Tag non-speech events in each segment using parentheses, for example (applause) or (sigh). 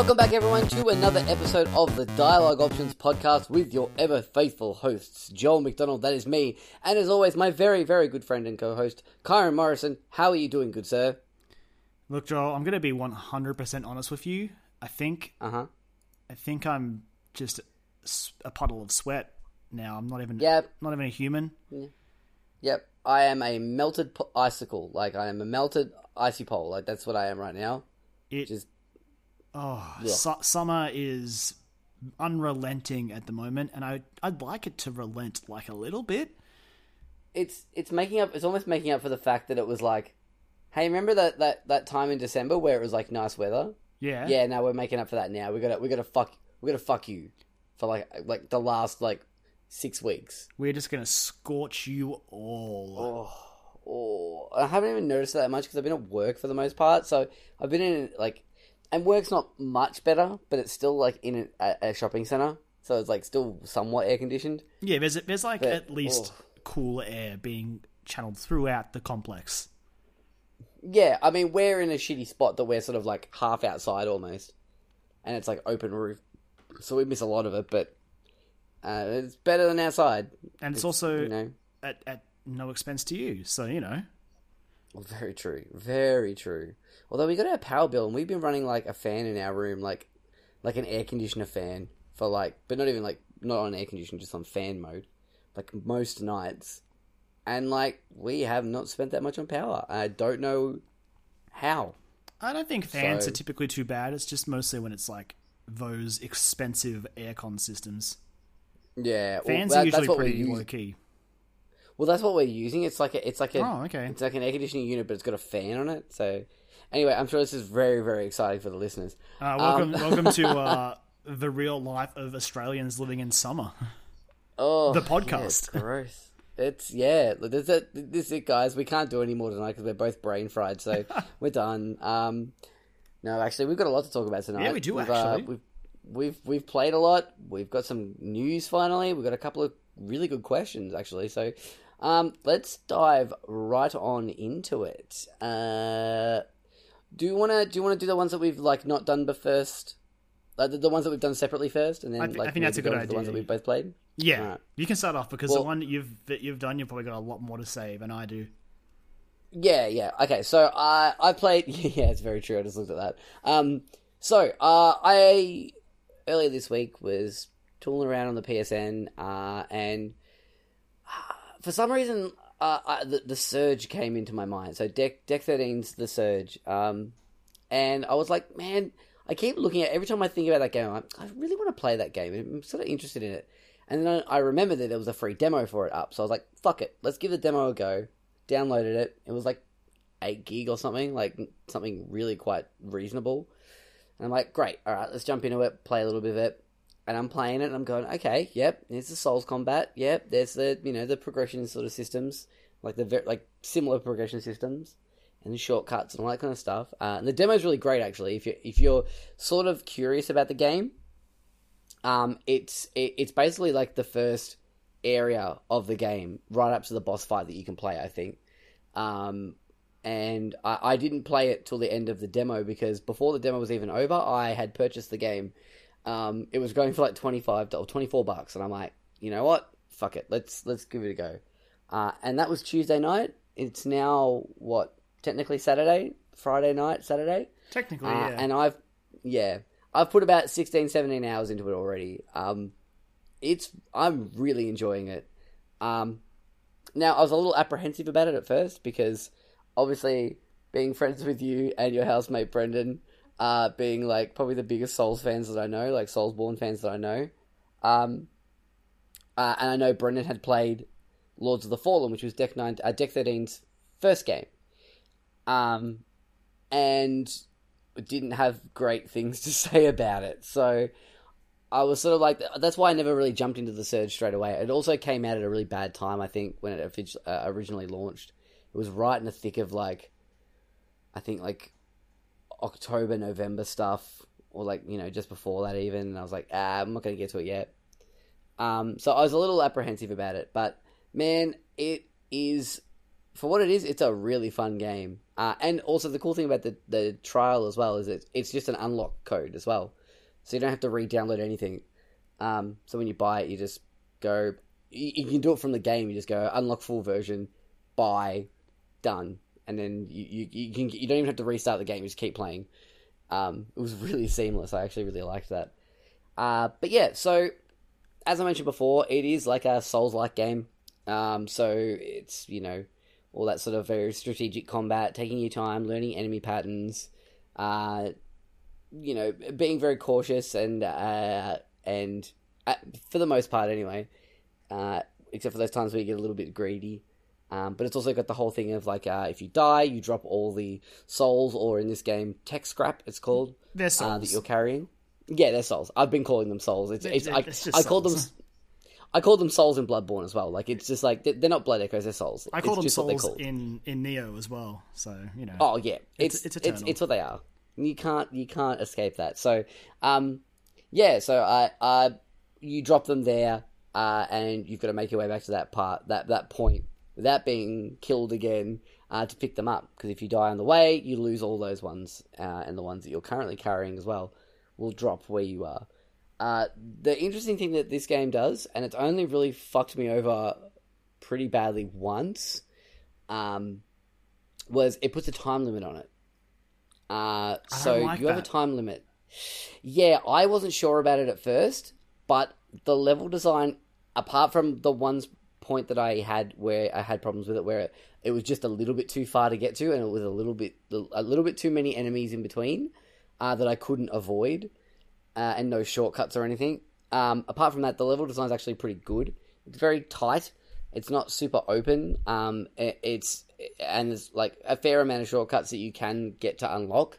welcome back, everyone, to another episode of the Dialogue Options podcast with your ever faithful hosts, Joel McDonald, that is me, and as always, my very, very good friend and co host, Kyron Morrison. How are you doing, good sir? Look, Joel, I'm going to be 100% honest with you. I think Uh huh. I think I'm just a puddle of sweat now. I'm not even Yep. not even a human. Yep. I am a melted po- icicle. Like, I am a melted icy pole. Like, that's what I am right now. It Just, oh, Yeah. su- summer is unrelenting at the moment, and I I'd like it to relent like a little bit. it's it's making up. It's almost making up for the fact that it was like, hey, remember that that that time in December where it was like nice weather? Yeah, Yeah. Now we're making up for that. Now we got to we got to fuck we got to fuck you for like like the last like six weeks. We're just gonna scorch you all. Oh, oh, I haven't even noticed that much because I've been at work for the most part. So I've been in like, and work's not much better, but it's still like in a, a shopping center, so it's like still somewhat air conditioned. Yeah, there's there's like But- at least oh. cool air being channeled throughout the complex. Yeah, I mean we're in a shitty spot that we're sort of like half outside almost, and it's like open roof, so we miss a lot of it. But uh, it's better than outside. And it's, also you know. at, at no expense to you. So, you know. Very true. Very true. Although we got our power bill and we've been running like a fan in our room, like like an air conditioner fan for like, but not even like not on air conditioner, just on fan mode, like most nights. And like we have not spent that much on power. I don't know how. I don't think fans So- are typically too bad. It's just mostly when it's like those expensive aircon systems. Yeah, well, Fans that- are usually that's what pretty low key. Well, that's what we're using. It's like a, it's like a, Oh, okay. it's like an air conditioning unit, but it's got a fan on it. So, anyway, I'm sure this is very, very exciting for the listeners. Uh, welcome, Um, (laughs) welcome to uh, the real life of Australians living in summer. Oh, The yeah, podcast. it's (laughs) gross. It's yeah. This is it, this is it, guys. We can't do any more tonight because we're both brain fried. So (laughs) we're done. Um, no, actually, we've got a lot to talk about tonight. Yeah, we do, We've, actually. we've we've we've played a lot. We've got some news finally. We've got a couple of really good questions actually. So. Um, let's dive right on into it. Uh, do you wanna do you wanna do the ones that we've like not done but first, like the, the ones that we've done separately first, and then I I like think that's a good go into The ones that we've both played. Yeah, Alright. you can start off because Well- the one that you've that you've done, you've probably got a lot more to say than I do. Yeah, yeah. Okay, so I I played. (laughs) Yeah, it's very true. I just looked at that. Um, so uh, I earlier this week was tooling around on the PSN, uh, and uh, for some reason, uh, I, the the surge came into my mind. So deck deck 13's the surge, um, and I was like, man, I keep looking at every time I think about that game. I'm like, I really want to play that game. I'm sort of interested in it. And then I remembered that there was a free demo for it up, so I was like, fuck it, let's give the demo a go downloaded it. It was like eight gig or something, like something really quite reasonable. And I'm like, great, all right, let's jump into it, play a little bit of it. And I'm playing it, and I'm going, okay, yep, there's the Souls combat, yep, there's the you know the progression sort of systems, like the ver- like similar progression systems, and shortcuts and all that kind of stuff. Uh, and the demo's really great actually. If you if you're sort of curious about the game, um, it's it, it's basically like the first area of the game, right up to the boss fight that you can play. I think, um, and I, I didn't play it till the end of the demo because before the demo was even over, I had purchased the game. Um, it was going for like twenty five or twenty four bucks, and I'm like, you know what? Fuck it, let's let's give it a go. Uh, and that was Tuesday night. It's now what technically Saturday, Friday night, Saturday. Technically, Uh, yeah. And I've, yeah, I've put about 16, 17 hours into it already. Um, it's, I'm really enjoying it. Um, now I was a little apprehensive about it at first because obviously being friends with you and your housemate Brendan, uh, being like probably the biggest Souls fans that I know, like Soulsborne fans that I know. Um, uh, and I know Brendan had played Lords of the Fallen, which was Deck Nine, uh, Deck 13's first game. Um, and didn't have great things (laughs) to say about it. So I was sort of like, that's why I never really jumped into the surge straight away. It also came out at a really bad time, I think, when it uh, originally launched. It was right in the thick of like, I think like October, November stuff, or like, you know, just before that even. And I was like, ah, I'm not going to get to it yet. Um, so I was a little apprehensive about it, but man, it is for what it is, it's a really fun game. Uh, and also the cool thing about the the trial as well is it it's just an unlock code as well, so you don't have to re-download anything. Um, so when you buy it, you just go. You, you can do it from the game. You just go unlock full version, buy, done, and then you, you, you can you don't even have to restart the game. You just keep playing. Um, it was (laughs) really seamless. I actually really liked that. Uh, but yeah, so as I mentioned before, it is like a Souls-like game. Um, so it's you know all that sort of very strategic combat, taking your time, learning enemy patterns, uh, you know, being very cautious and uh, and uh, for the most part anyway, uh, except for those times where you get a little bit greedy. Um, but it's also got the whole thing of like uh, if you die, you drop all the souls, or in this game, tech scrap. It's called They're uh, souls. that you're carrying. Yeah, they're souls. I've been calling them souls. It's, it's, They're- I, it's I called them. souls. I called them souls in Bloodborne as well. Like it's just like they're not blood echoes. They're souls. I call it's them just what they're souls in in Nioh as well. So you know. Oh yeah, It's- it's it's it's it's, what they are. You can't you can't escape that. So um, yeah. So I uh, you drop them there, uh, and you've got to make your way back to that part that that point without being killed again uh, to pick them up. Because if you die on the way, you lose all those ones, uh, and the ones that you're currently carrying as well will drop where you are. Uh, the interesting thing that this game does, and it's only really fucked me over pretty badly once, um, was it puts a time limit on it. Uh, so like you have a time limit. Yeah, I wasn't sure about it at first, but the level design, apart from the ones point that I had where I had problems with it, where it, it was just a little bit too far to get to, and it was a little bit a little bit too many enemies in between uh, that I couldn't avoid, uh, and no shortcuts or anything. Um, apart from that, the level design is actually pretty good. It's very tight. It's not super open. Um, it, it's and there's like a fair amount of shortcuts that you can get to unlock.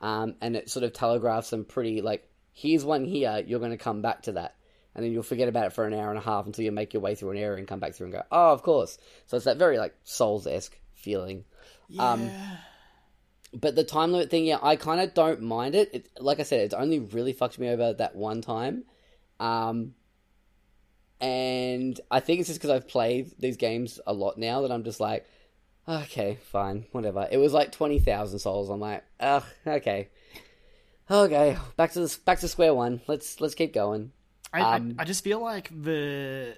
Um, and it sort of telegraphs some pretty like here's one here. You're going to come back to that, and then you'll forget about it for an hour and a half until you make your way through an area and come back through and go, oh, of course. So it's that very like Souls esque feeling. Um, yeah. But the time limit thing, yeah, I kind of don't mind it. it. Like I said, it's only really fucked me over that one time. Um, and I think it's just because I've played these games a lot now that I'm just like, okay, fine, whatever. It was like twenty thousand souls. I'm like, ugh, okay, okay, back to the back to square one. Let's let's keep going. I, um, I I just feel like the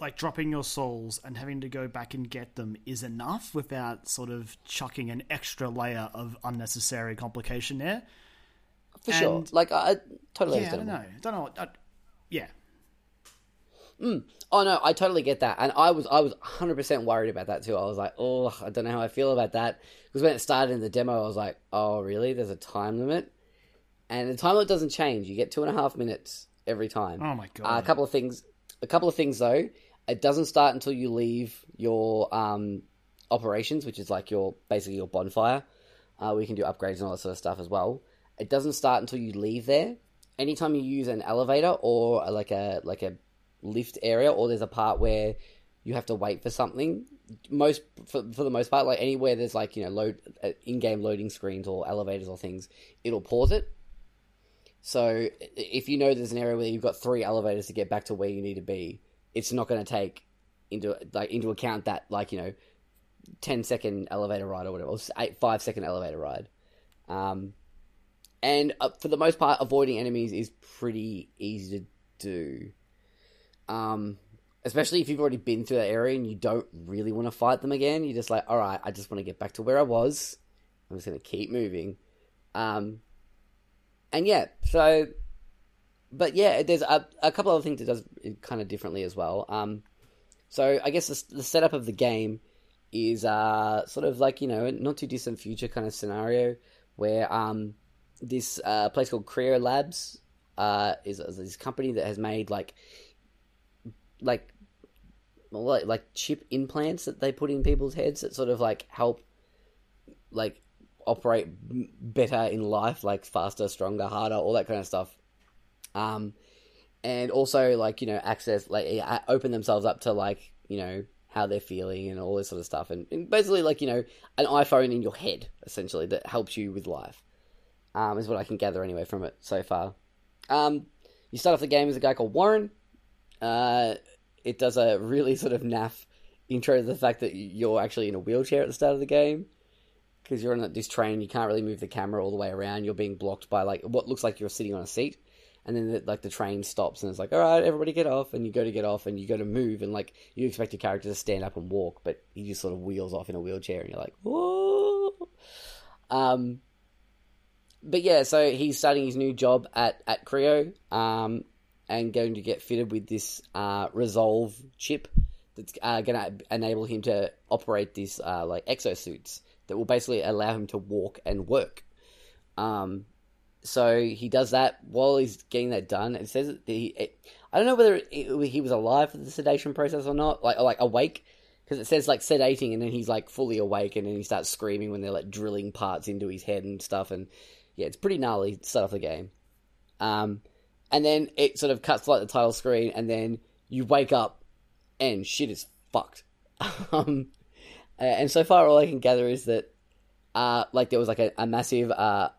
like dropping your souls and having to go back and get them is enough without sort of chucking an extra layer of unnecessary complication there. For sure, like I I totally Yeah, I don't know. Don't know. I, yeah, Oh no, I totally get that, and I was I was hundred percent worried about that too. I was like, oh, I don't know how I feel about that because when it started in the demo, I was like, oh, really? There's a time limit, and the time limit doesn't change. You get two and a half minutes every time. Oh my Uh, God. a couple of things. A couple of things though. It doesn't start until you leave your um, operations, which is like your basically your bonfire. Uh, we can do upgrades and all that sort of stuff as well. It doesn't start until you leave there. Anytime you use an elevator or uh, like a like a lift area, or there's a part where you have to wait for something. Most for, for the most part, like anywhere there's like you know load uh, in-game loading screens or elevators or things, it'll pause it. So if you know there's an area where you've got three elevators to get back to where you need to be, it's not going to take into like into account that like you know 10 second elevator ride or whatever, or eight, five second elevator ride. Um, and uh, for the most part, avoiding enemies is pretty easy to do. Um, especially if you've already been through that area and you don't really want to fight them again. You're just like, all right, I just want to get back to where I was. I'm just going to keep moving. Um, and yeah, so, but yeah, there's a, a couple other things it does kind of differently as well. Um, so I guess the, the setup of the game is uh, sort of like you know not too distant future kind of scenario where um, this uh, place called Creo Labs uh, is, is this company that has made like like like chip implants that they put in people's heads that sort of like help like operate better in life, like faster, stronger, harder, all that kind of stuff. Um, and also like you know access like open themselves up to like you know how they're feeling and all this sort of stuff, and, and basically like you know an iPhone in your head essentially that helps you with life. Um, is what I can gather anyway from it so far. Um, you start off the game as a guy called Warren. Uh, it does a really sort of naff intro to the fact that you're actually in a wheelchair at the start of the game because you're on this train. You can't really move the camera all the way around. You're being blocked by like what looks like you're sitting on a seat, and then the, like the train stops and it's like, all right, everybody get off, and you go to get off and you go to move, and like you expect your character to stand up and walk, but he just sort of wheels off in a wheelchair, and you're like, whoa. Um, but yeah, so he's starting his new job at at Creo, um, and going to get fitted with this uh, Resolve chip that's uh, going to enable him to operate these uh, like exosuits that will basically allow him to walk and work. Um, so he does that while he's getting that done. It says that he, it, I don't know whether it, he was alive for the sedation process or not, like or like awake, because it says like sedating, and then he's like fully awake, and then he starts screaming when they're like drilling parts into his head and stuff, and yeah, it's pretty gnarly start off the game. Um, and then it sort of cuts like the title screen, and then you wake up, and shit is fucked. (laughs) um, and so far, all I can gather is that, uh, like there was like a, a massive uh,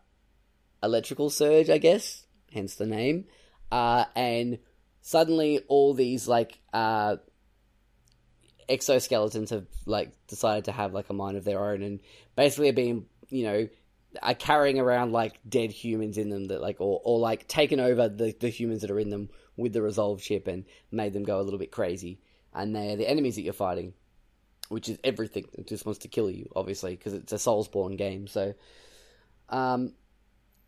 electrical surge, I guess, hence the name, uh, and suddenly all these like uh, exoskeletons have like decided to have like a mind of their own, and basically are being, you know, are carrying around like dead humans in them that like or, or like taken over the, the humans that are in them with the resolve chip and made them go a little bit crazy. And they're the enemies that you're fighting which is everything it just wants to kill you obviously because it's a soulsborne game so um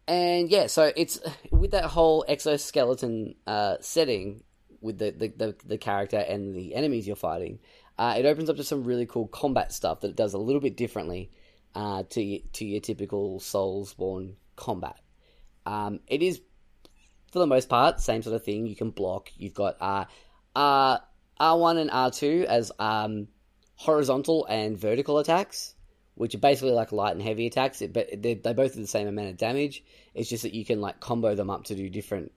and yeah so it's with that whole exoskeleton uh setting with the the, the, the character and the enemies you're fighting uh, it opens up to some really cool combat stuff that it does a little bit differently uh, to to your typical Soulsborne combat. Um, it is, for the most part, same sort of thing. You can block. You've got uh, uh, R1 and R2 as um, horizontal and vertical attacks, which are basically like light and heavy attacks. But they both do the same amount of damage. It's just that you can like combo them up to do different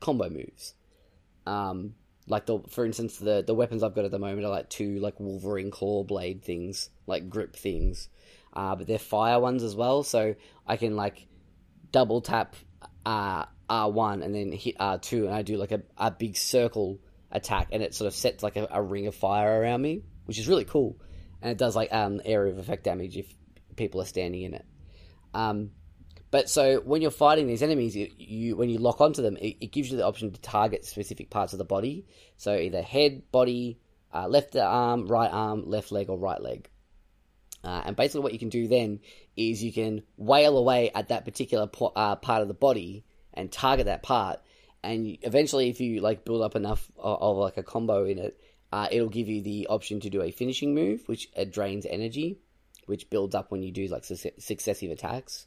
combo moves. Um, like the, for instance, the the weapons I've got at the moment are like two like Wolverine claw blade things, like grip things uh, but they're fire ones as well. So I can like double tap uh, R1 and then hit R2, and I do like a, a big circle attack, and it sort of sets like a, a, ring of fire around me, which is really cool. And it does like um, area of effect damage if people are standing in it. Um, but so when you're fighting these enemies, you, when you lock onto them, it, it, gives you the option to target specific parts of the body. So either head, body, uh, left arm, right arm, left leg, or right leg. Uh, and basically, what you can do then is you can wail away at that particular po- uh, part of the body and target that part. And eventually, if you like build up enough of, of like a combo in it, uh, it'll give you the option to do a finishing move, which uh, drains energy, which builds up when you do like su- successive attacks.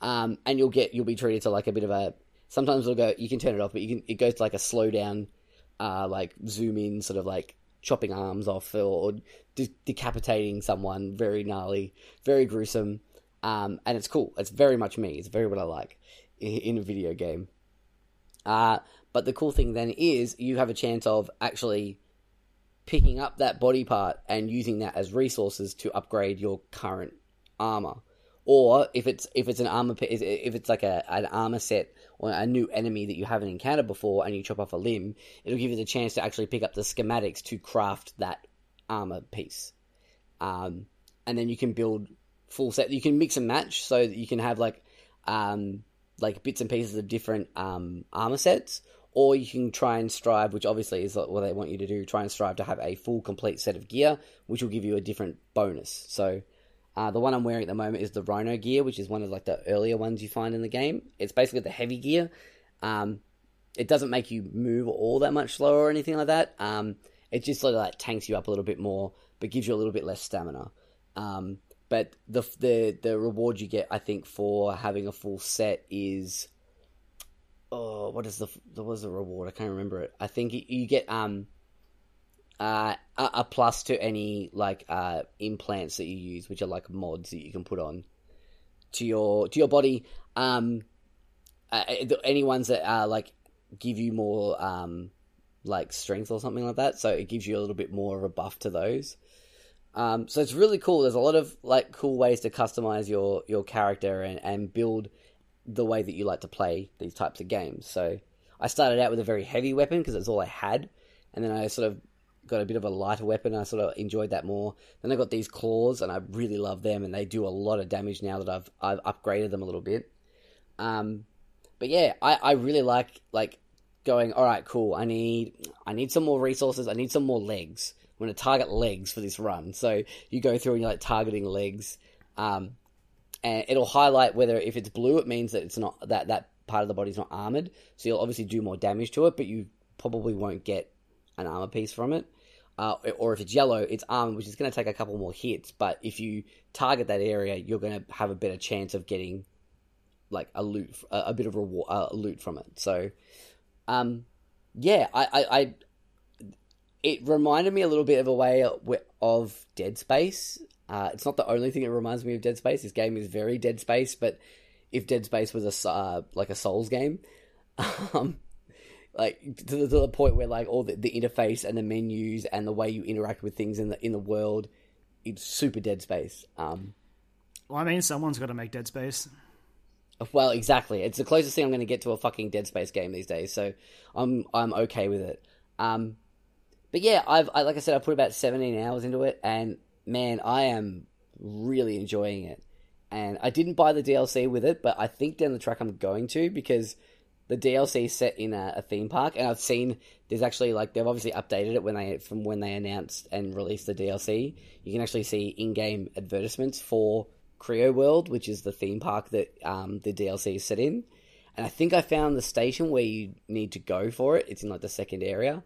Um, and you'll get you'll be treated to like a bit of a. Sometimes it'll go. You can turn it off, but you can. It goes to like a slow down, uh, like zoom in, sort of like chopping arms off or de- decapitating someone, very gnarly, very gruesome. Um, and it's cool. It's very much me. It's very what I like in a video game. Uh, but the cool thing then is you have a chance of actually picking up that body part and using that as resources to upgrade your current armor. Or if it's if it's an armor if it's like a an armor set or a new enemy that you haven't encountered before and you chop off a limb, it'll give you the chance to actually pick up the schematics to craft that armor piece. Um, and then you can build full set. You can mix and match so that you can have like um, like bits and pieces of different um, armor sets, or you can try and strive, which obviously is what they want you to do. Try and strive to have a full complete set of gear, which will give you a different bonus. So uh, the one I'm wearing at the moment is the Rhino gear, which is one of like the earlier ones you find in the game. It's basically the heavy gear. Um, it doesn't make you move all that much slower or anything like that. Um, it just sort of like tanks you up a little bit more, but gives you a little bit less stamina. Um, but the the the reward you get, I think, for having a full set is, oh, what is the what was the reward? I can't remember it. I think you, get um uh, a, a, plus to any like uh, implants that you use, which are like mods that you can put on to your to your body. Um, uh, any ones that are like give you more um, like strength or something like that, so it gives you a little bit more of a buff to those. Um, so it's really cool. There's a lot of like cool ways to customize your your character and, and build the way that you like to play these types of games. So I started out with a very heavy weapon because it's all I had, and then I sort of got a bit of a lighter weapon. I sort of enjoyed that more. Then I got these claws, and I really love them, and they do a lot of damage now that I've I've upgraded them a little bit. Um, but yeah, I, I really like like going. All right, cool. I need I need some more resources. I need some more legs. I'm to target legs for this run. So you go through and you're like targeting legs. Um, and it'll highlight whether if it's blue, it means that it's not that that part of the body's not armored. So you'll obviously do more damage to it, but you probably won't get an armor piece from it. Uh, or if it's yellow, it's armored, which is going to take a couple more hits. But if you target that area, you're going to have a better chance of getting like a loot, a, a bit of reward, uh, loot from it. So, um, yeah, I, I, I, it reminded me a little bit of a way of Dead Space. Uh, it's not the only thing that reminds me of Dead Space. This game is very Dead Space, but if Dead Space was a uh, like a Souls game, (laughs) um, like to the, to the, point where like all the, the interface and the menus and the way you interact with things in the in the world, it's super Dead Space. Um, well, I mean, someone's got to make Dead Space. Well, exactly. It's the closest thing I'm going to get to a fucking Dead Space game these days, so I'm I'm okay with it. Um, but yeah, I've I, like I said, I put about 17 hours into it, and man, I am really enjoying it. And I didn't buy the DLC with it, but I think down the track I'm going to because the DLC is set in a, a, theme park, and I've seen there's actually like they've obviously updated it when they from when they announced and released the DLC. You can actually see in-game advertisements for Creo World, which is the theme park that um, the DLC is set in. And I think I found the station where you need to go for it. It's in like the second area.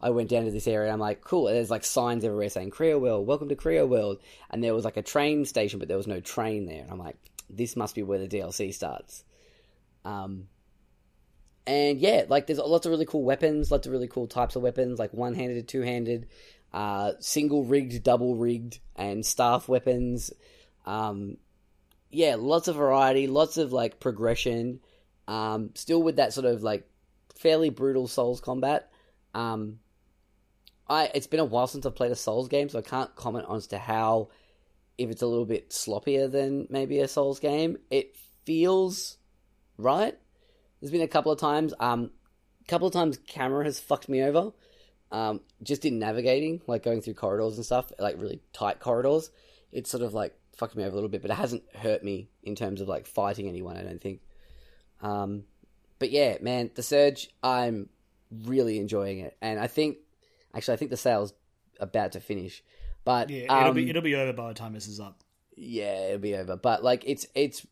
I went down to this area. And I'm like, cool. There's like signs everywhere saying Creo World, welcome to Creo World. And there was like a train station, but there was no train there. And I'm like, this must be where the DLC starts. Um, and yeah, like there's lots of really cool weapons, lots of really cool types of weapons, like one handed, two handed, uh, single rigged, double rigged, and staff weapons. Um, yeah, lots of variety, lots of like progression. Um, still with that sort of like fairly brutal Souls combat. Um, I it's been a while since I've played a Souls game, so I can't comment on as to how if it's a little bit sloppier than maybe a Souls game. It feels right. There's been a couple of times, um, a couple of times camera has fucked me over. Um, just in navigating, like going through corridors and stuff, like really tight corridors. It's sort of like fucked me over a little bit, but it hasn't hurt me in terms of like fighting anyone. I don't think. Um, but yeah, man, the surge. I'm really enjoying it, and I think Actually, I think the sale's about to finish. But yeah, it'll um, be it'll be over by the time this is up. Yeah, it'll be over. But like, it's it's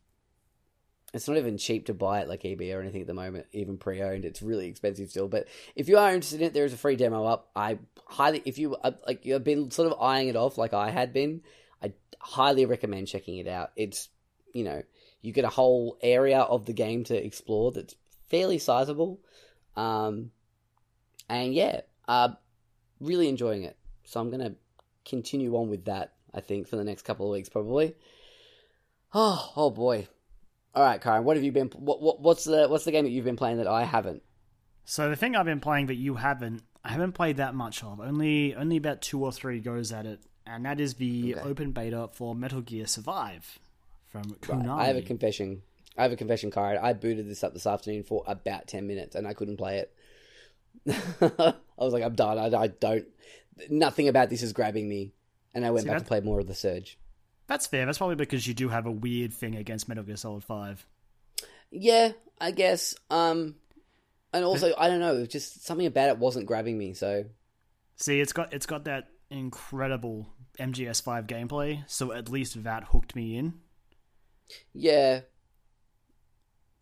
it's not even cheap to buy it like eBay or anything at the moment, even pre-owned. It's really expensive still. But if you are interested in it, there is a free demo up. I highly, if you uh, like, you've been sort of eyeing it off like I had been. I highly recommend checking it out. It's you know you get a whole area of the game to explore that's fairly sizable, um, and yeah, uh, really enjoying it. So I'm going to continue on with that, I think, for the next couple of weeks, probably. Oh, oh boy. All right, Karen, what have you been? What, what, what's the what's the game that you've been playing that I haven't? So the thing I've been playing that you haven't, I haven't played that much of. Only only about two or three goes at it, and that is the okay. open beta for Metal Gear Survive from Konami. Right. I have a confession. I have a confession card. I booted this up this afternoon for about ten minutes, and I couldn't play it. (laughs) I was like, I'm done. I, I, don't. Nothing about this is grabbing me, and I went See, back to play more of the Surge. That's fair. That's probably because you do have a weird thing against Metal Gear Solid Five. Yeah, I guess. Um, and also, I don't know. Just something about it wasn't grabbing me. So, see, it's got it's got that incredible MGS5 gameplay. So at least that hooked me in. Yeah,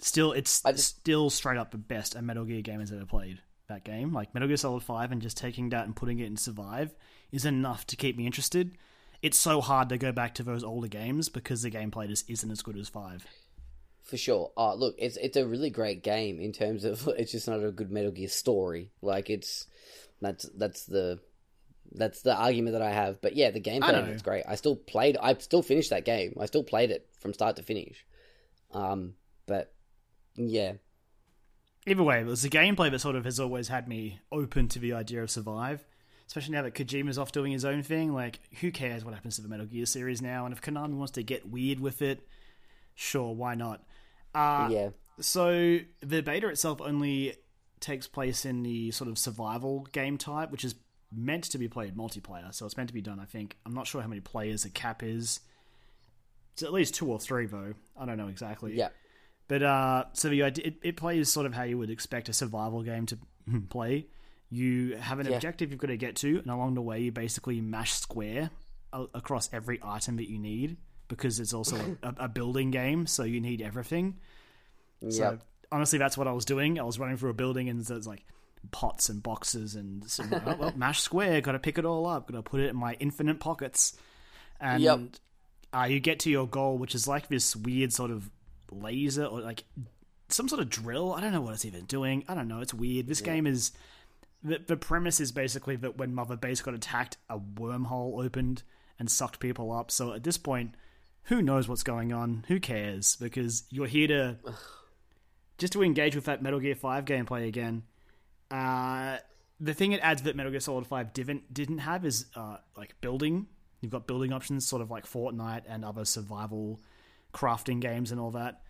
Still, it's just, still straight up the best a Metal Gear game has ever played that game. Like Metal Gear Solid 5 and just taking that and putting it in Survive is enough to keep me interested. It's so hard to go back to those older games because the gameplay just isn't as good as 5. For sure. Oh, look, it's it's a really great game in terms of (laughs) it's just not a good Metal Gear story. Like it's that's that's the that's the argument that I have. But yeah, the gameplay is great. I still played I still finished that game. I still played it from start to finish. Um but yeah, either way, it was the gameplay that sort of has always had me open to the idea of Survive. Especially now that Kojima's off doing his own thing. Like, who cares what happens to the Metal Gear series now? And if Konami wants to get weird with it, sure, why not? Uh, yeah. So the beta itself only takes place in the sort of survival game type, which is meant to be played multiplayer, so it's meant to be done. I think I'm not sure how many players the cap is. It's at least two or three though. I don't know exactly. Yeah. But uh, so the it, it plays sort of how you would expect a survival game to (laughs) play. You have an Yeah. objective you've got to get to, and along the way you basically mash square a- across every item that you need because it's also (laughs) a, a building game, so you need everything. So honestly, that's what I was doing. I was running through a building, and there's like pots and boxes, and so, oh, well, mash square. Got to pick it all up. Got to put it in my infinite pockets, and Yep. uh, you get to your goal, which is like this weird sort of laser or like some sort of drill. I don't know what it's even doing. I don't know. It's weird. This game is the the premise is basically that when Mother Base got attacked, a wormhole opened and sucked people up. So at this point, who knows what's going on? Who cares? Because you're here to just to engage with that Metal Gear Five gameplay again. Uh, the thing it adds that Metal Gear Solid Five didn't didn't have is uh, like building. You've got building options, sort of like Fortnite and other survival crafting games and all that.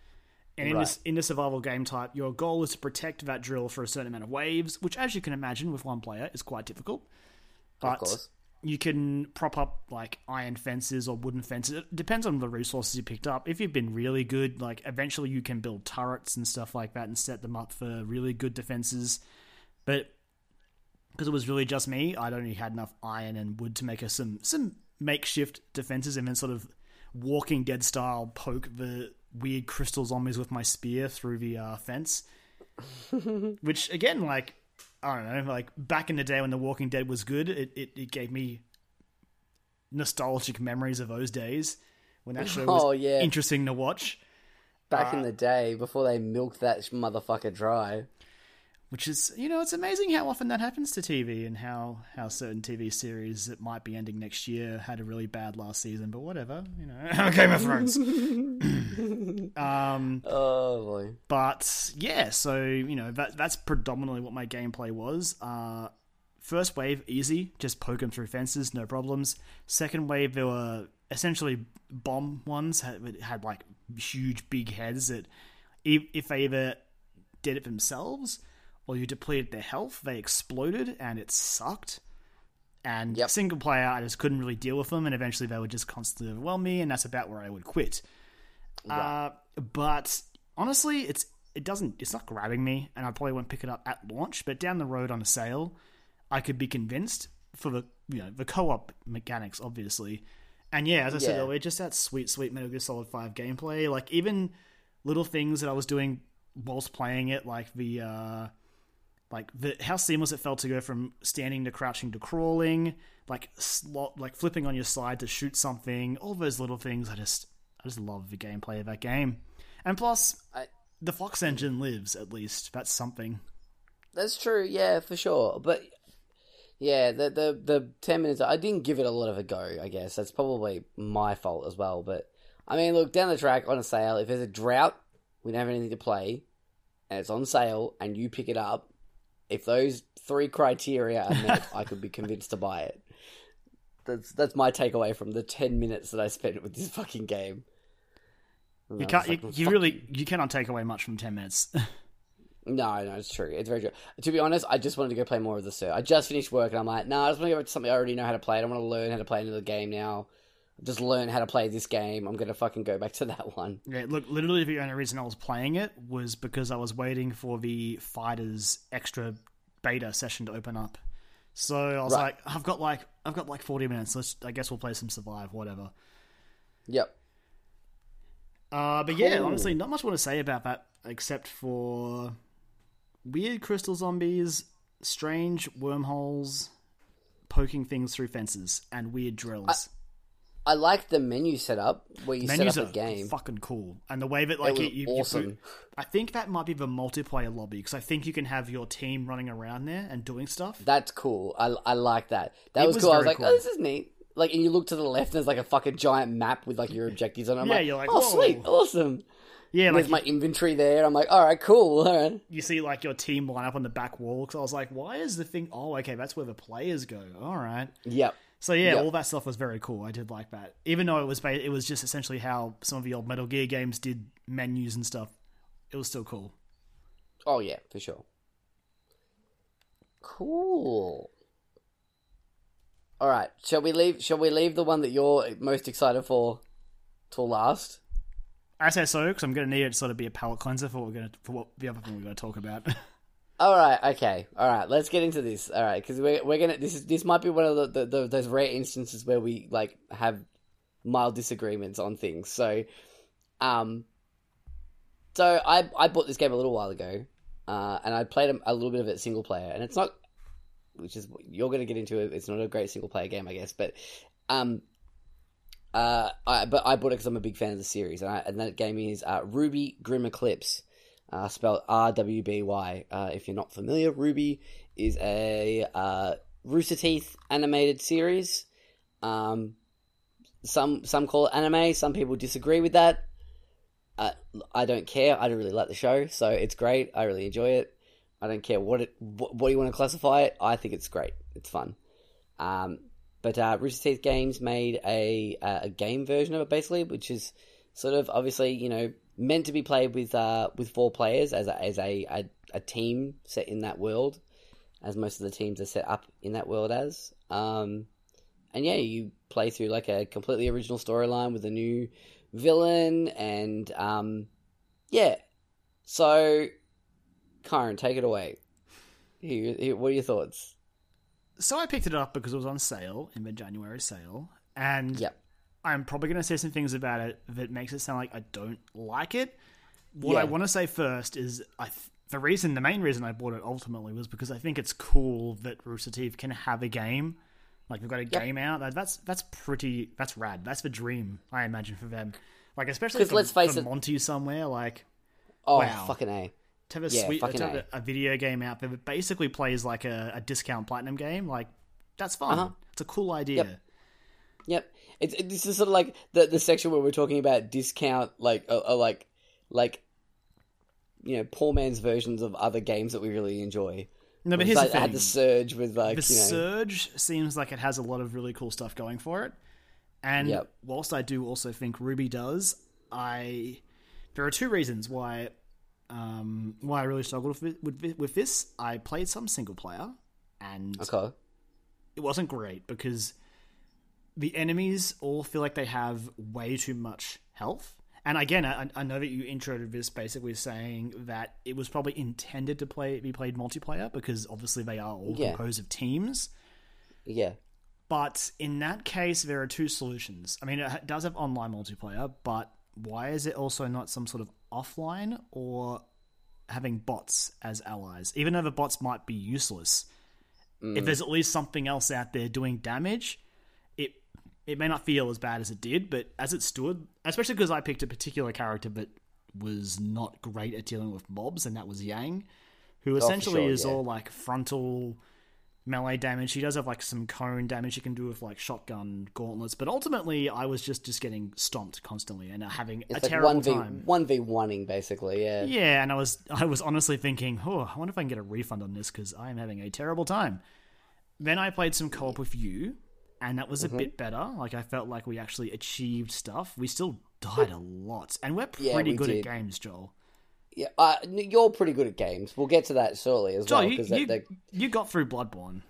And in Right. this in the survival game type, your goal is to protect that drill for a certain amount of waves, which, as you can imagine, with one player, is quite difficult. But course. you can prop up like iron fences or wooden fences. It depends on the resources you picked up. If you've been really good, like eventually you can build turrets and stuff like that and set them up for really good defenses. But because it was really just me, I'd only had enough iron and wood to make us some some makeshift defenses and then sort of Walking Dead style poke the weird crystal zombies with my spear through the uh, fence. (laughs) Which again, like I don't know, like back in the day when The Walking Dead was good, it, it, it gave me nostalgic memories of those days when that show was Oh, yeah. interesting to watch. Back in the day, before they milked that motherfucker dry. Which is, you know, it's amazing how often that happens to TV and how, how certain TV series that might be ending next year had a really bad last season, but whatever, you know, (laughs) Game of Thrones. (laughs) (laughs) um, Oh boy. but yeah, so you know that that's predominantly what my gameplay was. Uh, first wave easy, just poke them through fences, no problems. Second wave, there were essentially bomb ones had, had like huge big heads that if, if they either did it themselves or you depleted their health, they exploded and it sucked. And Yep. single player, I just couldn't really deal with them, and eventually they would just constantly overwhelm me, and that's about where I would quit. Uh, but honestly, it's it doesn't it's not grabbing me, and I probably won't pick it up at launch. But down the road on a sale, I could be convinced for the you know the co-op mechanics, obviously. And yeah, as I said Yeah. earlier, just that sweet, sweet Metal Gear Solid Five gameplay. Like even little things that I was doing whilst playing it, like the uh, like the how seamless it felt to go from standing to crouching to crawling, like slot, like flipping on your side to shoot something. All those little things, I just I just love the gameplay of that game. And plus, I- the Fox engine lives at least. That's something. That's true, yeah, for sure. But yeah, the the the ten minutes I didn't give it a lot of a go, I guess. That's probably my fault as well. But I mean look, down the track on a sale, if there's a drought, we don't have anything to play, and it's on sale and you pick it up, if those three criteria are met, (laughs) I could be convinced to buy it. That's that's my takeaway from the ten minutes that I spent with this fucking game. You can't. was You, you really. You cannot take away much from ten minutes. (laughs) No, no, it's true. It's very true. To be honest, I just wanted to go play more of the Surge. I just finished work and I'm like, no, I just want to go to something I already know how to play. I don't want to learn how to play another game now. Just learn how to play this game. I'm gonna fucking go back to (laughs) that one. Yeah, look, literally the only reason I was playing it was because I was waiting for the FighterZ extra beta session to open up. So I was Right. like, I've got like I've got like forty minutes. Let's I guess we'll play some survive, whatever. Yep. Uh, but yeah, honestly, not much more to say about that except for weird crystal zombies, strange wormholes, poking things through fences, and weird drills. I like the menu setup where you Menus set up a game. fucking cool, and the way that like was you, you, you awesome. put- I think that might be the multiplayer lobby because I think you can have your team running around there and doing stuff. That's cool. I, I like that. That was, was cool. I was like, cool. oh, this is neat. Like, and you look to the left, and there's like a fucking giant map with like your objectives on it. I'm Yeah, like, you're like, oh, whoa. sweet, awesome. yeah, like There's my inventory there. I'm like, all right, cool. All right. (laughs) you see like your team line up on the back wall. Because I was like, why is the thing? Oh, okay, that's where the players go. All right. Yep. So yeah, Yeah. all that stuff was very cool. I did like that, even though it was it was just essentially how some of the old Metal Gear games did menus and stuff. It was still cool. Oh yeah, for sure. Cool. All right. Shall we leave? Shall we leave the one that you're most excited for till last? I say so because I'm going to need it to sort of be a palate cleanser for what we're going to for what the other thing we're going to talk about. (laughs) All right. Okay. All right. Let's get into this. All right, because we're we're gonna this is this might be one of the, the, the those rare instances where we like have mild disagreements on things. So, um, so I I bought this game a little while ago, uh, and I played a, a little bit of it single player, and it's not, which is you're going to get into it. It's not a great single player game, I guess, but um, uh, I, but I bought it because I'm a big fan of the series, and, I, and that game is uh, RWBY Grim Eclipse, uh, spelled R W B Y. Uh, if you're not familiar, RWBY is a uh, Rooster Teeth animated series. Um, some some call it anime. Some people disagree with that. Uh, I don't care. I don't really like the show, so it's great. I really enjoy it. I don't care what it what, what you want to classify it. I think it's great. It's fun. Um, but uh, Rooster Teeth Games made a a game version of it basically, which is sort of obviously you know meant to be played with uh, with four players as a, as a, a, a team set in that world, as most of the teams are set up in that world as. Um, and yeah, you play through like a completely original storyline with a new villain, and um, yeah. So, Kyron, take it away. Here, here, what are your thoughts? so I picked it up because it was on sale in the January sale, and Yep. I'm probably going to say some things about it that makes it sound like I don't like it. What I want to say first is I th- the reason, the main reason I bought it ultimately was because I think it's cool that Rooster Teeth can have a game. Like they've got a game out. That's that's pretty. That's rad. That's the dream I imagine for them. Like especially 'Cause for, let's face it- Monty somewhere. Like Oh, Wow. fucking a. to have a Yeah, sweet, to have A. a, video game out there that basically plays like a, a discount platinum game. Like that's fun. Uh-huh. It's a cool idea. Yep. Yep. It's it, this is sort of like the the section where we're talking about discount, like uh, uh, like like you know poor man's versions of other games that we really enjoy. No, but here's like, the I had the surge with like the you know. Surge seems like it has a lot of really cool stuff going for it. And Yep. whilst I do also think RWBY does, I there are two reasons why um, why I really struggled with, with with this. I played some single player, and Okay. it wasn't great because the enemies all feel like they have way too much health. And again, I, I know that you introed this basically saying that it was probably intended to play be played multiplayer because obviously they are all Yeah. composed of teams. Yeah. But in that case, there are two solutions. I mean, it does have online multiplayer, but why is it also not some sort of offline or having bots as allies? Even though the bots might be useless, if mm. there's at least something else out there doing damage, it it may not feel as bad as it did. But as it stood, especially because I picked a particular character that was not great at dealing with mobs, and that was Yang, who oh, essentially sure, is yeah. all like frontal melee damage. He does have like some cone damage he can do with like shotgun gauntlets, but ultimately I was just just getting stomped constantly and uh, having a It's like terrible one v time. one v oneing basically. Yeah. Yeah, and I was (laughs) I was honestly thinking, oh, I wonder if I can get a refund on this because I am having a terrible time. Then I played some co-op with you, and that was Mm-hmm. a bit better. Like I felt like we actually achieved stuff. We still died a lot, and we're Yeah, pretty we good did. at games, Joel. Yeah. Uh, you're pretty good at games. We'll get to that shortly as Joel, well you, because you, that, you got through Bloodborne.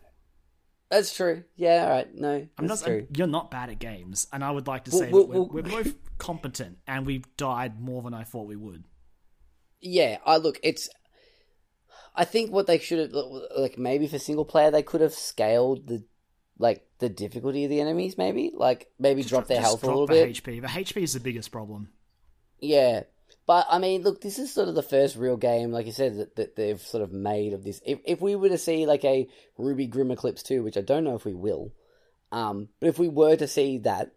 that's true. Yeah. All right. No, I'm not. true. You're not bad at games, and I would like to Well, say well, that we're, well- we're both competent, and we've died more than I thought we would. Yeah, I look, it's. I think what they should have, like, maybe for single player, they could have scaled the, like, the difficulty of the enemies. Maybe, like, maybe drop their Just health a little the bit. HP. The HP is the biggest problem. Yeah, but I mean, look, this is sort of the first real game, like you said, that, that they've sort of made of this. If if we were to see like a RWBY Grim Eclipse two, which I don't know if we will, um, but if we were to see that,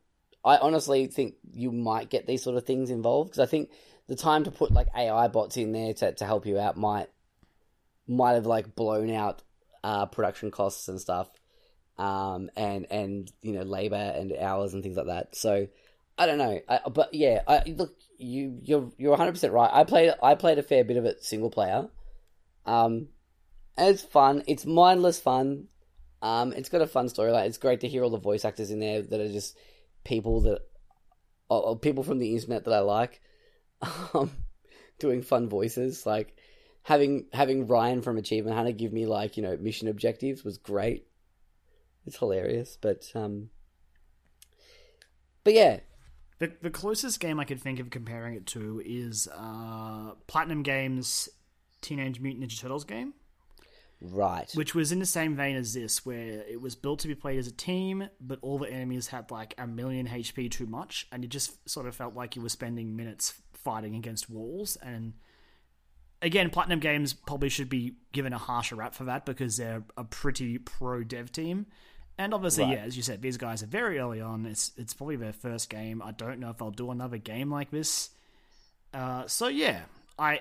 I honestly think you might get these sort of things involved because I think the time to put like AI bots in there to to help you out might might have like blown out uh, production costs and stuff, um, and and you know labor and hours and things like that. So I don't know, I, but yeah, I look you you're you're 100 percent right. I played I played a fair bit of it single player, um, it's fun. It's mindless fun. Um, it's got a fun storyline. It's great to hear all the voice actors in there that are just people that or people from the internet that I like, (laughs) um, doing fun voices. Like having having Ryan from Achievement Hunter give me like you know mission objectives was great. it's hilarious. But um, but yeah, the the closest game I could think of comparing it to is uh, Platinum Games Teenage Mutant Ninja Turtles game. Right. Which was in the same vein as this, where it was built to be played as a team, but all the enemies had like a million HP too much, and it just sort of felt like you were spending minutes fighting against walls. And again, Platinum Games probably should be given a harsher rap for that because they're a pretty pro dev team. And obviously, right. yeah, as you said, these guys are very early on. It's it's probably their first game. I don't know if they'll do another game like this. Uh, so yeah, I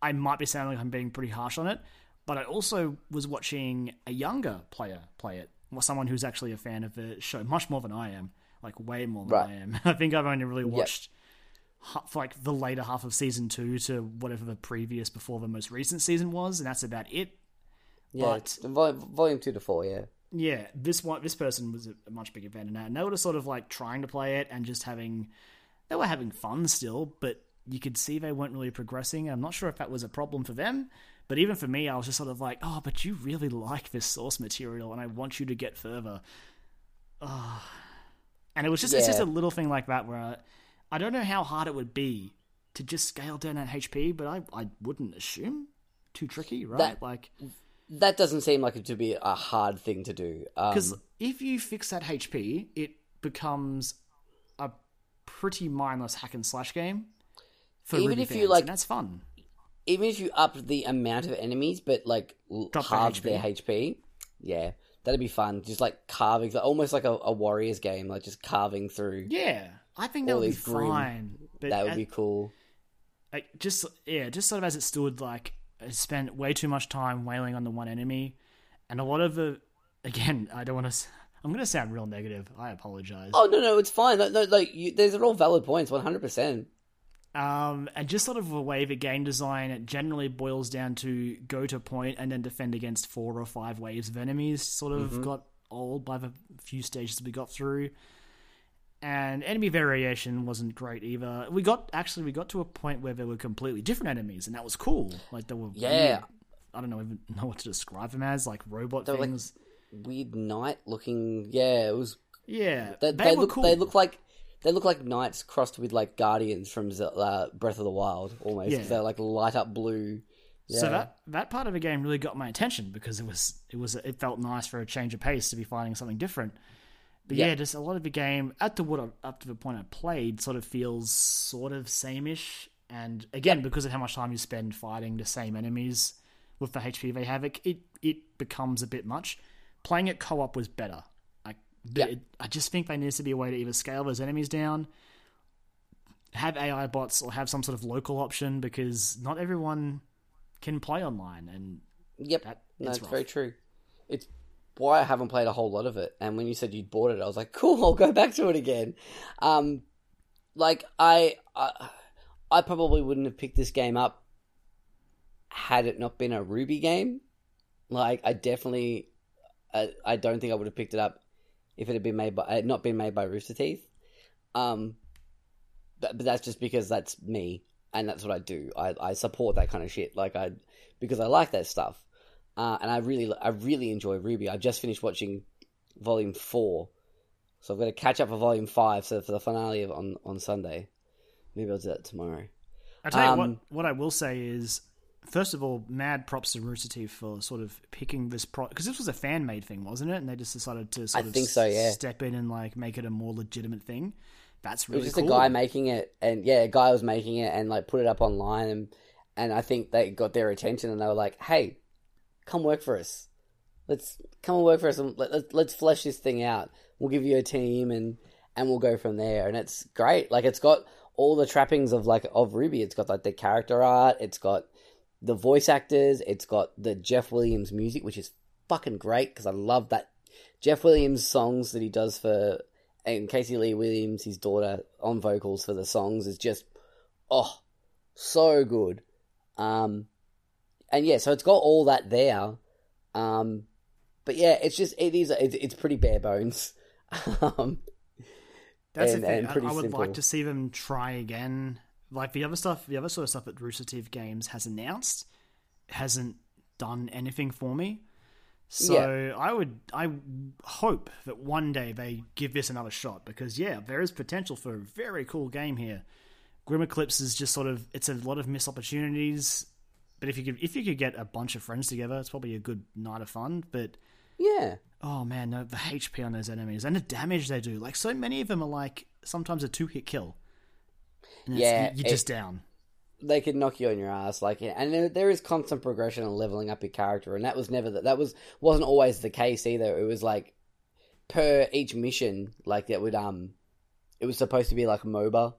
I might be sounding like I'm being pretty harsh on it but I also was watching a younger player play it, or someone who's actually a fan of the show, much more than I am, like way more than right. I am. (laughs) I think I've only really watched yep. half, like the later half of season two to whatever the previous before the most recent season was, and that's about it. Yeah, but, volume, volume two to four, yeah. Yeah, this one, this person was a much bigger fan than that, and they were just sort of like trying to play it and just having, they were having fun still, but you could see they weren't really progressing. I'm not sure if that was a problem for them but even for me, I was just sort of like, oh, but you really like this source material, and I want you to get further. Oh. And it was just yeah. it's just a little thing like that where I, I don't know how hard it would be to just scale down that HP, but I I wouldn't assume too tricky, right? That, like that doesn't seem like it to be a hard thing to do. Because um, if you fix that HP, it becomes a pretty mindless hack and slash game. For even if fans, you like, that's fun even if you up the amount of enemies, but like Drop halve their HP, yeah, that'd be fun. Just like carving, almost like a, a Warriors game, like just carving through. Yeah, I think that would be fine. that would be cool. Like just yeah, just sort of as it stood, like spent way too much time wailing on the one enemy, and a lot of the again, I don't want to. I'm going to sound real negative. I apologize. Oh no, no, it's fine. No, no like you, these are all valid points, 100. percent um, and just sort of a way the game design it generally boils down to go to point and then defend against four or five waves of enemies. Sort of mm-hmm. got old by the few stages we got through, and enemy variation wasn't great either. We got actually we got to a point where there were completely different enemies, and that was cool. Like there were yeah. Weird, I don't know even (laughs) know what to describe them as, like robot they things. Like weird knight looking. Yeah, it was. Yeah, they, they, they look. Cool. They look like they look like knights crossed with like guardians from uh, Breath of the Wild, almost. Yeah. They're like light up blue. Yeah. So that that part of the game really got my attention because it was it was it felt nice for a change of pace to be finding something different. But yeah, yeah just a lot of the game up to what I, up to the point I played sort of feels sort of sameish. And again, yep. because of how much time you spend fighting the same enemies with the HPV havoc, it it, it becomes a bit much. Playing it co op was better. But it, I just think there needs to be a way to either scale those enemies down, have AI bots, or have some sort of local option because not everyone can play online. And yep, that, no, it's, very true. It's why I haven't played a whole lot of it. And when you said you'd bought it, I was like, cool, I'll go back to it again. Um, like I, I, I probably wouldn't have picked this game up had it not been a RWBY game. Like I definitely, I, I don't think I would have picked it up if it had been made by had not been made by Rooster Teeth. Um, but, but that's just because that's me and that's what I do. I, I support that kind of shit. Like I because I like that stuff. Uh, and I really I really enjoy RWBY. I just finished watching Volume Four, so I've got to catch up for Volume Five. So for the finale of, on on Sunday, maybe I'll do that tomorrow. I tell you what, um, what I will say is first of all, mad props to Rooster Teeth for sort of picking this pro because this was a fan made thing, wasn't it? And they just decided to sort I of think so, yeah. step in and like make it a more legitimate thing. That's really it was just cool. a guy making it, and yeah, a guy was making it and like put it up online, and and I think they got their attention, and they were like, "Hey, come work for us. Let's come and work for us, and let, let, let's flesh this thing out. We'll give you a team, and and we'll go from there." And it's great. Like it's got all the trappings of like of RWBY. It's got like the character art. It's got the voice actors. It's got the Jeff Williams music, which is fucking great because I love that Jeff Williams songs that he does for and Casey Lee Williams, his daughter, on vocals for the songs is just oh so good. Um, and yeah, so it's got all that there. Um, but yeah, it's just it is it's, it's pretty bare bones. (laughs) um, That's and, the thing. I, I, would simple. like to see them try again like the other stuff, the other sort of stuff that Rooster Teeth Games has announced hasn't done anything for me. So yeah. I would, I hope that one day they give this another shot because yeah, there is potential for a very cool game here. Grim Eclipse is just sort of, it's a lot of missed opportunities. But if you could, if you could get a bunch of friends together, it's probably a good night of fun. But yeah, oh man, no, the HP on those enemies and the damage they do. Like so many of them are like sometimes a two hit kill. yeah, you're just down they could knock you on your ass like and there is constant progression and leveling up your character and that was never that that was wasn't always the case either it was like per each mission like that would um it was supposed to be like a moba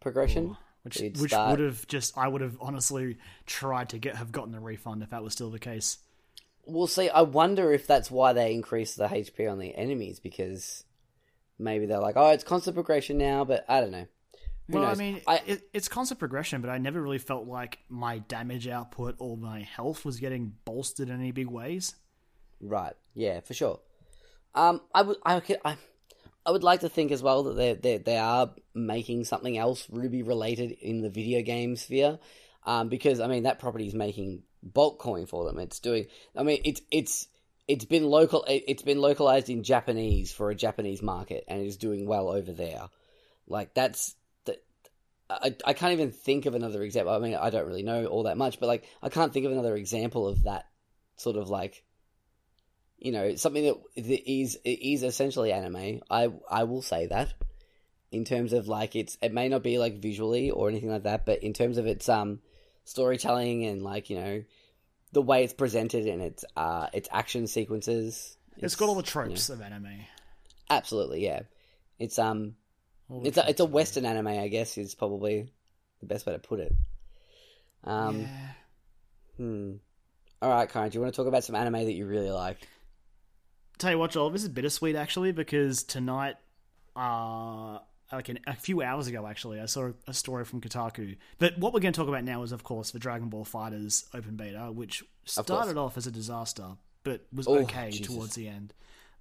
progression Ooh, which which would have just i would have honestly tried to get have gotten a refund if that was still the case we'll see i wonder if that's why they increased the hp on the enemies because maybe they're like oh it's constant progression now but i don't know well, I mean, I, it, it's constant progression, but I never really felt like my damage output or my health was getting bolstered in any big ways. Right. Yeah, for sure. Um, I would, I, I, I would like to think as well that they they they are making something else RWBY related in the video game sphere, um, because I mean that property is making bulk coin for them. It's doing. I mean, it's it's it's been local. It's been localized in Japanese for a Japanese market, and it is doing well over there. Like that's I, I can't even think of another example. I mean, I don't really know all that much, but like, I can't think of another example of that sort of like, you know, something that is is essentially anime. I I will say that in terms of like it's it may not be like visually or anything like that, but in terms of its um storytelling and like you know the way it's presented and its uh its action sequences. it's, it's got all the tropes you know, of anime. Absolutely, yeah. It's um it's a, it's a Western anime, I guess, is probably the best way to put it. Um, yeah. Hmm. All right, Karen, do you want to talk about some anime that you really like? Tell you what, Joel, this is bittersweet actually because tonight, uh, like a few hours ago, actually, I saw a story from Kotaku. But what we're going to talk about now is, of course, the Dragon Ball FighterZ open beta, which started off as a disaster, but was oh, okay Jesus. towards the end.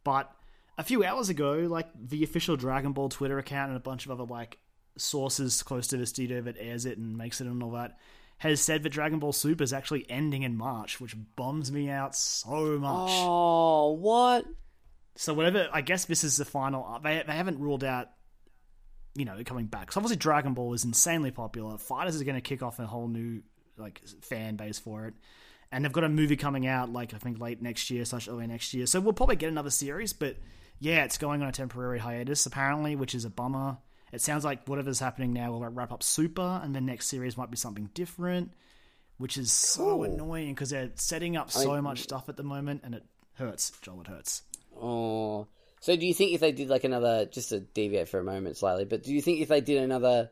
But a few hours ago, like the official Dragon Ball Twitter account and a bunch of other like sources close to the studio that airs it and makes it and all that has said that Dragon Ball Super is actually ending in March, which bums me out so much. Oh, what? So whatever, I guess this is the final. Uh, they they haven't ruled out, you know, coming back. So obviously Dragon Ball is insanely popular. FighterZ is going to kick off a whole new like fan base for it, and they've got a movie coming out like I think late next year slash early next year. So we'll probably get another series, but yeah, it's going on a temporary hiatus apparently, which is a bummer. It sounds like whatever's happening now will wrap up Super, and the next series might be something different, which is so annoying because they're setting up so I, much stuff at the moment, and it hurts. Joel, it hurts. Oh, so do you think if they did like another, just to deviate for a moment slightly, but do you think if they did another,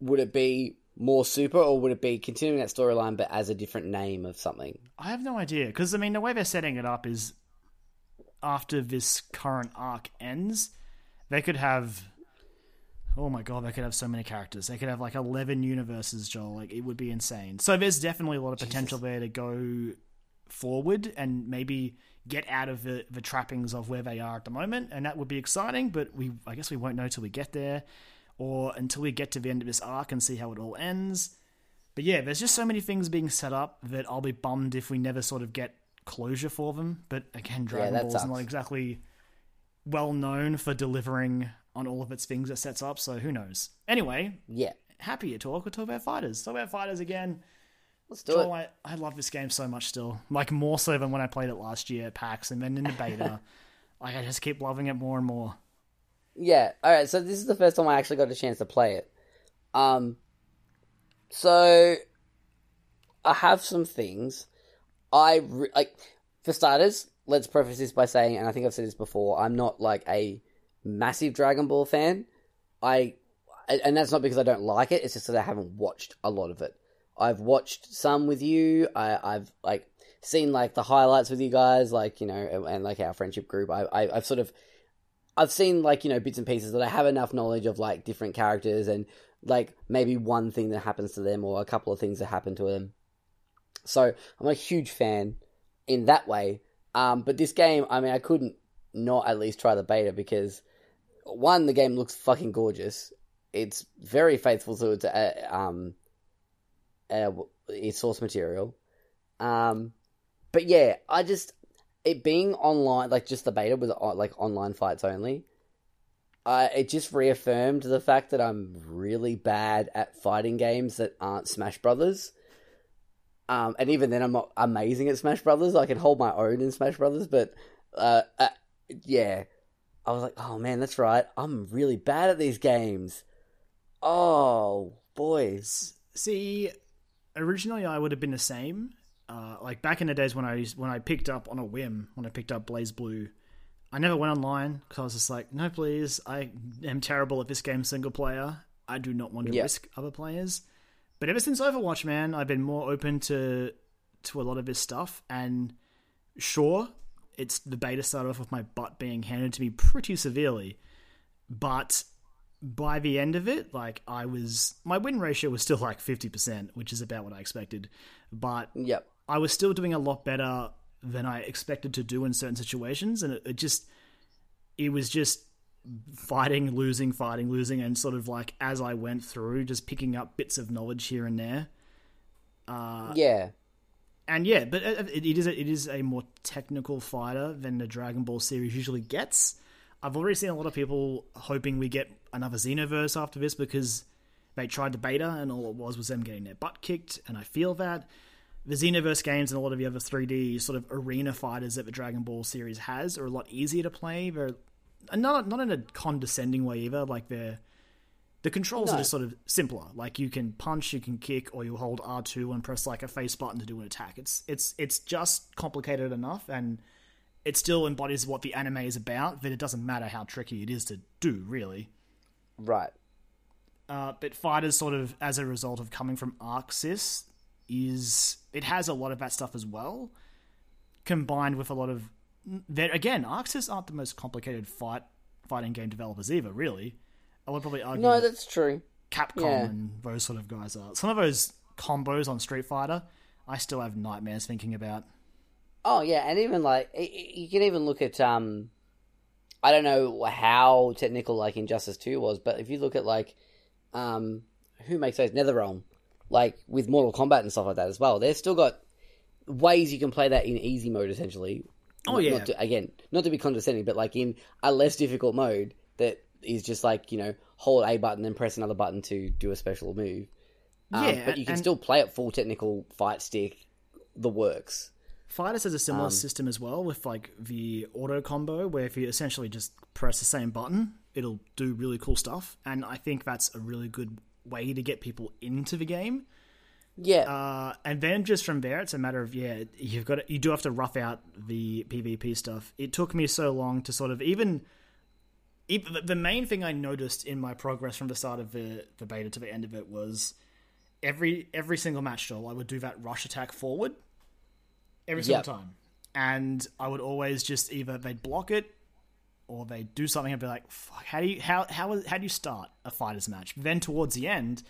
would it be more Super, or would it be continuing that storyline but as a different name of something? I have no idea because I mean the way they're setting it up is after this current arc ends, they could have. Oh my god, they could have so many characters. They could have like eleven universes, Joel. Like it would be insane. So there's definitely a lot of potential Jesus. there to go forward and maybe get out of the, the trappings of where they are at the moment, and that would be exciting. But we, I guess, we won't know till we get there, or until we get to the end of this arc and see how it all ends. But yeah, there's just so many things being set up that I'll be bummed if we never sort of get closure for them. But again, Dragon yeah, Ball is not exactly well known for delivering on all of its things it sets up. So who knows? Anyway, yeah, happy to talk. we talk about FighterZ. Talk about FighterZ again. Let's do Joel, it. I, I love this game so much still. Like more so than when I played it last year at PAX and then in the beta. (laughs) like I just keep loving it more and more. Yeah. All right. So this is the first time I actually got a chance to play it. Um. So I have some things I re- like for starters. Let's preface this by saying, and I think I've said this before. I'm not like a massive Dragon Ball fan. I and that's not because I don't like it. It's just that I haven't watched a lot of it. I've watched some with you. I, I've like seen like the highlights with you guys, like you know, and, and like our friendship group. I, I I've sort of I've seen like you know bits and pieces that I have enough knowledge of like different characters and like maybe one thing that happens to them or a couple of things that happen to them so I'm a huge fan in that way. Um, but this game, I mean, I couldn't not at least try the beta because one, the game looks fucking gorgeous. It's very faithful to its uh, um, uh, its source material. Um, but yeah, I just it being online, like just the beta with uh, like online fights only, uh, it just reaffirmed the fact that I'm really bad at fighting games that aren't Smash Brothers. Um, and even then, I'm not amazing at Smash Brothers. I can hold my own in Smash Brothers, but uh, uh, yeah, I was like, oh man, that's right. I'm really bad at these games. Oh, boys. See, originally I would have been the same. Uh, like back in the days when I used, when I picked up on a whim when I picked up BlazBlue, I never went online because I was just like, no, please, I am terrible at this game single player. I do not want to risk other players. But ever since Overwatch, man, I've been more open to to a lot of this stuff. And sure, it's the beta started off with my butt being handed to me pretty severely, but by the end of it, like I was, my win ratio was still like fifty percent, which is about what I expected. But yep. I was still doing a lot better than I expected to do in certain situations, and it, it just, it was just fighting, losing, fighting, losing, and sort of like as I went through, just picking up bits of knowledge here and there. Uh, yeah, and yeah, but uh, it, it is a, it is a more technical fighter than the Dragon Ball series usually gets. I've already seen a lot of people hoping we get another Xenoverse after this because they tried the beta and all it was was them getting their butt kicked, and I feel that the Xenoverse games and a lot of the other 3D sort of arena fighters that the Dragon Ball series has are a lot easier to play. They're not not in a condescending way either. Like they're the controls no. are just sort of simpler. Like you can punch, you can kick, or you hold R two and press like a face button to do an attack. It's it's it's just complicated enough, and it still embodies what the anime is about. That it doesn't matter how tricky it is to do, really. Right. Uh, but FighterZ, sort of as a result of coming from ArcSys, is it has a lot of that stuff as well, combined with a lot of that again. ArcSys aren't the most complicated fight fighting game developers either. Really, I would probably argue. No, that's true. Capcom yeah. and those sort of guys are some of those combos on Street Fighter. I still have nightmares thinking about. Oh yeah, and even like you can even look at um, I don't know how technical like Injustice Two was, but if you look at like um, who makes those NetherRealm, like with Mortal Kombat and stuff like that as well, they've still got ways you can play that in easy mode essentially. Oh yeah. Not to, again, not to be condescending, but like in a less difficult mode that is just like you know hold a button and press another button to do a special move. Um, yeah, but you can still play it full technical fight stick, the works. FighterZ has a similar um, system as well with like the auto combo, where if you essentially just press the same button, it'll do really cool stuff. And I think that's a really good way to get people into the game. Yeah. Uh, and then just from there, it's a matter of yeah, you've got to, you do have to rough out the PvP stuff. It took me so long to sort of even the main thing I noticed in my progress from the start of the, the beta to the end of it was every every single match stall I would do that rush attack forward every single yep. time, and I would always just either they'd block it or they'd do something and be like, how do you how how how do you start a FighterZ match? Then towards the end.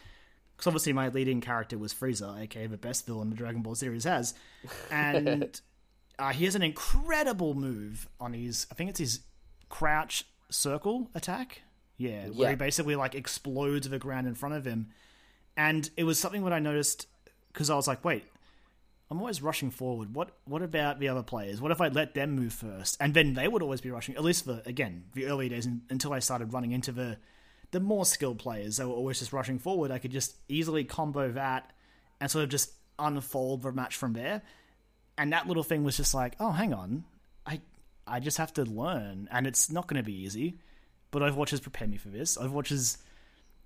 Because obviously my leading character was Frieza, aka the best villain the Dragon Ball series has, (laughs) and uh, he has an incredible move on his. I think it's his crouch circle attack. Yeah, where yeah. he basically like explodes the ground in front of him. And it was something that I noticed because I was like, wait, I'm always rushing forward. What what about the other players? What if I let them move first? And then they would always be rushing. At least for again the early days until I started running into the the more skilled players. They were always just rushing forward. I could just easily combo that and sort of just unfold the match from there. And that little thing was just like, oh, hang on, I just have to learn, and it's not going to be easy. But Overwatch has prepared me for this. Overwatch has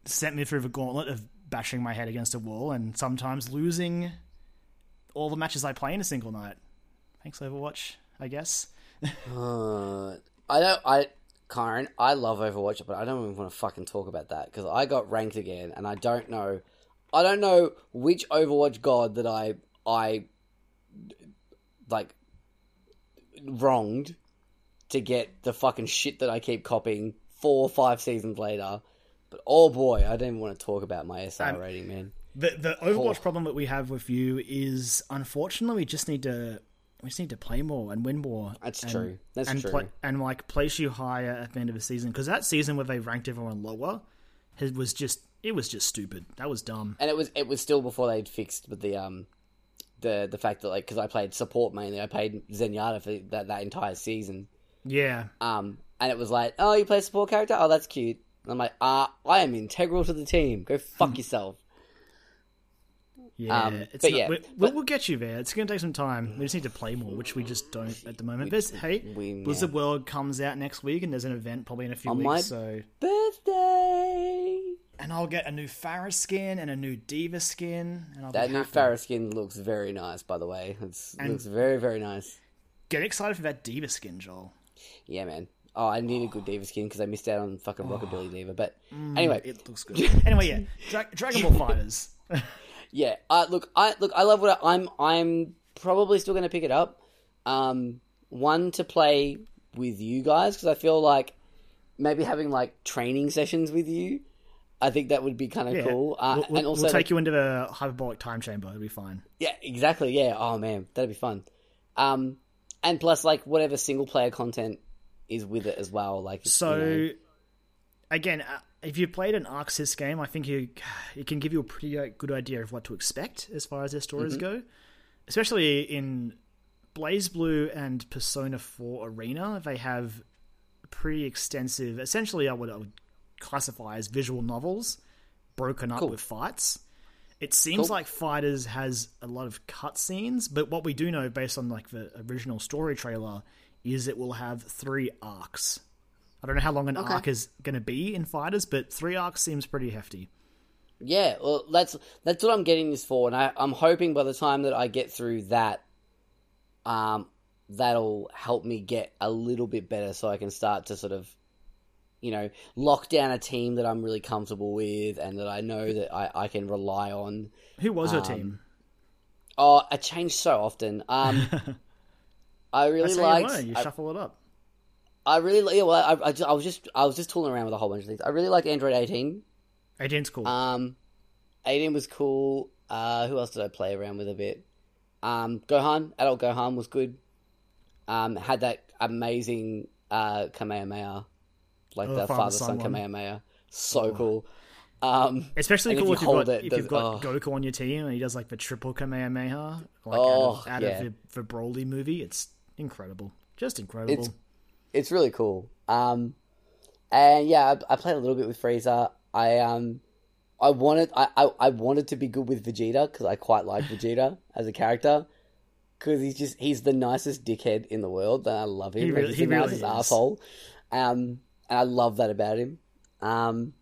sent me through the gauntlet of bashing my head against a wall and sometimes losing all the matches I play in a single night. Thanks, Overwatch. I guess. uh, I don't. I Karen, I love Overwatch, but I don't even want to fucking talk about that because I got ranked again, and I don't know. I don't know which Overwatch god that I I like wronged to get the fucking shit that I keep copying four or five seasons later. But oh boy, I don't even want to talk about my SR um, rating, man. The the Overwatch oh. problem that we have with you is unfortunately we just need to we just need to play more and win more. That's and, true. That's and true. and like place you higher at the end of the season because that season where they ranked everyone lower it was just it was just stupid. That was dumb. And it was it was still before they'd fixed with the um the the fact that like because I played support mainly, I played Zenyatta for that that entire season. Yeah. Um, and it was like, oh, you play a support character? Oh, that's cute. And I'm like, ah, I am integral to the team. Go fuck (laughs) yourself. Yeah, Um, it's but not- yeah, we- but- we'll, we'll get you there. It's going to take some time. We just need to play more, which we just don't at the moment. But hey, we- Blizzard World comes out next week, and there's an event probably in a few On weeks. So, Birthday. and I'll get a new Pharah skin and a new D.Va skin, and I'll That new happy. Pharah skin looks very nice, by the way. It's, looks very, very nice. Get excited for that D.Va skin, Joel. Yeah, man. Oh, I need a good (sighs) D.Va skin because I missed out on fucking (sighs) Rockabilly D.Va. But anyway, It looks good. (laughs) anyway, yeah, Dra- Dragon Ball FighterZ. (laughs) yeah. Uh, look, I look. I love what I, I'm. I'm probably still going to pick it up. Um, one to play with you guys because I feel like maybe having like training sessions with you. I think that would be kind of Yeah. cool. Uh, we'll, we'll- and also, we'll take you into the hyperbolic time chamber. It'll be fine. Yeah, exactly. Yeah. Oh man, that'd be fun. Um, and plus, like whatever single player content is with it as well. Like So, you know, again, uh, if you played an Arc Sys game, I think you it can give you a pretty uh, good idea of what to expect as far as their stories Mm-hmm. go. Especially in BlazBlue and Persona 4 Arena, they have pretty extensive, essentially, I would, I would classify as visual novels broken up Cool. with fights. It seems Cool. like FighterZ has a lot of cutscenes, but what we do know based on like the original story trailer is it will have three arcs. I don't know how long an Okay. arc is going to be in FighterZ, but three arcs seems pretty hefty. yeah. Well, that's that's what I'm getting this for, and I, I'm hoping by the time that I get through that, um, that'll help me get a little bit better, so I can start to sort of, you know, lock down a team that I'm really comfortable with, and that I know that I, I can rely on. Who was your Um, team? Oh, I change so often. Um, (laughs) I really how you. You I- shuffle it up. I really, yeah, well, I, I, I was just, I was just tooling around with a whole bunch of things. I really like Android 18. 18's cool. Um, 18 was cool. Uh, who else did I play around with a bit? Um, Gohan, adult Gohan was good. Um, had that amazing uh Kamehameha, like Oh, the father son. Kamehameha. So cool. Um, Especially and if cool you if you've, got, it, if you've got oh. Goku on your team and he does like the triple Kamehameha, like Oh, out of, out yeah. of the, the Broly movie. It's incredible. Just incredible. It's- it's really cool. Um, and yeah, I, I played a little bit with Frieza. I um, I wanted I, I, I wanted to be good with Vegeta because I quite like (laughs) Vegeta as a character because he's just he's the nicest dickhead in the world and I love him. He really- he's he the really nicest is. asshole. Um, and I love that about him. Um,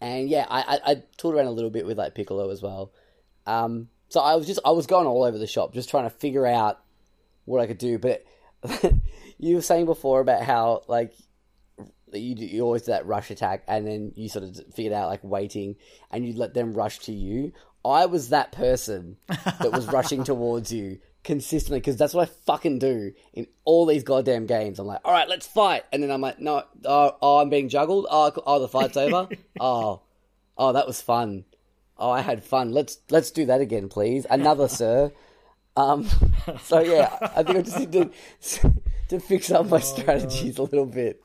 and yeah, I, I I tooled around a little bit with like Piccolo as well. Um, so I was just I was going all over the shop just trying to figure out what I could do. But (laughs) you were saying before about how like you do- you always do that rush attack, and then you sort of figured out like waiting, and you let them rush to you. I was that person that was rushing (laughs) towards you consistently because that's what I fucking do in all these goddamn games. I'm like, all right, let's fight, and then I'm like, no, oh, oh I'm being juggled. Oh, oh, the fight's over. (laughs) oh, oh, that was fun. Oh, I had fun. Let's let's do that again, please. Another, (laughs) sir. Um, so yeah, I think I just need to (laughs) to fix up my strategies a little bit.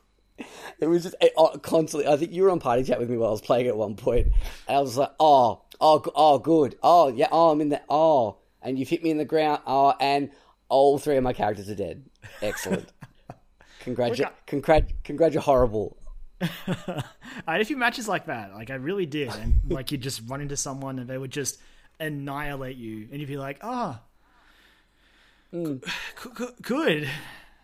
It was just uh, constantly. I think you were on party chat with me while I was playing at one point, and I was like, "Oh, oh, oh, good. Oh, yeah. Oh, I'm in the. Oh, and you've hit me in the ground. Oh, and all three of my characters are dead. Excellent. (laughs) Congratulate, Look, congrat, congratulate, horrible. (laughs) I had a few matches like that. Like I really did, and like you just run into someone and they would just annihilate you, and you'd be like, "Ah, g- g- good."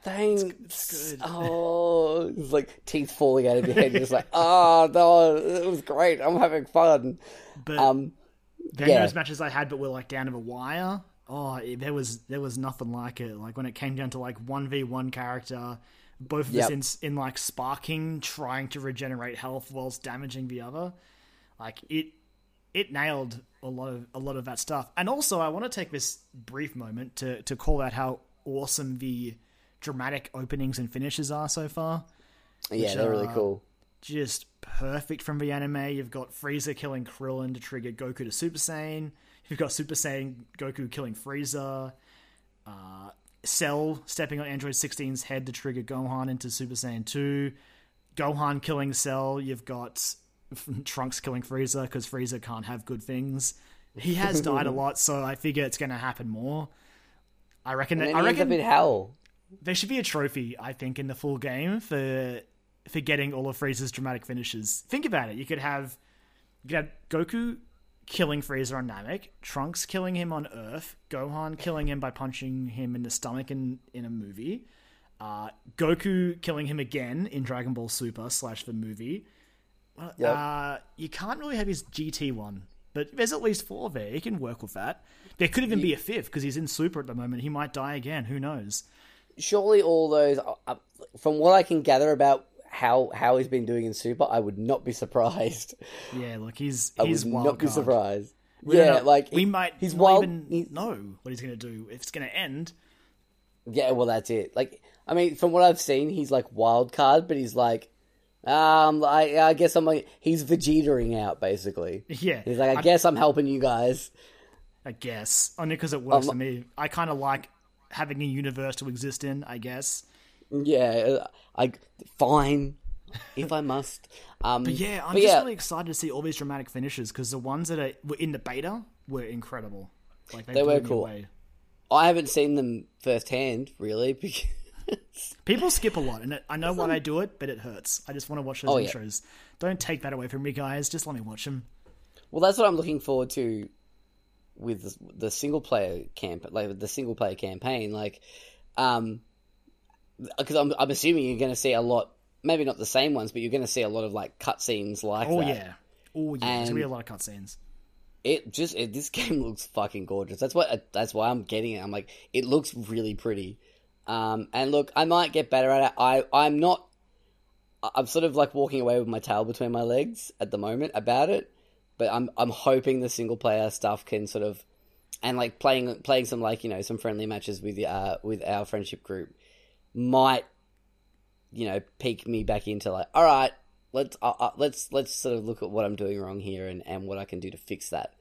Thanks. Oh, it's like teeth falling out of your head. You're just like, oh no, it was great. I'm having fun. But Um, then yeah. matches I had, but were like down to the wire. Oh, it, there was there was nothing like it. Like when it came down to like one v one character, both of Yep. us in, in like sparking, trying to regenerate health whilst damaging the other. Like it, it nailed a lot of a lot of that stuff. And also, I want to take this brief moment to to call out how awesome the dramatic openings and finishes are so far yeah, they're really cool. Just perfect from the anime. You've got Frieza killing Krillin to trigger Goku to Super Saiyan. You've got Super Saiyan Goku killing Frieza. Uh, Cell stepping on Android 16's head to trigger Gohan into Super Saiyan 2. Gohan killing Cell. You've got (laughs) Trunks killing Frieza because Frieza can't have good things. he has died a (laughs) lot, so I figure it's going to happen more. I reckon. And That, then I ends reckon up in hell. there should be a trophy. I think in the full game for for getting all of Frieza's dramatic finishes. Think about it. You could have you could have Goku killing Frieza on Namek, Trunks killing him on Earth, Gohan killing him by punching him in the stomach in in a movie, uh, Goku killing him again in Dragon Ball Super slash the movie. Well, Yep. Uh, you can't really have his GT one, but there's at least four there. He can work with that. There could even be a fifth because he's in Super at the moment. He might die again. Who knows? Surely all those, uh, uh, from what I can gather about how how he's been doing in Super, I would not be surprised. Yeah, look, he's (laughs) I he's wild not be card. surprised. We yeah, know- like we he- might He's not wild. even he- know what he's going to do if it's going to end. Yeah, well, that's it. Like, I mean, from what I've seen, he's like wild card, but he's like, um, I, I guess I'm like, he's Vegetaing out basically. (laughs) Yeah, He's like, I, I- guess I'm helping you guys. I guess only because it works Um, for me. I kind of like having a universe to exist in. I guess. Yeah, I fine if I must. Um, But yeah, I'm but just yeah, really excited to see all these dramatic finishes because the ones that are, were in the beta were incredible. Like they, They were cool. I haven't seen them firsthand, really. (laughs) Because People skip a lot, and it, I know why they do it, but it hurts. I just want to watch those Oh, yeah. intros. Don't take that away from me, guys. Just let me watch them. well, that's what I'm looking forward to with the, the single player camp, like the single player campaign. Like, um, because I'm I'm assuming you're going to see a lot, maybe not the same ones, but you're going to see a lot of like cutscenes like Oh that. yeah, oh yeah. There's gonna be a lot of cutscenes. it just it, this (laughs) game looks fucking gorgeous. That's what that's why I'm getting it. I'm like, it looks really pretty. Um, and look, I might get better at it. I I'm not. I'm sort of like walking away with my tail between my legs at the moment about it, but I'm I'm hoping the single player stuff can sort of, and like playing playing some like you know some friendly matches with uh with our friendship group might, you know, pique me back into like, all right, let's uh, uh, let's let's sort of look at what I'm doing wrong here and and what I can do to fix that.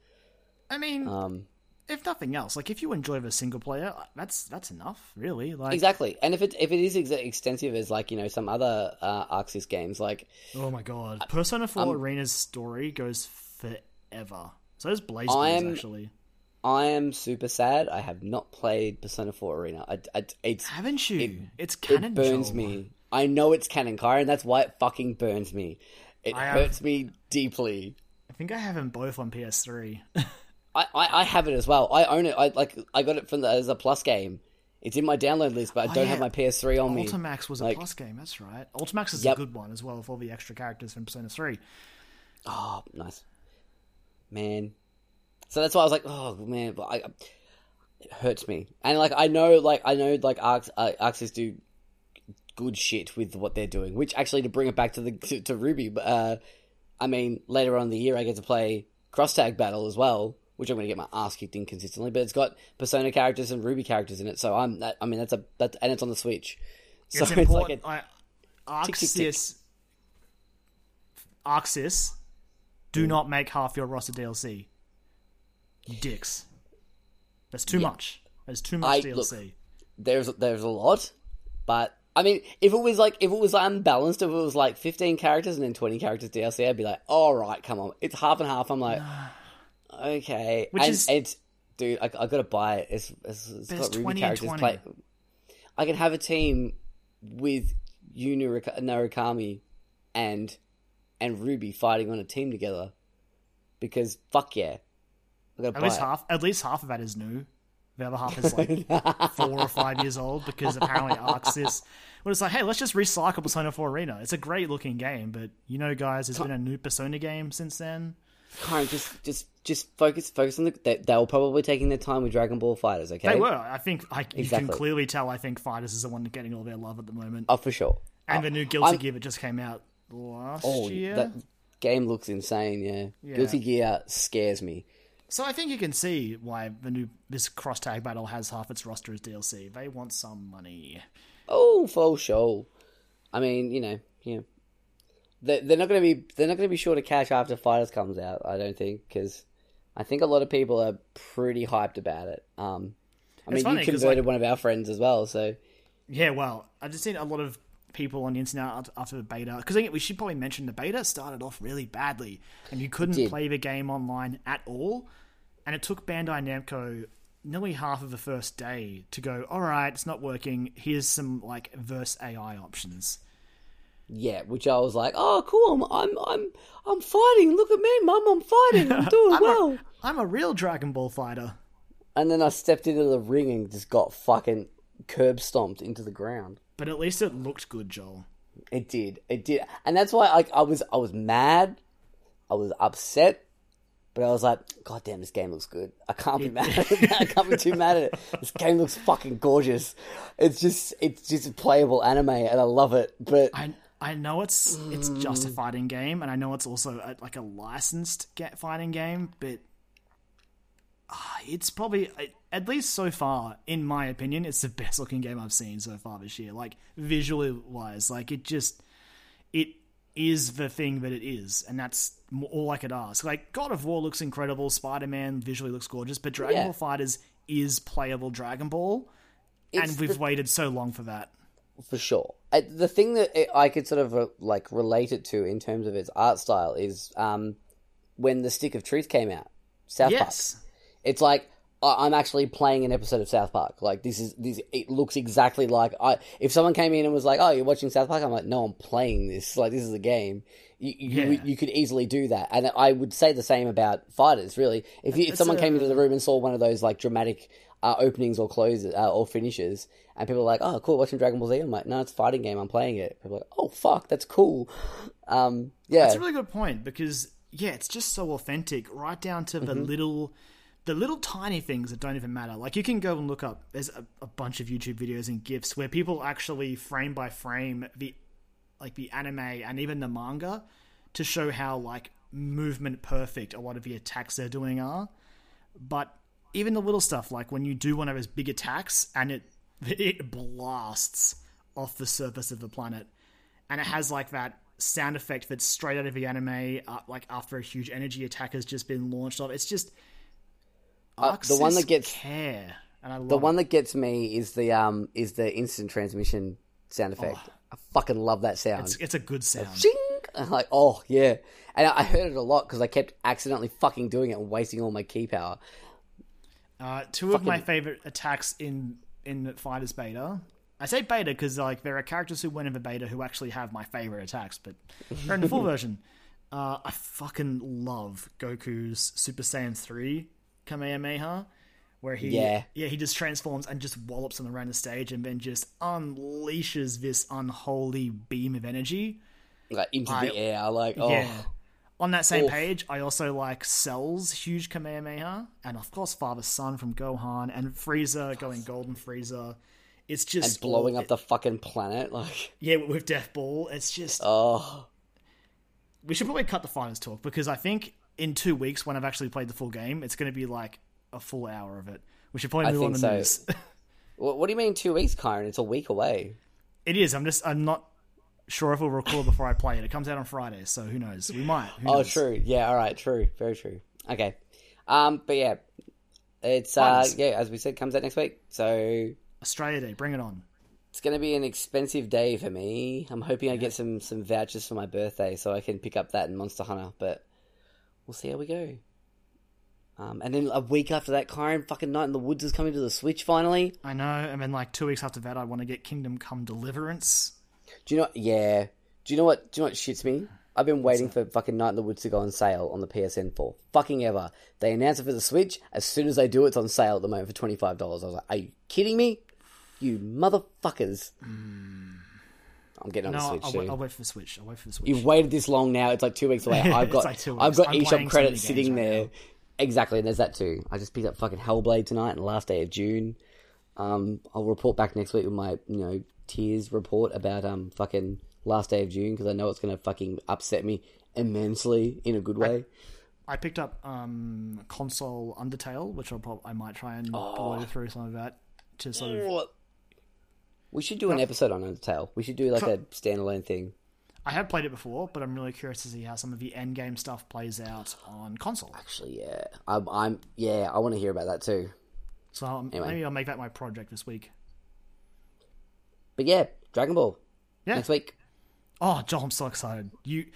I mean, Um, if nothing else, like if you enjoy the single player, that's that's enough, really. Like, exactly, and if it if it is ex- extensive as like you know some other uh, ArcSys games, like oh my god, Persona Four um, Arena's story goes forever. So does Blaze I'm- Blaze actually. I am super sad. I have not played Persona Four Arena. I, I, it's Haven't you? it- it's canon. it burns Joel. me. I know it's canon, Kyron. That's why it fucking burns me. It I have- hurts me deeply. I think I have them both on PS3. (laughs) I, I, I have it as well. I own it. I like I got it from the, as a plus game. It's in my download list, but I Oh, don't yeah. have my PS3 on me. Ultimax was a Like- plus game. That's right. Ultimax is Yep. a good one as well with all the extra characters from Persona Three. Oh, nice, man. So that's why I was like, oh man, but I, it hurts me. And like I know, like I know, like Arx, uh, ArcSys do good shit with what they're doing. Which actually, to bring it back to the to, to RWBY, uh, I mean, later on in the year, I get to play Cross Tag Battle as well, which I'm going to get my ass kicked in consistently. But it's got Persona characters and RWBY characters in it, so I'm that. I mean, that's a that, and it's on the Switch. So It's (laughs) it's, like I, tick, tick, tick. ArcSys, ArcSys, do not make half your roster DLC. You dicks. That's too much. That's too much I- DLC. look, there's there's a lot, but I mean, if it was like if it was unbalanced, if it was like 15 characters and then 20 characters DLC, I'd be like, all right, come on, it's half and half. I'm like, (sighs) okay, Which and is- it's dude, I, I gotta buy it. It's it's, it's got RWBY 20 and characters 20. play. I can have a team with Rik- Narukami and and Ruby fighting on a team together because fuck yeah, At least it. half. At least half of that is new. The other half is (laughs) like four or five years old because apparently ArcSys. Well, it's like, hey, let's just recycle Persona 4 Arena. It's a great looking game, but you know, guys, there's been a new Persona game since then. Karen, just just just focus focus on the. They, they were probably taking their time with Dragon Ball FighterZ. Okay, They were. I think I, you can clearly tell. I think FighterZ is the one getting all their love at the moment. Oh, for sure. and the new Guilty I'm- Gear that just came out last Oh, year. that game looks insane. Yeah. Yeah. Guilty Gear scares me. So I think you can see why the new this cross tag battle has half its roster as DLC. They want some money. Oh, for sure. I mean, you know, yeah. They're, they're not going to be they're not going to be short of cash after FighterZ comes out. I don't think because I think a lot of people are pretty hyped about it. Um, I mean, funny you converted like- one of our friends as well, so Yeah, well, I've just seen a lot of people on the internet after- after the beta because I think we should probably mention the beta started off really badly, and you couldn't play the game online at all. And it took Bandai Namco nearly half of the first day to go. All right, it's not working. Here's some like verse AI options. Yeah, which I was like, oh, cool. I'm, I'm, I'm, I'm fighting. Look at me, mum. I'm fighting. I'm (laughs) doing I'm well. A, I'm a real Dragon Ball fighter. And then I stepped into the ring and just got fucking curb stomped into the ground. But at least it looked good, Joel. It did. It did. And that's why like I was I was mad. I was upset. But I was like, God damn, this game looks good. I can't be mad at it. (laughs) I can't be too mad at it. This game looks fucking gorgeous. It's just it's just a playable anime and I love it. But I I know it's it's just a fighting game, and I know it's also a, like a licensed get fighting game, but uh, it's probably at least so far, in my opinion, it's the best looking game I've seen so far this year. Like visually wise, like it just it is the thing that it is, and that's all I could ask. Like God of War looks incredible, Spider Man visually looks gorgeous, but Dragon Yeah. Ball Fighters is playable Dragon Ball, It's and we've the- waited so long for that. for sure. I, the thing that it, I could sort of uh, like relate it to in terms of its art style is um, when the Stick of Truth came out, South Yes. Park. It's like I- I'm actually playing an episode of South Park. Like this is this. It looks exactly like I. If someone came in and was like, "Oh, you're watching South Park," I'm like, "No, I'm playing this. Like this is a game." You, you, Yeah. you could easily do that, and I would say the same about FighterZ. Really, if, you, if someone a- came into the room and saw one of those like dramatic uh, openings or closes uh, or finishes, and people are like, "Oh, cool, watching Dragon Ball Z." I'm like, "No, it's a fighting game. I'm playing it." People are like, "Oh, fuck, that's cool." Um, yeah, That's a really good point because yeah, it's just so authentic, right down to Mm-hmm. the little, the little tiny things that don't even matter. Like you can go and look up. There's a, a bunch of YouTube videos and gifs where people actually frame by frame the, like the anime and even the manga, to show how like movement perfect a lot of the attacks they're doing are. But even the little stuff like when you do one of those big attacks and it (laughs) it blasts off the surface of the planet and it has like that sound effect that's straight out of the anime, uh, like after a huge energy attack has just been launched off. It's just Uh, the one that gets- care, and I love the one it. that gets me is the um is the instant transmission sound effect. I fucking love that sound. It's, it's a good sound. Shing! I'm like, oh yeah, and I heard it a lot because I kept accidentally fucking doing it and wasting all my ki power. Uh, two of my favorite attacks in in FighterZ Beta. I say beta because like there are characters who went in the beta who actually have my favorite attacks, but they're in the full (laughs) version. Uh, I fucking love Goku's Super Saiyan three Kamehameha, where he Yeah. yeah he just transforms and just wallops them around the stage and then just unleashes this unholy beam of energy. Like into I- the air, like oh Yeah. On that same Oof. page, I also like Cell's huge Kamehameha, and of course Father Son from Gohan, and Frieza going Golden Frieza. It's just and blowing all- up the fucking planet, like yeah with Death Ball. It's just oh we should probably cut the finals talk because I think in two weeks when I've actually played the full game, it's going to be like a full hour of it. We should probably move on to so. news. (laughs) What, what do you mean two weeks, Kyron? It's a week away. it is. I'm just I'm not sure if we'll record before I play it. It comes out on Friday, so who knows? We might. Who Oh, knows? true. Yeah, all right, true. Very true. Okay. Um, but yeah, it's uh, yeah, as we said, comes out next week. So Australia Day, bring it on. it's going to be an expensive day for me. I'm hoping I get some some vouchers for my birthday so I can pick up that in Monster Hunter. But we'll see how we go. Um, and then a week after that, Kyron fucking Night in the Woods is coming to the Switch finally. I know, and then like two weeks after that, I want to get Kingdom Come Deliverance. Do you know? Yeah. Do you know what? Do you know what shits me? I've been waiting for fucking Night in the Woods to go on sale on the PSN for fucking ever. They announce it for the Switch. As soon as they do, it's on sale at the moment for twenty five dollars. I was like, "Are you kidding me? You motherfuckers!" I'm getting on No, the Switch I'll, soon. I'll wait for the Switch. I'll wait for the Switch. You've waited this long now. It's like two weeks away. (laughs) I've got like I've got I'm eShop credits sitting right there. now. Exactly, and there's that too. I just picked up fucking Hellblade tonight and the last day of June. Um, I'll report back next week with my you know tears report about um fucking last day of June because I know it's gonna fucking upset me immensely in a good way. I picked up um, console Undertale, which I'll prob- I might try and Oh. blow through some of that to sort of. We should do an episode on Undertale. We should do like a standalone thing. I have played it before, but I'm really curious to see how some of the end game stuff plays out on console. Actually, yeah, I'm, I'm yeah, I want to hear about that too. So um, Anyway. maybe I'll make that my project this week. But yeah, Dragon Ball Yeah. next week. Oh, Joel, I'm so excited. You,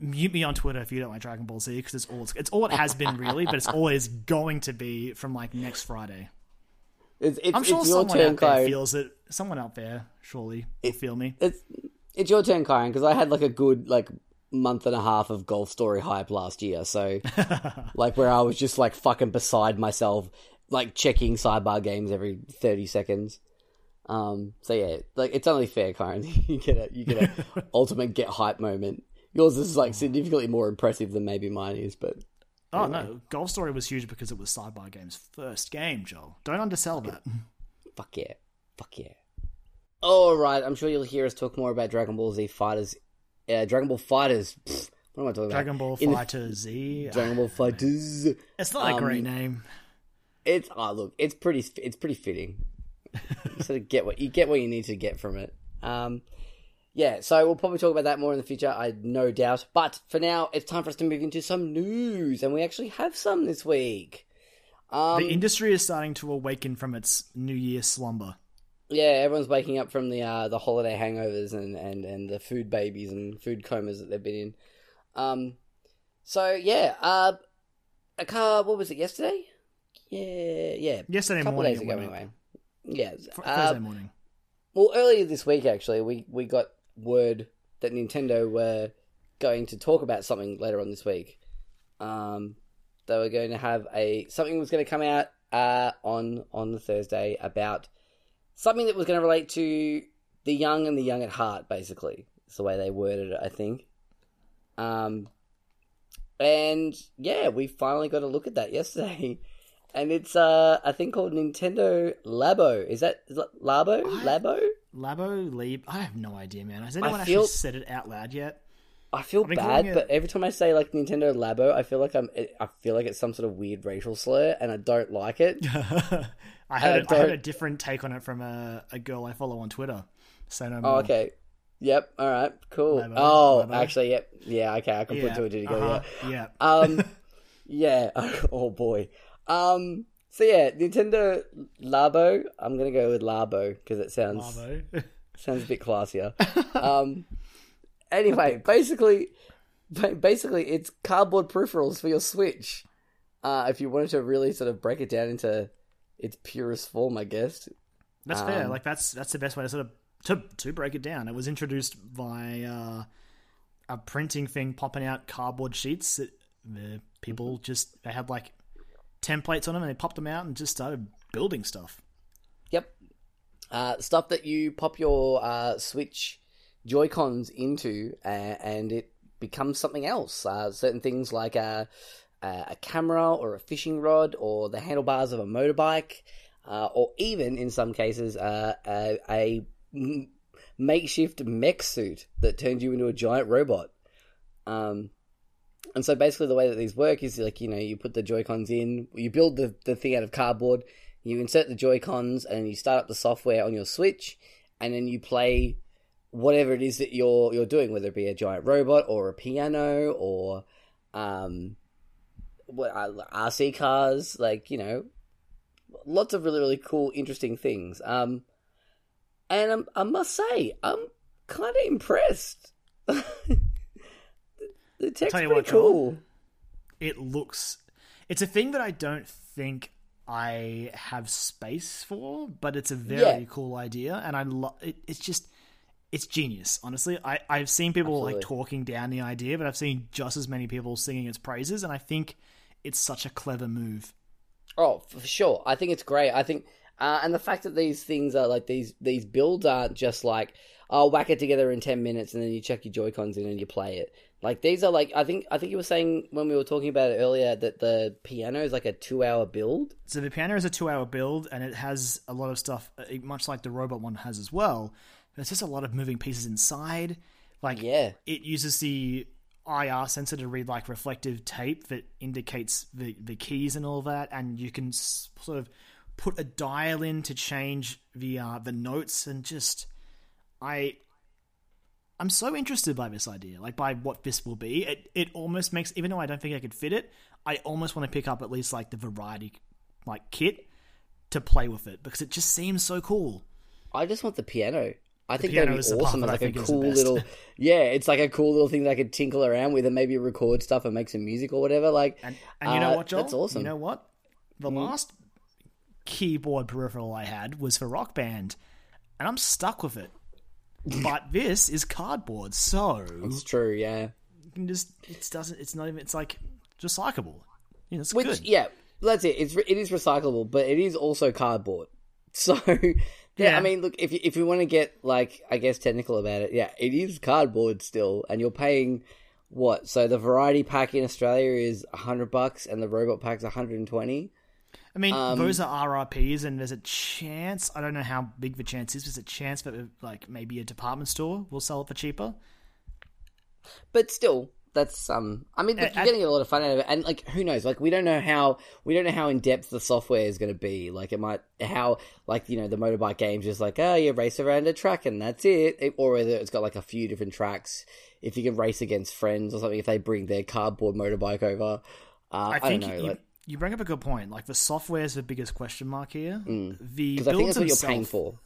mute me on Twitter if you don't like Dragon Ball Z because it's all it's all it has been really, but it's always going to be from like next Friday. It's, it's, I'm sure it's someone out there feels it. Someone out there surely will feel me. It's it's your turn, Kyron, because I had like a good like month and a half of Golf Story hype last year. So (laughs) like where I was just like fucking beside myself, like checking sidebar games every thirty seconds. Um. So yeah, like it's only fair, Kyron. (laughs) you get a you get a (laughs) ultimate get hype moment. Yours is like significantly more impressive than maybe mine is, but Oh no, Golf Story was huge because it was Sidebar Games' first game. Joel, don't undersell that. fuck yeah, fuck yeah. All right, I'm sure you'll hear us talk more about Dragon Ball Z Fighters, uh, Dragon Ball Fighters. Pfft, what am I talking about? Dragon about? Ball In the- Fighter Z. Dragon Ball Fighters. It's not a um, great name. It's oh look, it's pretty, it's pretty fitting. you sort of get what you get what you need to get from it. Um, yeah, so we'll probably talk about that more in the future, I no doubt. But for now, it's time for us to move into some news, and we actually have some this week. Um, the industry is starting to awaken from its New Year slumber. Yeah, everyone's waking up from the uh, the holiday hangovers and, and, and the food babies and food comas that they've been in. Um, so yeah, uh, a car. What was it yesterday? Yeah, yeah, Yesterday a couple morning, days ago anyway. Yeah, uh, Thursday morning. well, earlier this week actually, we we got word that Nintendo were going to talk about something later on this week. Um, they were going to have a something was going to come out uh, on on the Thursday about something that was going to relate to the young and the young at heart. Basically, it's the way they worded it. I think. Um, and yeah, we finally got a look at that yesterday. (laughs) And it's uh, a thing called Nintendo Labo. Is that, is that Labo? I- Labo? Labo, Leap. I have no idea, man. Has anyone feel- actually said it out loud yet? I feel I've been bad, it- but every time I say like Nintendo Labo, I feel like I'm. I feel like it's some sort of weird racial slur, and I don't like it. (laughs) I had, a, I had a different take on it from a, a girl I follow on Twitter. Say no Oh, more. okay. Yep. All right. Cool. Labo, oh, Labo. actually, yep. Yeah. Okay. I can Yeah, put two and two together. uh-huh, Yeah. yeah. Um. (laughs) yeah. (laughs) Oh boy. Um. So yeah, Nintendo Labo. I'm gonna go with Labo because it sounds Labo. sounds a bit classier. um. Anyway, basically, basically, it's cardboard peripherals for your Switch. Uh, if you wanted to really sort of break it down into its purest form, I guess. That's fair. Um, Like that's that's the best way to sort of to to break it down. It was introduced by uh, a printing thing popping out cardboard sheets that the people just they had like templates on them and they popped them out and just started building stuff. Yep. Uh, stuff that you pop your uh, Switch Joy Cons into, uh, and it becomes something else. Uh, certain things like a, a camera or a fishing rod or the handlebars of a motorbike, uh, or even in some cases uh, a, a makeshift mech suit that turns you into a giant robot. Um, and so basically, the way that these work is like you know you put the Joy Cons in, you build the the thing out of cardboard, you insert the Joy Cons, and you start up the software on your Switch, and then you play whatever it is that you're you're doing, whether it be a giant robot or a piano or um, what uh, RC cars, like you know, lots of really really cool, interesting things. Um, and I'm, I must say, I'm kind of impressed. (laughs) the tech's pretty what, cool. It looks it's a thing that I don't think I have space for, but it's a very Yeah. cool idea and I love it, it's just it's genius, honestly. I, I've seen people like talking down the idea, but I've seen just as many people singing its praises, and I think it's such a clever move. Oh, for sure. I think it's great. I think, uh, and the fact that these things are like these these builds aren't just like I'll whack it together in ten minutes and then you check your Joy Cons in and you play it. Like these are like I think I think you were saying when we were talking about it earlier that the piano is like a two hour build. So the piano is a two-hour build, and it has a lot of stuff, uh, much like the robot one has as well. There's just a lot of moving pieces inside. Like Yeah. it uses the IR sensor to read like reflective tape that indicates the the keys and all that, and you can sort of put a dial in to change the uh, the notes, and just I. I'm so interested by this idea, like by what this will be. It it almost makes, even though I don't think I could fit it, I almost want to pick up at least like the variety, like kit, to play with it because it just seems so cool. I just want the piano. I think that'd be awesome like a cool little, (laughs) yeah, it's like a cool little thing that I could tinkle around with and maybe record stuff and make some music or whatever. Like, and, and you know uh, what, Joel? That's awesome. You know what? The mm. last keyboard peripheral I had was for Rock Band, and I'm stuck with it. (laughs) but this is cardboard, so it's true. Yeah, you can just it doesn't. It's not even. It's like recyclable. You know, it's Which, good. yeah, that's it. It's it is recyclable, but it is also cardboard. (laughs) So yeah, yeah, I mean, look, if you, if you want to get like, I guess technical about it, yeah, it is cardboard still, and you're paying what? So the variety pack in Australia is hundred bucks, and the robot pack's one hundred and twenty. I mean, um, those are RRPs, and there's a chance. I don't know how big the chance is. There's a chance that like maybe a department store will sell it for cheaper. But still, that's um. I mean, look, you're getting a lot of fun out of it, and like, who knows? Like, we don't know how we don't know how in depth the software is going to be. Like, it might how like you know the motorbike games just like oh you race around a track and that's it, it or whether it's got like a few different tracks. If you can race against friends or something, if they bring their cardboard motorbike over, uh, I, I, don't know. You, like, you bring up a good point. Like the software is the biggest question mark here. Mm. The because I think that's what you're paying for.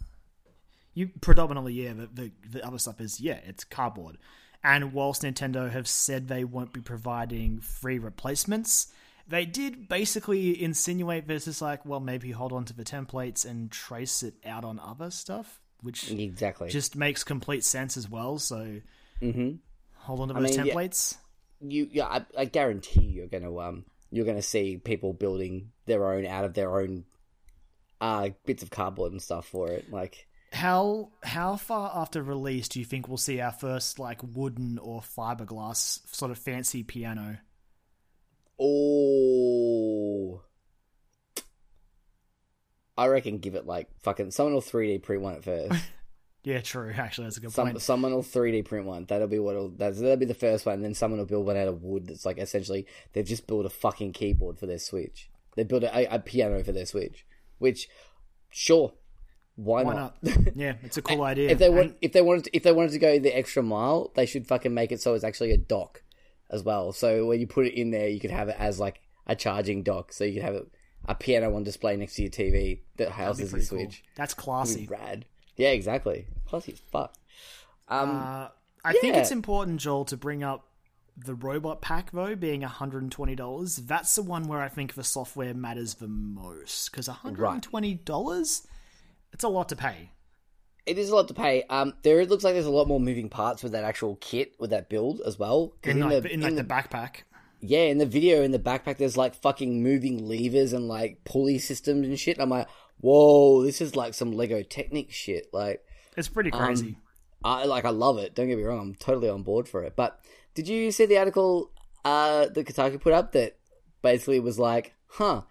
You predominantly, yeah. The, the the other stuff is yeah, it's cardboard. And whilst Nintendo have said they won't be providing free replacements, they did basically insinuate this is like, well, maybe hold on to the templates and trace it out on other stuff, which exactly just makes complete sense as well. So mm-hmm. hold on to those I mean, templates. Yeah, you, yeah, I, I guarantee you're gonna um, you're gonna see people building their own out of their own uh bits of cardboard and stuff for it, like how how far after release do you think we'll see our first like wooden or fiberglass sort of fancy piano? Oh, I reckon give it like fucking someone will three D print one at first. (laughs) yeah, true. Actually, that's a good Some, point. Someone will three D print one. That'll be what'll that's, that'll be the first one. And then someone will build one out of wood. That's like essentially they've just built a fucking keyboard for their Switch. They built a, a piano for their Switch, which sure why, why not? not? (laughs) Yeah, it's a cool idea. if they want, and... if they wanted, to, if they wanted to go the extra mile, they should fucking make it so it's actually a dock as well. So when you put it in there, you could have it as like a charging dock. So you could have it, a piano on display next to your TV that houses the Switch. Cool. That's classy, rad. Yeah, exactly. Classy as fuck. Um, uh, I yeah. think it's important, Joel, to bring up the robot pack though being $120 that's the one where i think the software matters the most because $120 right. It's a lot to pay. It is a lot to pay. Um, there it looks like there's a lot more moving parts with that actual kit with that build as well. In, in, like, the, in like the, the backpack. Yeah, in the video in the backpack, there's like fucking moving levers and like pulley systems and shit. I'm like, whoa, this is like some Lego Technic shit. Like, it's pretty crazy. Um, I like, I love it. Don't get me wrong, I'm totally on board for it. But did you see the article uh, that Kotaku put up that basically was like, huh,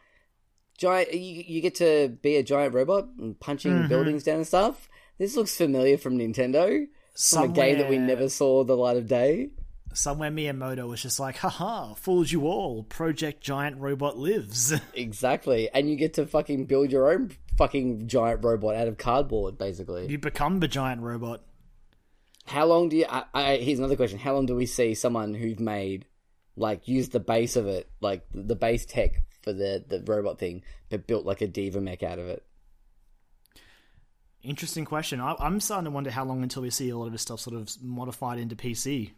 giant. You, you get to be a giant robot and punching mm-hmm. buildings down and stuff. This looks familiar from Nintendo. Somewhere, from a game that we never saw the light of day. Somewhere Miyamoto was just like, haha, fooled you all. Project Giant Robot lives. (laughs) exactly. And you get to fucking build your own fucking giant robot out of cardboard, basically. You become the giant robot. How long do you. I, I, here's another question. How long do we see someone who's made, like, use the base of it, like, the base tech for the the robot thing, but built like a D.Va mech out of it. Interesting question. I, am starting to wonder how long until we see a lot of this stuff sort of modified into PC.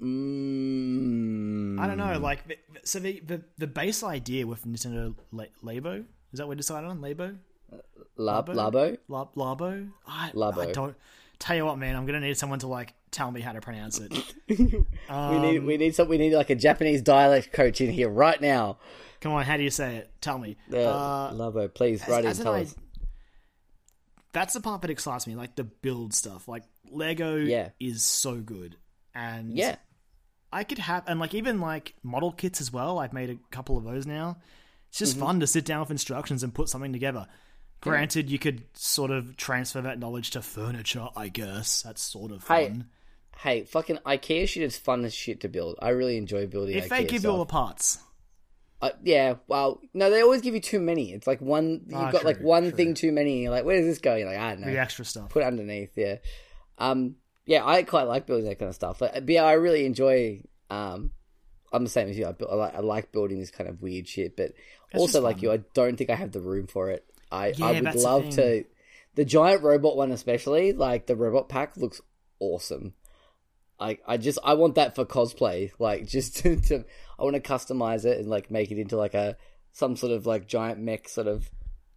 Mm. I don't know. Like, so the the, the base idea with Nintendo Labo is that what we decided on? Labo, Lab, Labo, Lab, Labo. I, Labo. I don't. Tell you what, man, I'm gonna need someone to like tell me how to pronounce it. um, (laughs) we need we need some we need like a Japanese dialect coach in here right now. Come on, how do you say it? Tell me. Uh, uh, please write as, in. Tell us. That's the part that excites me, like the build stuff. Like Lego, yeah. is so good, and yeah, I could have and like even like model kits as well. I've made a couple of those now. It's just mm-hmm. fun to sit down with instructions and put something together. Granted, you could sort of transfer that knowledge to furniture, I guess. That's sort of fun. Hey, hey fucking IKEA shit is fun as shit to build. I really enjoy building. If IKEA they give stuff. you all the parts, uh, yeah, well, no, they always give you too many. It's like one, you've ah, got true, like one true. thing too many. you're like, where does this go? You're like, I don't know. The extra stuff. Put underneath, yeah. Um, yeah, I quite like building that kind of stuff. Like, but yeah, I really enjoy. Um, I'm the same as you. I, I, like, I like building this kind of weird shit, but it's also like you, I don't think I have the room for it. I, yeah, I would love to. the giant robot one especially, like the robot pack looks awesome. Like I just I want that for cosplay. Like (laughs) just to, to I want to customize it and like make it into like a some sort of like giant mech sort of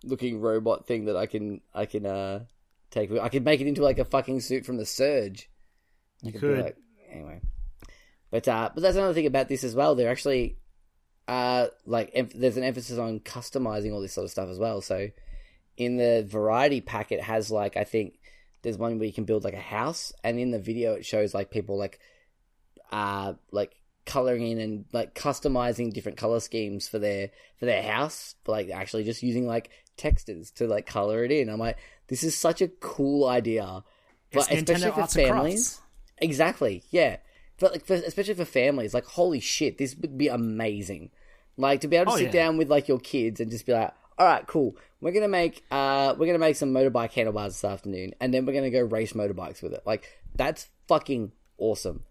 looking robot thing that I can I can uh take. I could make it into like a fucking suit from the Surge. You could like, anyway. But uh, but that's another thing about this as well. They're actually uh like em- there's an emphasis on customizing all this sort of stuff as well. So in the variety pack, it has like I think there's one where you can build like a house, and in the video it shows like people like uh like coloring in and like customizing different color schemes for their for their house, like actually just using like textures to like color it in. I'm like, this is such a cool idea, but it's especially Nintendo for families. Exactly, yeah. But like, for, especially for families, like, holy shit, this would be amazing. Like to be able to oh, sit yeah. down with like your kids and just be like, all right, cool. We're gonna make uh we're gonna make some motorbike handlebars this afternoon, and then we're gonna go race motorbikes with it. Like that's fucking awesome.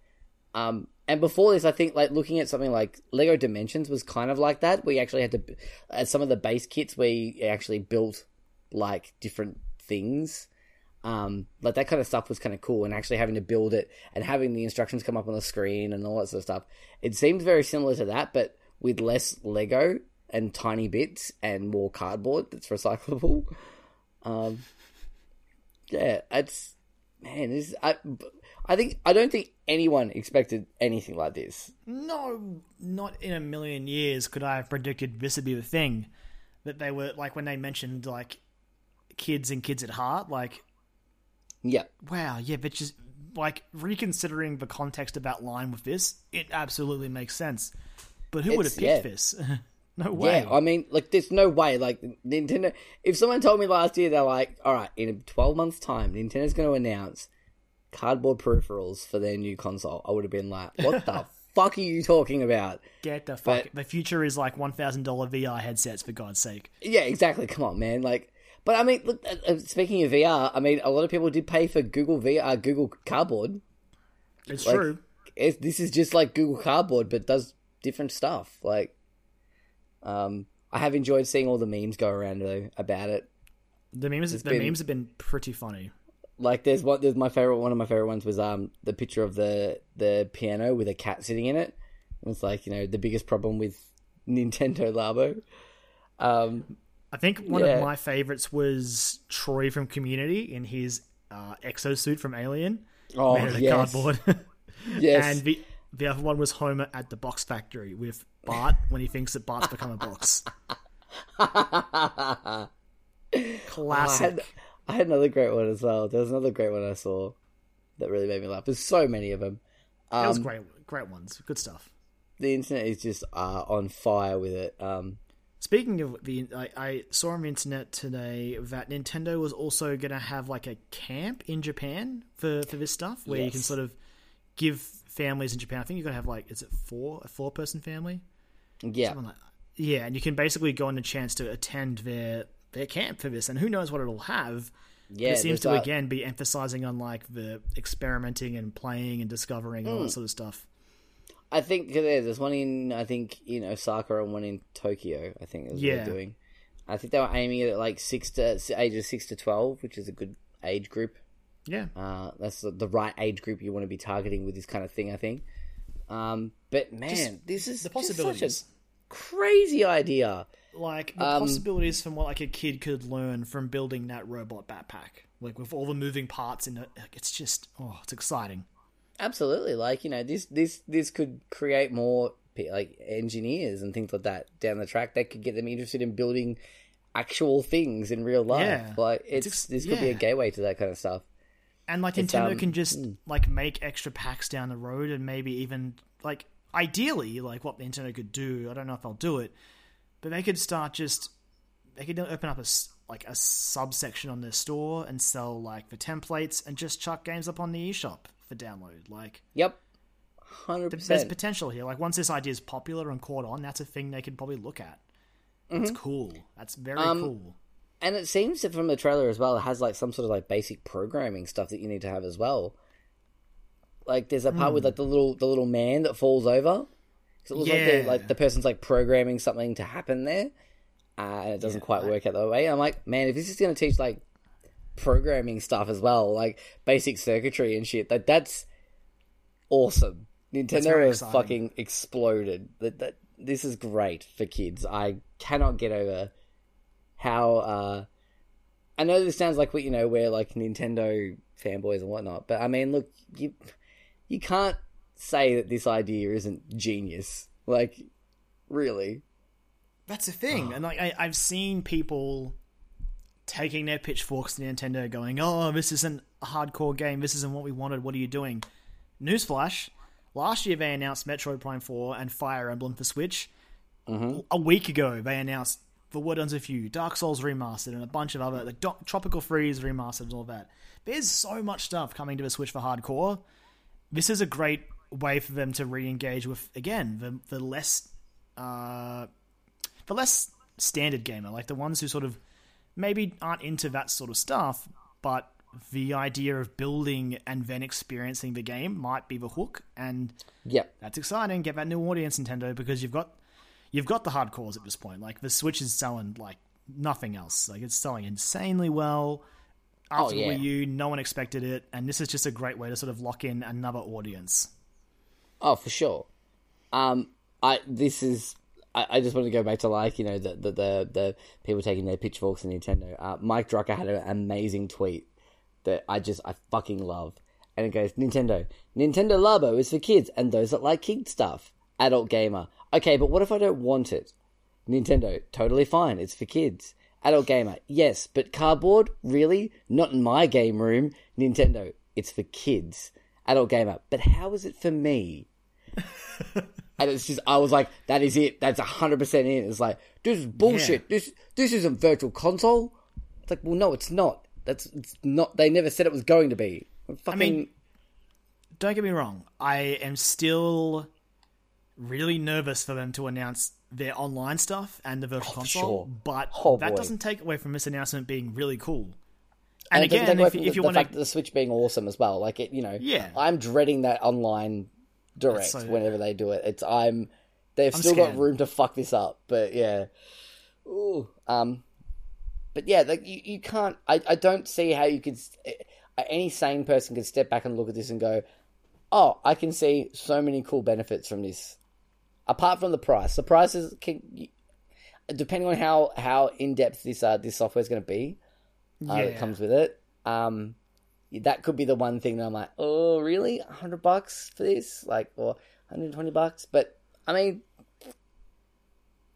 Um, and before this, I think like looking at something like Lego Dimensions was kind of like that. We actually had to, at some of the base kits, we actually built like different things. Um, like that kind of stuff was kind of cool, and actually having to build it and having the instructions come up on the screen and all that sort of stuff. It seems very similar to that, but with less Lego and tiny bits and more cardboard that's (laughs) recyclable. Um, yeah, it's man, this I, I think I don't think anyone expected anything like this. No, not in a million years could I have predicted this would be the thing. That they were like when they mentioned like kids and kids at heart, like yeah, wow, yeah, but just like reconsidering the context of that line with this, it absolutely makes sense. But who it's, would have picked yeah. this? (laughs) no way. Yeah, I mean, like, there's no way. Like, Nintendo. If someone told me last year, they're like, all right, in 12 months' time, Nintendo's going to announce cardboard peripherals for their new console, I would have been like, what the (laughs) fuck are you talking about? Get the fuck. But, the future is like $1,000 VR headsets, for God's sake. Yeah, exactly. Come on, man. Like, but I mean, look, uh, uh speaking of VR, I mean, a lot of people did pay for Google VR, uh, Google Cardboard. It's like, true. It's, this is just like Google Cardboard, but does different stuff. Like, um, I have enjoyed seeing all the memes go around though about it. The memes, the been, memes have been pretty funny like there's one there's my favorite one of my favorite ones was um the picture of the the piano with a cat sitting in it. It's like you know the biggest problem with Nintendo Labo. Um, I think one yeah. of my favorites was Troy from Community in his uh, exosuit from Alien. Oh, made of yes. cardboard. (laughs) yes. And the the other one was Homer at the box factory with Bart when he thinks that Bart's become a box. (laughs) Classic. Oh, I had another great one as well. There was another great one I saw that really made me laugh. There's so many of them. Um, was great, great ones. Good stuff. The internet is just uh, on fire with it. Um, Speaking of the, I, I, saw on the internet today that Nintendo was also going to have like a camp in Japan for, for this stuff, where yes. you can sort of give families in Japan. I think you're going to have like, is it four a four person family? Yeah, like, yeah, and you can basically go on a chance to attend their their camp for this, and who knows what it'll have. Yeah, it seems to that... again be emphasizing on like the experimenting and playing and discovering and all that hmm. sort of stuff. I think there's one in I think in Osaka and one in Tokyo. I think is yeah. what they're doing. I think they were aiming at like six to ages six to twelve, which is a good age group. Yeah, uh, that's the, the, right age group you want to be targeting with this kind of thing. I think. Um, but man, just this is the possibilities. crazy idea. Like the um, possibilities from what like a kid could learn from building that robot backpack, like with all the moving parts in it. It's just oh, it's exciting. Absolutely, like you know, this this this could create more like engineers and things like that down the track. That could get them interested in building actual things in real life. Yeah. Like it's, it's this could yeah. be a gateway to that kind of stuff. And like it's, Nintendo um, can just mm. like make extra packs down the road, and maybe even like ideally, like what Nintendo could do. I don't know if they'll do it, but they could start just they could open up a like a subsection on their store and sell like the templates and just chuck games up on the eShop for download. Like, yep, hundred percent. There's potential here. Like once this idea is popular and caught on, that's a thing they could probably look at. That's mm-hmm. cool. That's very um, cool. And it seems that from the trailer as well, it has like some sort of like basic programming stuff that you need to have as well. Like there's a part mm. with like the little the little man that falls over. Because it looks yeah. like, like the person's like programming something to happen there, uh, and it doesn't yeah, quite like, work out that way. I'm like, man, if this is going to teach like programming stuff as well, like basic circuitry and shit. That that's awesome. Nintendo has fucking exploded. That that this is great for kids. I cannot get over how. Uh, I know this sounds like what you know we're like Nintendo fanboys and whatnot, but I mean, look, you you can't say that this idea isn't genius. Like, really. That's the thing, and like I, I've seen people taking their pitchforks to Nintendo, going, "Oh, this isn't a hardcore game. This isn't what we wanted. What are you doing?" Newsflash: Last year they announced Metroid Prime Four and Fire Emblem for Switch. Mm-hmm. A week ago they announced The World Ends with You, Dark Souls remastered, and a bunch of other like Do- Tropical Freeze remastered and all that. There's so much stuff coming to the Switch for hardcore. This is a great way for them to re-engage with again the the less uh, the less standard gamer, like the ones who sort of maybe aren't into that sort of stuff, but the idea of building and then experiencing the game might be the hook, and yeah, that's exciting. Get that new audience, Nintendo, because you've got you've got the hardcores at this point. Like the Switch is selling like nothing else. Like it's selling insanely well. After oh, yeah. Wii U, no one expected it, and this is just a great way to sort of lock in another audience. Oh, for sure. Um, I this is I, just want to go back to like you know the the the, the people taking their pitchforks in Nintendo. Uh, Mike Drucker had an amazing tweet that I just I fucking love, and it goes Nintendo. Nintendo Labo is for kids and those that like kid stuff. Adult gamer. Okay, but what if I don't want it? Nintendo. Totally fine. It's for kids. Adult gamer. Yes, but cardboard? Really? Not in my game room. Nintendo. It's for kids. Adult gamer. But how is it for me? And it's just I was like, that is it. That's hundred percent it. It's like this is bullshit. Yeah. This this isn't virtual console. It's like, well, no, it's not. That's it's not. They never said it was going to be. Fucking... I mean, don't get me wrong. I am still really nervous for them to announce their online stuff and the virtual oh, console, sure. but oh, that boy. doesn't take away from this announcement being really cool. And, and again, if, if, you want the to, the Switch being awesome as well, like it, you know, yeah, I'm dreading that online direct so, whenever they do it. It's I'm they've I'm still scared. got room to fuck this up, but yeah. Ooh, um, but yeah, like you, you can't. I, I don't see how you could. Any sane person could step back and look at this and go, "Oh, I can see so many cool benefits from this." Apart from the price, the price is can, depending on how how in depth this uh, this software is going to be uh, yeah. that comes with it. Um, that could be the one thing that I'm like, oh, really, hundred bucks for this, like, or 120 bucks. But I mean,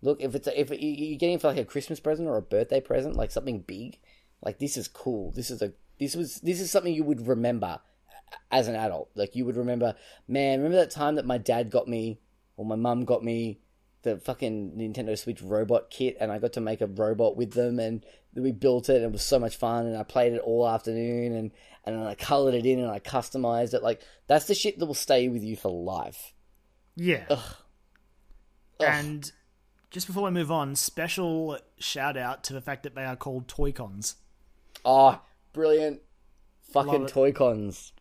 look, if it's a, if you're getting for like a Christmas present or a birthday present, like something big, like this is cool. This is a this was this is something you would remember as an adult. Like you would remember, man, remember that time that my dad got me or my mum got me the fucking Nintendo Switch robot kit, and I got to make a robot with them, and we built it, and it was so much fun, and I played it all afternoon, and and I colored it in, and I customized it. Like that's the shit that will stay with you for life. Yeah. Ugh. Ugh. And just before we move on, special shout out to the fact that they are called Toy-Cons. Oh, ah, brilliant! Fucking Toy-Cons.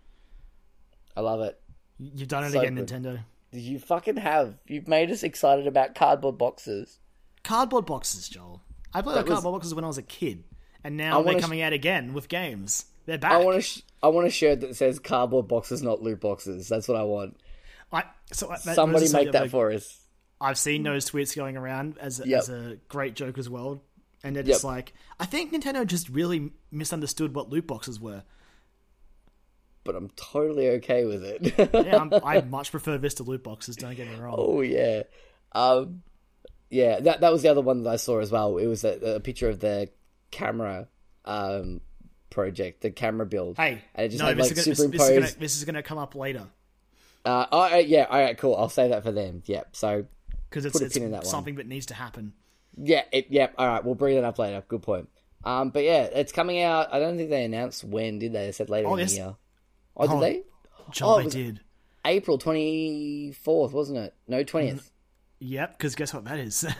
I love it. You've done it So again, good. Nintendo. You fucking have. You've made us excited about cardboard boxes. Cardboard boxes, Joel. I played That cardboard boxes when I was a kid, and I now wanna they're sh- coming out again with games. They're back. I want a sh- I want a shirt that says cardboard boxes, not loot boxes. That's what I want. I, so that- Somebody make that for us. I've seen those tweets going around as a, Yep. as a great joke as well, and they're just Yep. like, I think Nintendo just really misunderstood what loot boxes were. But I'm totally okay with it. Yeah, I'm, (laughs) I much prefer this to loot boxes. Don't get me wrong. oh yeah, um, yeah. That that was the other one that I saw as well. It was a, a picture of the camera um, project, the camera build. Hey, and it just no, had this, like is gonna, this, superimposed. this is gonna this is gonna come up later Uh, oh yeah, all right, cool. I'll say that for them. Yep. So because it's, it's in that something that needs to happen. Yeah, it, yeah. All right, we'll bring that up later. Good point. Um, but yeah, it's coming out. I don't think they announced when, did they? They said later Oh, in yes. the year. Oh, did Oh, they? Joel, Oh, they did. April twenty fourth, wasn't it? No, twentieth. Yep, because guess what that is? (laughs)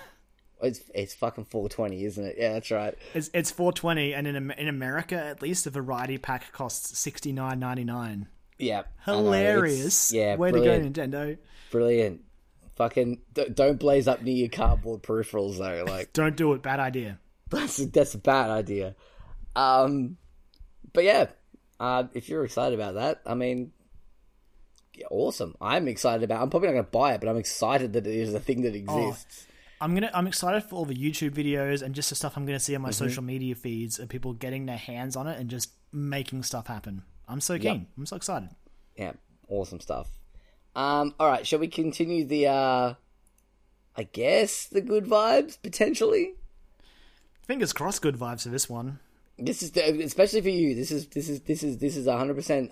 It's it's fucking four twenty, isn't it? Yeah, that's right. it's it's 420, and in in America, at least, the variety pack costs 69.99. Yeah, I know, it's- Hilarious. Yeah, way brilliant, to go, Nintendo. brilliant. Fucking don't blaze up near your cardboard peripherals though. (laughs) Like Don't do it. Bad idea. that's that's a bad idea. Um, but yeah, uh, if you're excited about that, I mean, yeah, awesome. I'm excited about. I'm probably not going to buy it, but I'm excited that it is a thing that oh, exists. Oh, I'm gonna. I'm excited for all the YouTube videos and just the stuff I'm going to see on my mm-hmm. social media feeds of people getting their hands on it and just making stuff happen. I'm so keen. Yep. I'm so excited. Yeah, awesome stuff. Um, all right, shall we continue the? uh I guess the good vibes potentially. Fingers crossed, good vibes for this one. This is the, especially for you. This is this is this is this is hundred percent.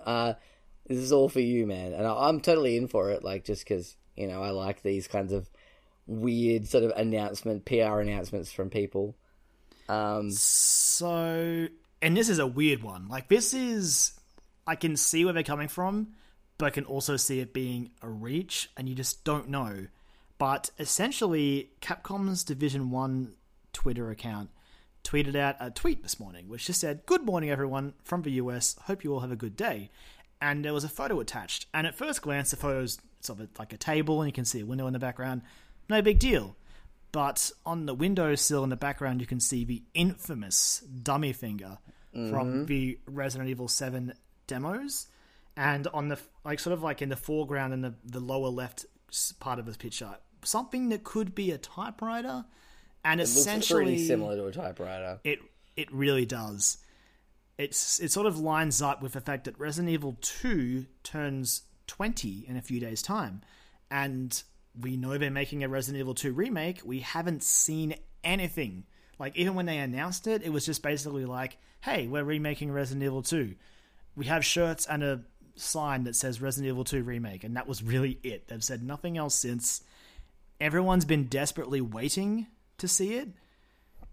This is all for you, man, and I'm totally in for it. Like just because you know I like these kinds of weird sort of announcement, PR announcements from people. Um, so, and this is a weird one. Like this is, I can see where they're coming from, but I can also see it being a reach, and you just don't know. But essentially, Capcom's Division One Twitter account tweeted out a tweet this morning, which just said, Good morning, everyone, from the US. Hope you all have a good day. And there was a photo attached. And at first glance, the photo's sort of like a table, and you can see a window in the background. No big deal. But on the windowsill in the background, you can see the infamous dummy finger mm-hmm. from the Resident Evil 7 demos. And on the, like, sort of like in the foreground in the, the lower left part of the picture, something that could be a typewriter and it essentially pretty similar to a typewriter. It it really does. It's it sort of lines up with the fact that Resident Evil Two turns twenty in a few days' time, and we know they're making a Resident Evil Two remake. We haven't seen anything. Like even when they announced it, it was just basically like, "Hey, we're remaking Resident Evil Two. We have shirts and a sign that says Resident Evil 2 remake, and that was really it. They've said nothing else since. Everyone's been desperately waiting to see it.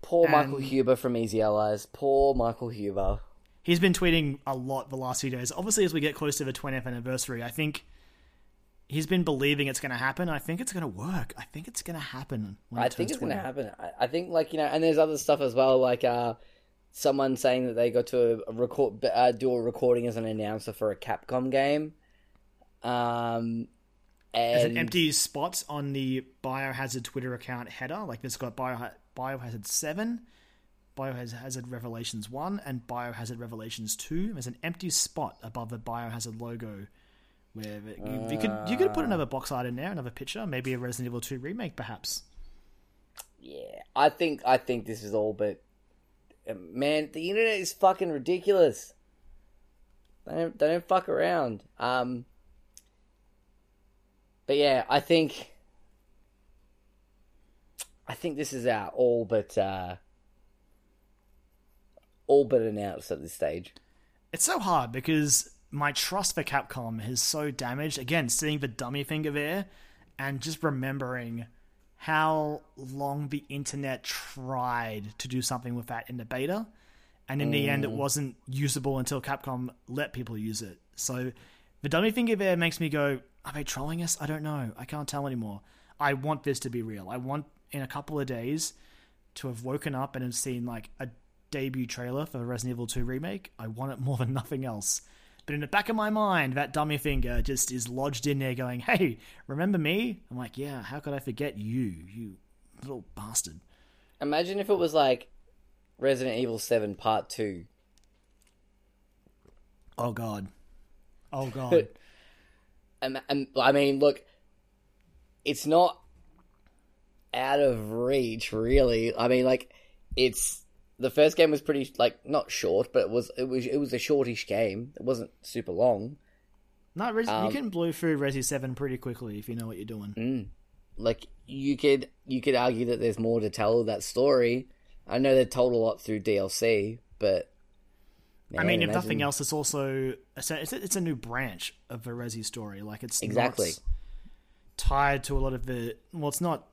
Poor and Michael Huber from Easy Allies. Poor Michael Huber. He's been tweeting a lot the last few days. Obviously, as we get close to the 20th anniversary, I think he's been believing it's going to happen. I think it's going to work. I think it's going to happen. I think it's going to happen. I, think, like you know, and there's other stuff as well, like uh, someone saying that they got to record, uh, do a recording as an announcer for a Capcom game. Um, and... There's an empty spot on the Biohazard Twitter account header. Like it's got Bio, Biohazard 7, Biohazard Revelations 1, and Biohazard Revelations 2. There's an empty spot above the Biohazard logo where you, you, could you could put another box art in there, another picture, maybe a Resident Evil 2 remake, perhaps. Yeah, I think I think this is all, but uh, man, the internet is fucking ridiculous. They don't, they don't fuck around. Um, but yeah, I think I think this is our all but uh, all but announced at this stage. It's so hard because my trust for Capcom is so damaged. Again, seeing the dummy finger there and just remembering how long the internet tried to do something with that in the beta. And in mm. the end, it mm. wasn't usable until Capcom let people use it. So the dummy finger there makes me go, are they trolling us? I don't know. I can't tell anymore. I want this to be real. I want in a couple of days to have woken up and have seen like a debut trailer for Resident Evil 2 remake. I want it more than nothing else. But in the back of my mind, that dummy finger just is lodged in there going, hey, remember me? I'm like, yeah, how could I forget you, you little bastard? Imagine if it was like Resident Evil 7 Part 2. Oh, God. Oh, (laughs) God. and, and I mean, look, it's not out of reach, really. I mean, like, it's the first game was pretty like not short, but it was it was it was a shortish game. It wasn't super long. No, Res- um, you can blow through Resi Seven pretty quickly if you know what you're doing. Mm, like you could you could argue that there's more to tell that story. I know they told a lot through DLC, but Man, I mean, if nothing else, it's also it's a, it's a new branch of the Resi story. Like it's exactly tied to a lot of the. Well, it's not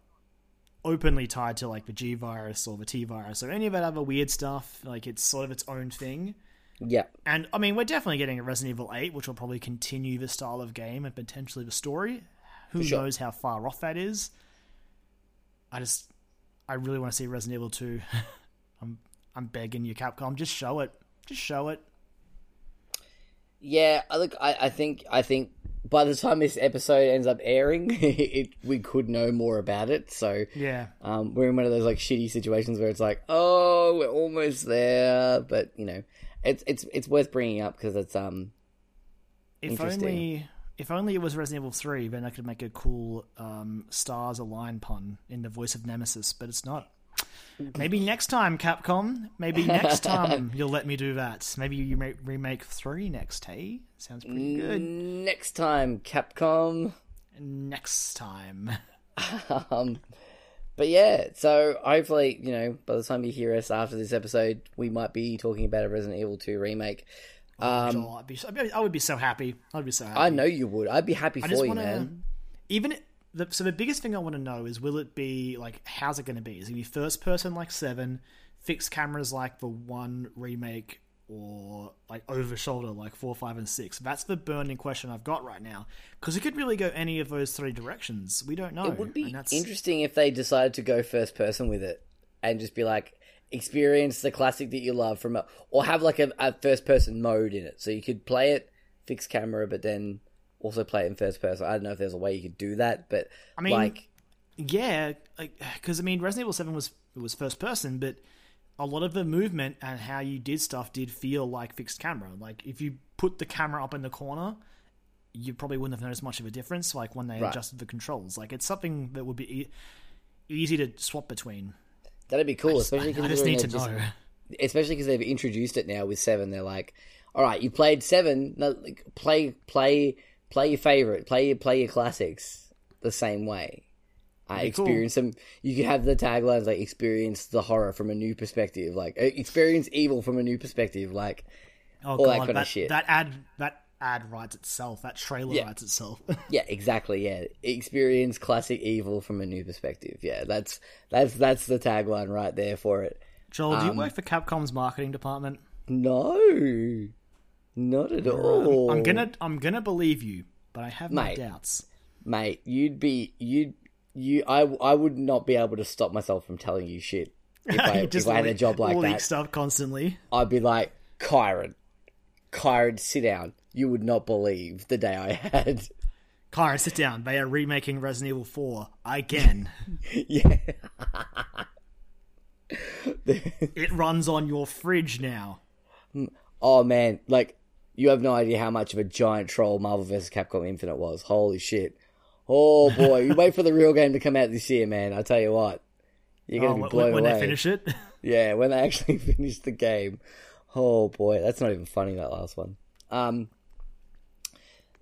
openly tied to like the G virus or the T virus or any of that other weird stuff. Like it's sort of its own thing. Yeah. And I mean, we're definitely getting a Resident Evil 8, which will probably continue the style of game and potentially the story. Who sure. knows how far off that is? I just, I really want to see Resident Evil 2. (laughs) I'm, I'm begging you, Capcom, just show it. Just show it. Yeah, I look, I, I think I think by the time this episode ends up airing, (laughs) it, we could know more about it. So yeah, um, we're in one of those like shitty situations where it's like, oh, we're almost there, but you know, it's it's it's worth bringing up because it's um. If only if only it was Resident Evil Three, then I could make a cool um, stars align pun in the voice of Nemesis, but it's not. Maybe next time, Capcom. Maybe next (laughs) time you'll let me do that. Maybe you remake three next. Hey, sounds pretty good. Next time, Capcom. Next time. (laughs) um, but yeah, so hopefully, you know, by the time you hear us after this episode, we might be talking about a Resident Evil 2 remake. Um, oh, I'd be, I would be so happy. I'd be so happy. I know you would. I'd be happy I for you, wanna, man. Even the, so, the biggest thing I want to know is, will it be like, how's it going to be? Is it going to be first person like Seven, fixed cameras like the one remake, or like over shoulder like four, five, and six? That's the burning question I've got right now because it could really go any of those three directions. We don't know. It would be interesting if they decided to go first person with it and just be like, experience the classic that you love from a, or have like a, a first person mode in it so you could play it fixed camera but then also play it in first person i don't know if there's a way you could do that but i mean like yeah because i mean resident evil 7 was was first person but a lot of the movement and how you did stuff did feel like fixed camera like if you put the camera up in the corner you probably wouldn't have noticed much of a difference like when they right. adjusted the controls like it's something that would be e- easy to swap between That'd be cool, just, especially I, I just need to just, know. (laughs) Especially because they've introduced it now with seven. They're like, all right, you played seven. No, like, play, play, play your favorite. Play, your play your classics the same way. I experience cool. them. You can have the taglines like "experience the horror from a new perspective," like "experience evil from a new perspective," like oh, all God, that kind that, of shit. That ad, that ad writes itself. That trailer yeah. writes itself. (laughs) yeah, exactly. Yeah, experience classic evil from a new perspective. Yeah, that's that's that's the tagline right there for it. Joel, um, do you um, work for Capcom's marketing department? No, not at all. I'm gonna I'm gonna believe you, but I have mate, my doubts. Mate, you'd be you'd you I I would not be able to stop myself from telling you shit if (laughs) I, if I had a job like that. stuff constantly. I'd be like, Kyron, Kyron, sit down you would not believe the day I had. Kyra, sit down. They are remaking Resident Evil 4 again. (laughs) yeah. it runs on your fridge now. Oh man, like you have no idea how much of a giant troll Marvel vs. Capcom Infinite was. Holy shit. Oh boy, you wait for the real game to come out this year, man. I tell you what. You're to oh, be blown when, when they finish it? (laughs) yeah, when they actually (laughs) finish the game. Oh boy, that's not even funny that last one. Um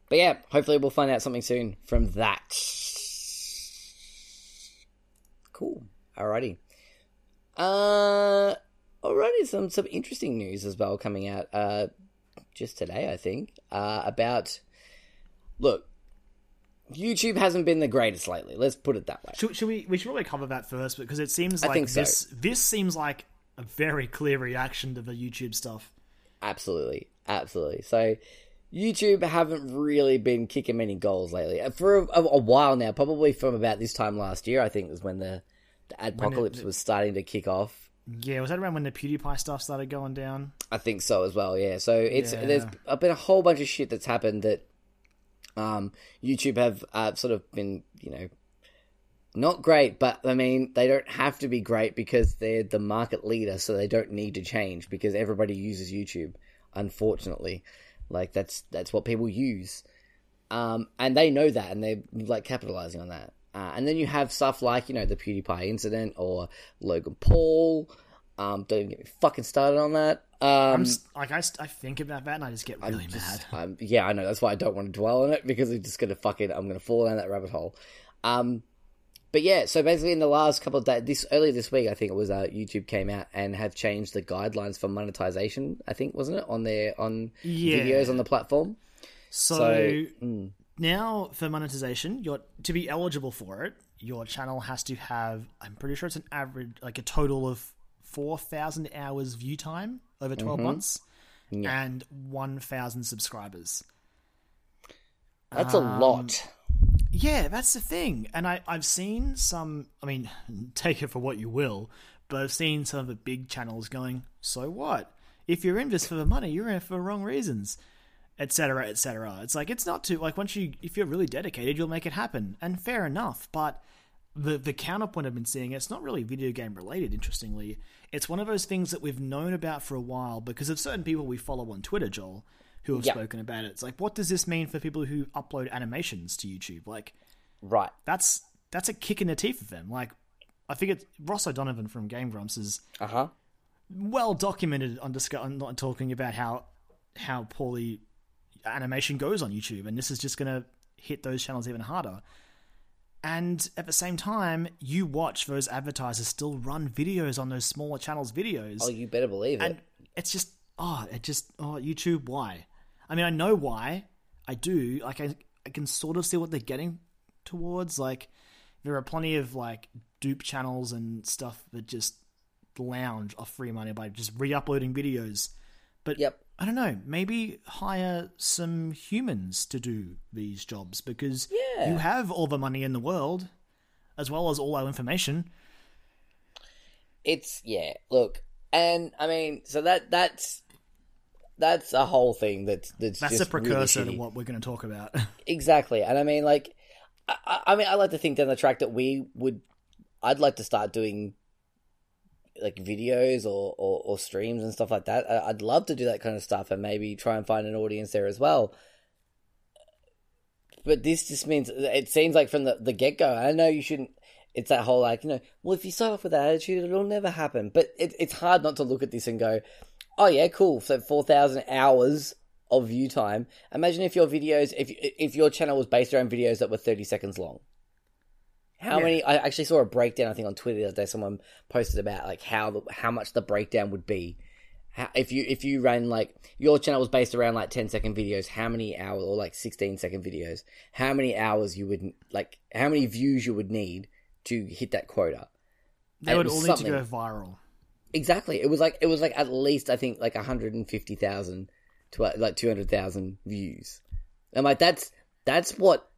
but yeah, hopefully we'll find out something soon from that. Cool. Alrighty. Uh, alrighty. Some some interesting news as well coming out. Uh, just today, I think. Uh, about look, YouTube hasn't been the greatest lately. Let's put it that way. Should, should we? We should probably cover that first because it seems like this. So. This seems like a very clear reaction to the YouTube stuff. Absolutely, absolutely. So YouTube haven't really been kicking many goals lately uh, for a, a, while now. Probably from about this time last year, I think was when the, the adpocalypse was starting to kick off. Yeah, was that around when the PewDiePie stuff started going down? I think so as well. Yeah, so it's yeah. there's been a whole bunch of shit that's happened that um, YouTube have uh, sort of been you know not great, but I mean they don't have to be great because they're the market leader, so they don't need to change because everybody uses YouTube. Unfortunately. Like that's that's what people use, um, and they know that, and they're like capitalizing on that. Uh, and then you have stuff like you know the PewDiePie incident or Logan Paul. Um, don't even get me fucking started on that. Um, like I, I think about that and I just get really just, mad. (laughs) yeah, I know. That's why I don't want to dwell on it because I'm just gonna fucking I'm gonna fall down that rabbit hole. Um, but yeah, so basically in the last couple of days, this earlier this week, I think it was, uh, YouTube came out and have changed the guidelines for monetization. I think wasn't it on their on yeah. videos on the platform. So, so mm. Now for monetization, you're to be eligible for it. Your channel has to have. I'm pretty sure it's an average, like a total of four thousand hours view time over 12 mm-hmm. months, yeah. and one thousand subscribers. That's um, a lot. Yeah, that's the thing. And I, I've seen some, I mean, (laughs) take it for what you will, but I've seen some of the big channels going, so what? If you're in this for the money, you're in it for the wrong reasons, etc., etc. It's like, it's not too, like, once you, if you're really dedicated, you'll make it happen. And fair enough, but the the counterpoint I've been seeing, it's not really video game related. Interestingly, it's one of those things that we've known about for a while because of certain people we follow on Twitter, Joel, who have Yep. spoken about it. It's like, what does this mean for people who upload animations to YouTube? Like, Right. that's that's a kick in the teeth of them. Like, I think it's Ross O'Donovan from Game Grumps is Uh huh. well documented on, discuss- on talking about how how poorly animation goes on YouTube, and this is just going to hit those channels even harder. And at the same time, you watch those advertisers still run videos on those smaller channels' videos, Oh, you better believe it. and it's just oh, it just oh, YouTube. Why? I mean, I know why. I do. Like, I I can sort of see what they're getting towards. Like, there are plenty of like dupe channels and stuff that just lounge off free money by just re-uploading videos. But Yep. I don't know. Maybe hire some humans to do these jobs because Yeah. you have all the money in the world, as well as all our information. it's yeah. Look, and I mean, so that that's that's a whole thing. That's that's That's a precursor really to what we're going to talk about. (laughs) Exactly, and I mean, like, I- I, I mean, I like to think down the track that we would. I'd like to start doing like videos or, or, or streams and stuff like that. I, I'd love to do that kind of stuff and maybe try and find an audience there as well. But this just means it seems like from the, the get go. I know you shouldn't. It's that whole like you know. Well, if you start off with that attitude, it'll never happen. But it, it's hard not to look at this and go, "Oh yeah, cool." So four thousand hours of view time. Imagine if your videos, if if your channel was based around videos that were thirty seconds long. How Yeah. many? I actually saw a breakdown. I think on Twitter the other day, someone posted about like how the, how much the breakdown would be. How, if you if you ran like your channel was based around like 10 second videos, how many hours or like 16 second videos? How many hours you would like? How many views you would need to hit that quota? they And would all need to go viral. Exactly. It was like it was like at least I think like 150,000 to like 200,000 views. And like that's that's what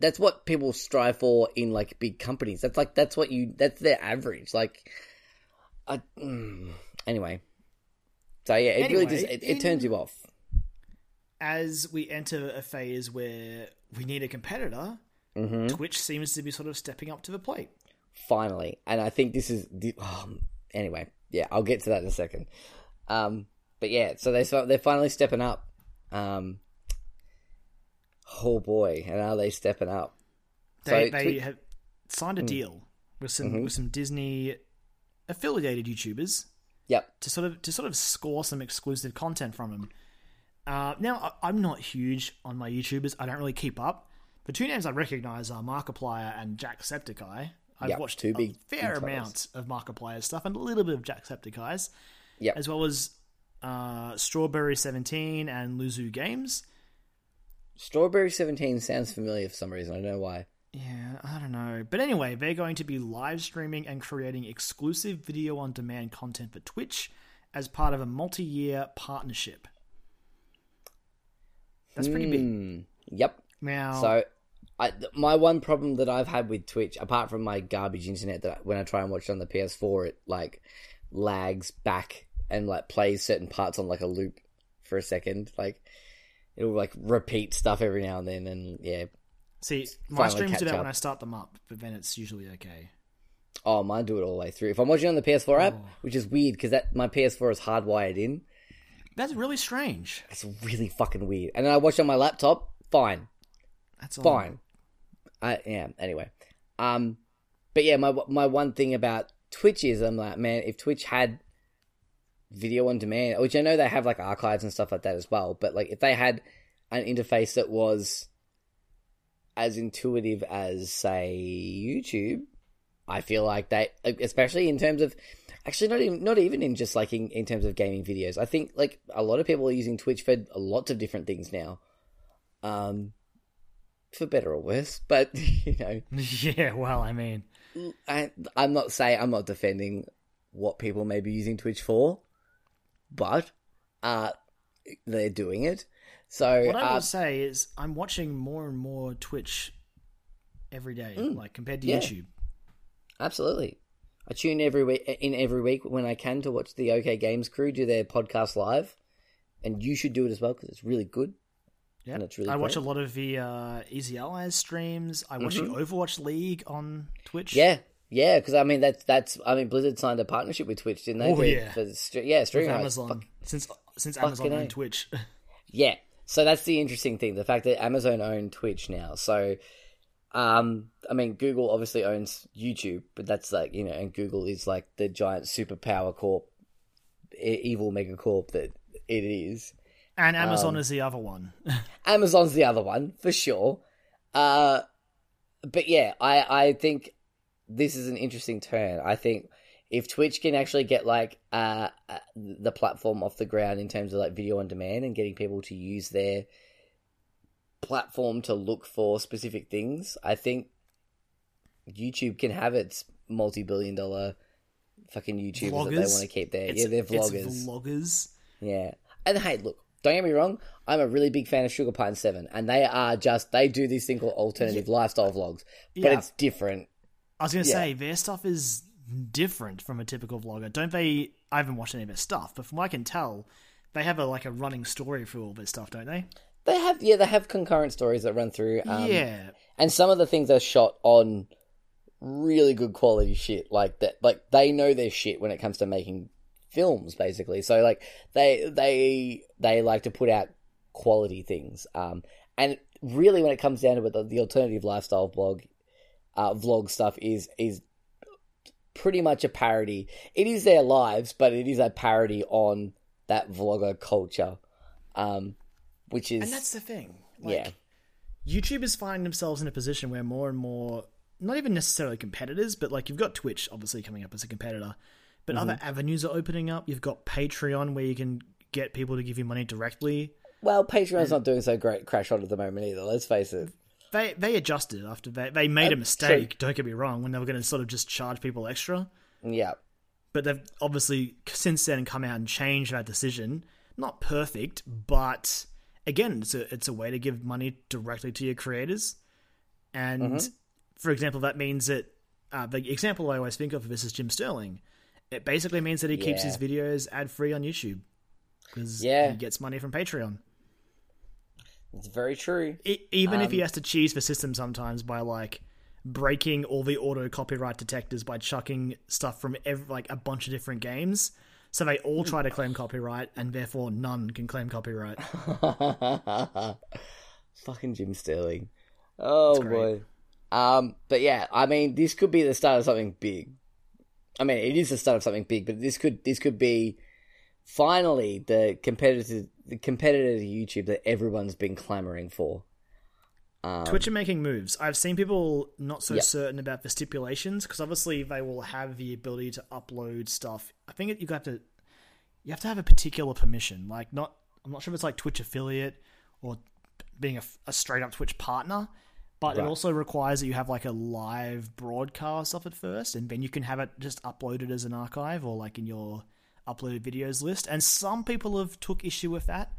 that's what people strive for in like big companies. That's like that's what you that's their average. Like I, mm, anyway. So yeah, it really just it, it turns you off. As we enter a phase where we need a competitor, Mm-hmm. Twitch seems to be sort of stepping up to the plate. finally. And I think this is the um, anyway. Yeah, I'll get to that in a second. Um, but yeah, so they they're finally stepping up. Um, oh boy, and are they stepping up? They So they have signed a Hmm. deal with some Mm-hmm. with some Disney affiliated YouTubers Yep. to sort of to sort of score some exclusive content from them. Uh, now I, I'm not huge on my YouTubers. I don't really keep up. The two names I recognize are Markiplier and Jacksepticeye. I've Yep, watched two a big- fair big amount of Markiplier's stuff and a little bit of Jacksepticeye's, Yep. as well as uh, Strawberry Seventeen and Luzu Games. Strawberry Seventeen sounds familiar for some reason. I don't know why. Yeah, I don't know. But anyway, they're going to be live streaming and creating exclusive video on demand content for Twitch as part of a multi year partnership. That's pretty big. Hmm. Yep. Now, So, I, th- my one problem that I've had with Twitch, apart from my garbage internet, that I- when I try and watch it on the PS4, it like lags back and like plays certain parts on like a loop for a second. Like it'll like repeat stuff every now and then, and yeah. see, my streams do that up. when I start them up, but then it's usually okay. Oh, mine do it all the way through. If I'm watching on the PS4 app, Oh. which is weird because that my PS4 is hardwired in, That's really strange. it's really fucking weird. And then I watch on my laptop, fine. That's all. fine. I yeah. Anyway, um, but yeah, my my one thing about Twitch is I'm like, man, if Twitch had video on demand, which I know they have like archives and stuff like that as well, but like if they had an interface that was as intuitive as say YouTube, I feel like they, especially in terms of. Actually, not even not even in just like in, in terms of gaming videos. I think like a lot of people are using Twitch for lots of different things now. Um, for better or worse. But (laughs) you know, (laughs) yeah, well, I mean, I, I'm not saying I'm not defending what people may be using Twitch for, but uh, they're doing it. So what I uh, will say is I'm watching more and more Twitch every day, like compared to Mm. Yeah. YouTube. absolutely, I tune every week in every week when I can to watch the OK Games crew do their podcast live, and you should do it as well because it's really good. Yeah, and it's really. I great. watch a lot of the uh, Easy Allies streams. I watch mm-hmm. the Overwatch League on Twitch. Yeah, yeah, because I mean that's that's I mean Blizzard signed a partnership with Twitch, didn't they? Oh yeah, for, yeah, streaming Amazon fuck, since since Amazon owned Twitch. (laughs) yeah, so that's the interesting thing: the fact that Amazon owned Twitch now. So, um, I mean, Google obviously owns YouTube, but that's like you know, and Google is like the giant superpower corp, evil megacorp that it is. And Amazon um, is the other one. (laughs) Amazon's the other one for sure. Uh, but yeah, I I think this is an interesting turn. I think if Twitch can actually get like uh, uh, the platform off the ground in terms of like video on demand and getting people to use their platform to look for specific things, I think YouTube can have its multi-billion dollar fucking YouTubers vloggers? that they want to keep there. It's, yeah, they're vloggers. vloggers. Yeah, and hey, look, don't get me wrong. I'm a really big fan of Sugar Pine Seven, and they are just they do this thing called alternative yeah. lifestyle vlogs, but yeah. it's different. I was going to yeah. say their stuff is different from a typical vlogger. Don't they? I haven't watched any of their stuff, but from what I can tell, they have a like a running story for all their stuff, don't they? They have, yeah, they have concurrent stories that run through. Um, yeah, and some of the things are shot on really good quality shit. Like that, like they know their shit when it comes to making films, basically. So like they they they like to put out quality things. Um, and really, when it comes down to it, the, the alternative lifestyle blog uh, vlog stuff is is pretty much a parody. It is their lives, but it is a parody on that vlogger culture, um, which is and that's the thing. Like, yeah, YouTubers find themselves in a position where more and more, not even necessarily competitors, but like you've got Twitch obviously coming up as a competitor, but mm-hmm. other avenues are opening up. You've got Patreon where you can get people to give you money directly. Well, Patreon's and, not doing so great crash on at the moment either. Let's face it they they adjusted after they they made a mistake. Don't get me wrong when they were going to sort of just charge people extra. Yeah, but they've obviously since then come out and changed that decision. Not perfect, but again, it's a it's a way to give money directly to your creators. And mm-hmm. for example, that means that uh, the example I always think of this is Jim Sterling. It basically means that he yeah. keeps his videos ad free on YouTube because yeah. he gets money from Patreon. It's very true. Even um, if he um, has to cheese the system sometimes by like breaking all the auto copyright detectors by chucking stuff from every, like a bunch of different games. So they all try to claim copyright, and therefore none can claim copyright. (laughs) Fucking Jim Sterling. Oh boy. Um, but yeah, I mean, this could be the start of something big. I mean, it is the start of something big, but this could this could be finally the competitor the competitor to YouTube that everyone's been clamoring for. Um, Twitch are making moves. I've seen people not so yep. certain about the stipulations because obviously they will have the ability to upload stuff. I think you have to you have to have a particular permission. Like not, I'm not sure if it's like Twitch affiliate or being a, a straight up Twitch partner, but right. it also requires that you have like a live broadcast of it first, and then you can have it just uploaded as an archive or like in your uploaded videos list, and some people have took issue with that.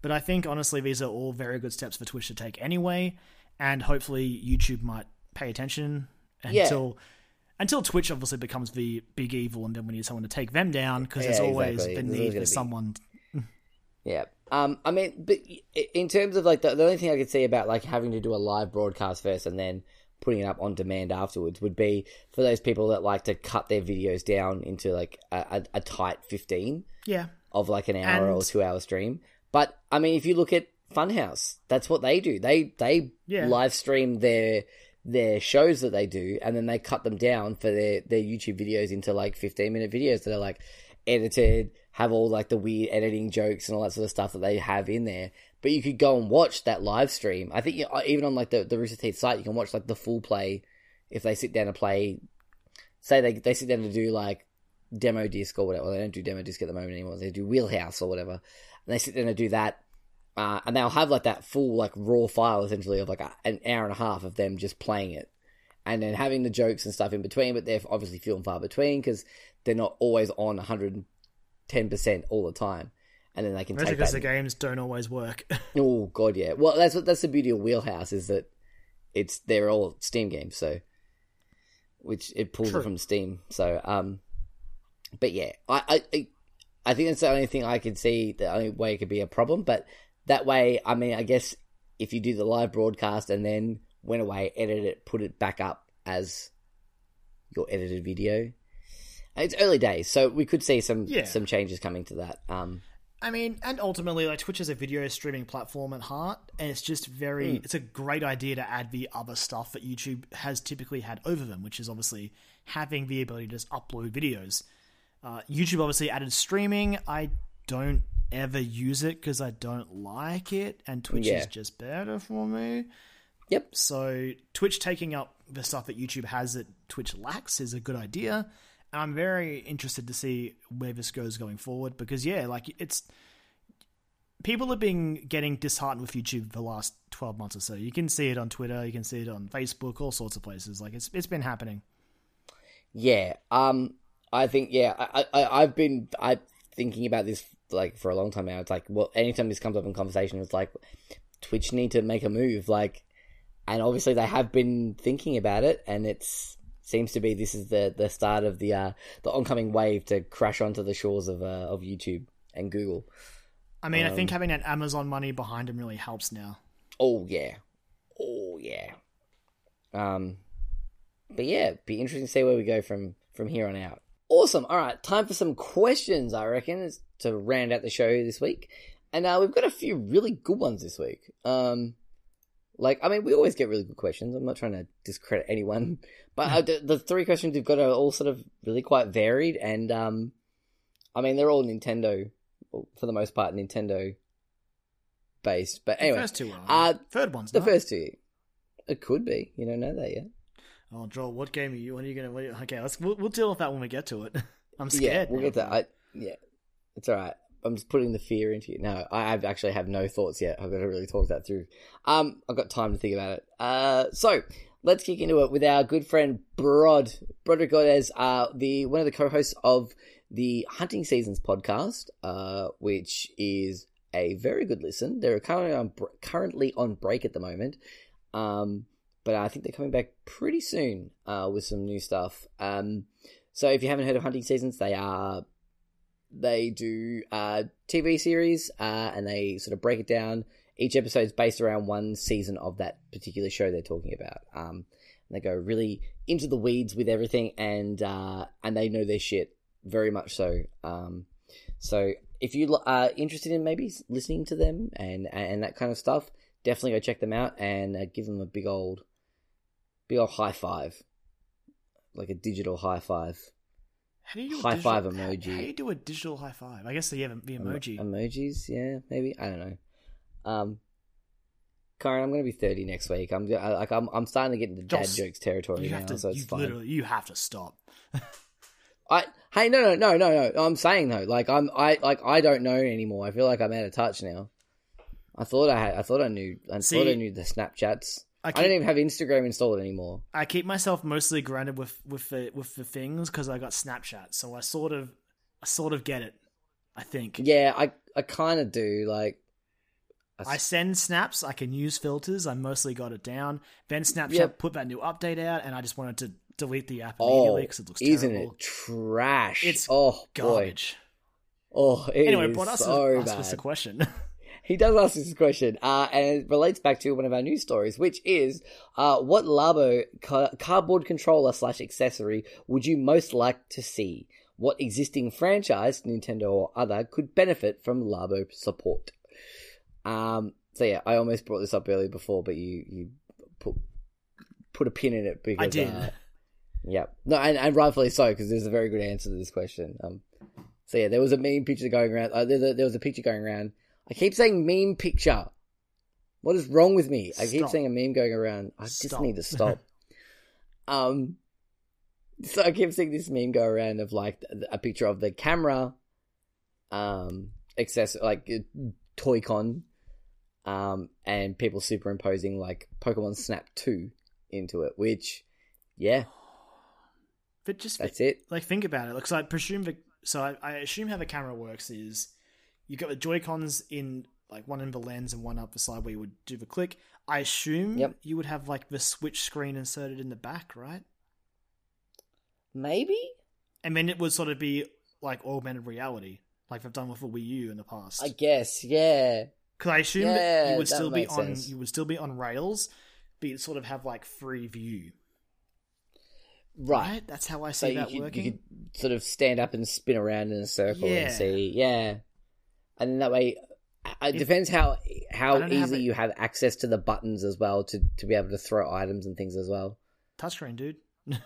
But I think honestly, these are all very good steps for Twitch to take anyway, and hopefully YouTube might pay attention until yeah. until Twitch obviously becomes the big evil, and then we need someone to take them down because yeah, there's always exactly. the need for be... someone. yeah, um, I mean, but in terms of like the, the only thing I could see about like having to do a live broadcast first and then putting it up on demand afterwards would be for those people that like to cut their videos down into like a, a, a tight 15 yeah. of like an hour and... or two hour stream. But i mean if you look at funhouse that's what they do. They they yeah. live stream their their shows that they do and then they cut them down for their their youtube videos into like 15 minute videos that are like edited have all like the weird editing jokes and all that sort of stuff that they have in there but you could go and watch that live stream. I think you know, even on like the the Rooster Teeth site, you can watch like the full play if they sit down to play. Say they they sit down to do like demo disc or whatever. They don't do demo disc at the moment anymore. They do Wheelhouse or whatever, and they sit down to do that. Uh, and they'll have like that full like raw file essentially of like a, an hour and a half of them just playing it, and then having the jokes and stuff in between. But they're obviously few and far between because they're not always on 110 percent all the time and then they can take because the games don't always work. (laughs) oh god, yeah. Well, that's what that's the beauty of Wheelhouse is that it's they're all Steam games, so which it pulls True. it from Steam. So, um, but yeah, I, I I think that's the only thing I could see. The only way it could be a problem, but that way, I mean, I guess if you do the live broadcast and then went away, edit it, put it back up as your edited video. It's early days, so we could see some Yeah. some changes coming to that. Um, I mean, and ultimately, like Twitch is a video streaming platform at heart, and it's just very, it's a great idea to add the other stuff that YouTube has typically had over them, which is obviously having the ability to just upload videos. Uh, YouTube obviously added streaming. I don't ever use it because I don't like it, and Twitch Yeah. is just better for me. yep. So Twitch taking up the stuff that YouTube has that Twitch lacks is a good idea. And I'm very interested to see where this goes going forward because yeah, like it's people have been getting disheartened with YouTube the last 12 months or so. You can see it on Twitter, you can see it on Facebook, all sorts of places. Like it's it's been happening. Yeah. Um. I think. Yeah. I. I. I've been. I thinking about this like for a long time now. It's like, well, anytime this comes up in conversation, it's like Twitch need to make a move. Like, and obviously they have been thinking about it, and it's seems to be this is the the start of the uh the oncoming wave to crash onto the shores of uh, of YouTube and Google. I mean, I think having that Amazon money behind him really helps now. Oh yeah. Oh yeah. Um but yeah, be interesting to see where we go from from here on out. Awesome. All right, time for some questions, I reckon, to round out the show this week. And uh, we've got a few really good ones this week. Um like I mean, we always get really good questions. I'm not trying to discredit anyone, (laughs) but uh, the, the three questions we've got are all sort of really quite varied and um I mean, they're all Nintendo for the most part Nintendo based. But anyway, the first two are. uh, Third one's the not. first two. It could be. You don't know that yet. Oh, Joel, what game are you? When are you gonna? What are you, okay, let's we'll, we'll deal with that when we get to it. (laughs) I'm Yeah, scared. we'll now. get that. I, yeah, it's all right. I'm just putting the fear into you. No, I have actually have no thoughts yet. I've got to really talk that through. Um, I've got time to think about it. Uh, so let's kick into it with our good friend Brod Broderick Godez, uh, the one of the co-hosts of the Hunting Seasons podcast, uh, which is a very good listen. They're currently on currently on break at the moment. Um, but I think they're coming back pretty soon uh, with some new stuff. Um, so if you haven't heard of Hunting Seasons, they are they do uh, TV series uh, and they sort of break it down. Each episode is based around one season of that particular show they're talking about. Um, they go really into the weeds with everything, and uh, and they know their shit very much so. Um, so if you are interested in maybe listening to them and and that kind of stuff, definitely go check them out and uh, give them a big old big old high five, like a digital high five. How do you high digital- five emoji. How, do you do a digital high five? I guess they have the emoji. Emo- emojis, yeah, maybe I don't know. Um, Karen, I'm gonna be 30 next week. I'm I- like I'm I'm starting to get into dad jokes territory you now, have to. so it's you fine. literally. You have to stop. (laughs) I hey no no no no no. I'm saying though, like I'm I like I don't know anymore. I feel like I'm out of touch now. I thought I had. I thought I knew. I See, thought I knew the Snapchats. I I, don't even have Instagram installed anymore. I keep myself mostly grounded with with the with the things because I got Snapchat, so I sort of I sort of get it. I think Yeah, I I kind of do. Like I send snaps. I can use filters. I mostly got it down. Then Snapchat Yep. put that new update out, and I just wanted to delete the app oh, immediately because it looks isn't terrible. it trash? It's oh boy. Oh, it Anyway, is but us so bad. us a question. (laughs) He does ask this question, uh, and it relates back to one of our news stories, which is uh, what Labo ca- cardboard controller slash accessory would you most like to see? What existing franchise, Nintendo or other, could benefit from Labo support? Um, so yeah, I almost brought this up earlier before, but you you put put a pin in it because I did. Uh, yeah, no, and, and rightfully so because there's a very good answer to this question. Um, so yeah, there was a meme picture going around. Uh, there, there was a picture going around. I keep saying meme picture. What is wrong with me? I keep Stop. saying a meme going around. I just Stop. need to stop. (laughs) um, so I keep seeing this meme go around of like a picture of the camera, um, access like uh, Toy-Con, um, and people superimposing like Pokemon Snap Two into it. Which, yeah, but just that's it. like think about it. Because I presume the so I, I assume how the camera works is you got the Joy Cons in like one in the lens and one up the side where you would do the click. I assume Yep. you would have like the Switch screen inserted in the back, right? Maybe. And then it would sort of be like augmented reality, like they've done with the Wii U in the past. I guess, yeah. Because I assume Yeah, you would still be on sense. you would still be on rails, but you'd sort of have like free view. Right. Right? That's how I So see you that could, working. you could sort of stand up and spin around in a circle Yeah. and see, yeah. And then that way, it depends how how don't have easy you have access to the buttons as well to, to be able to throw items and things as well. Touchscreen, dude. (laughs)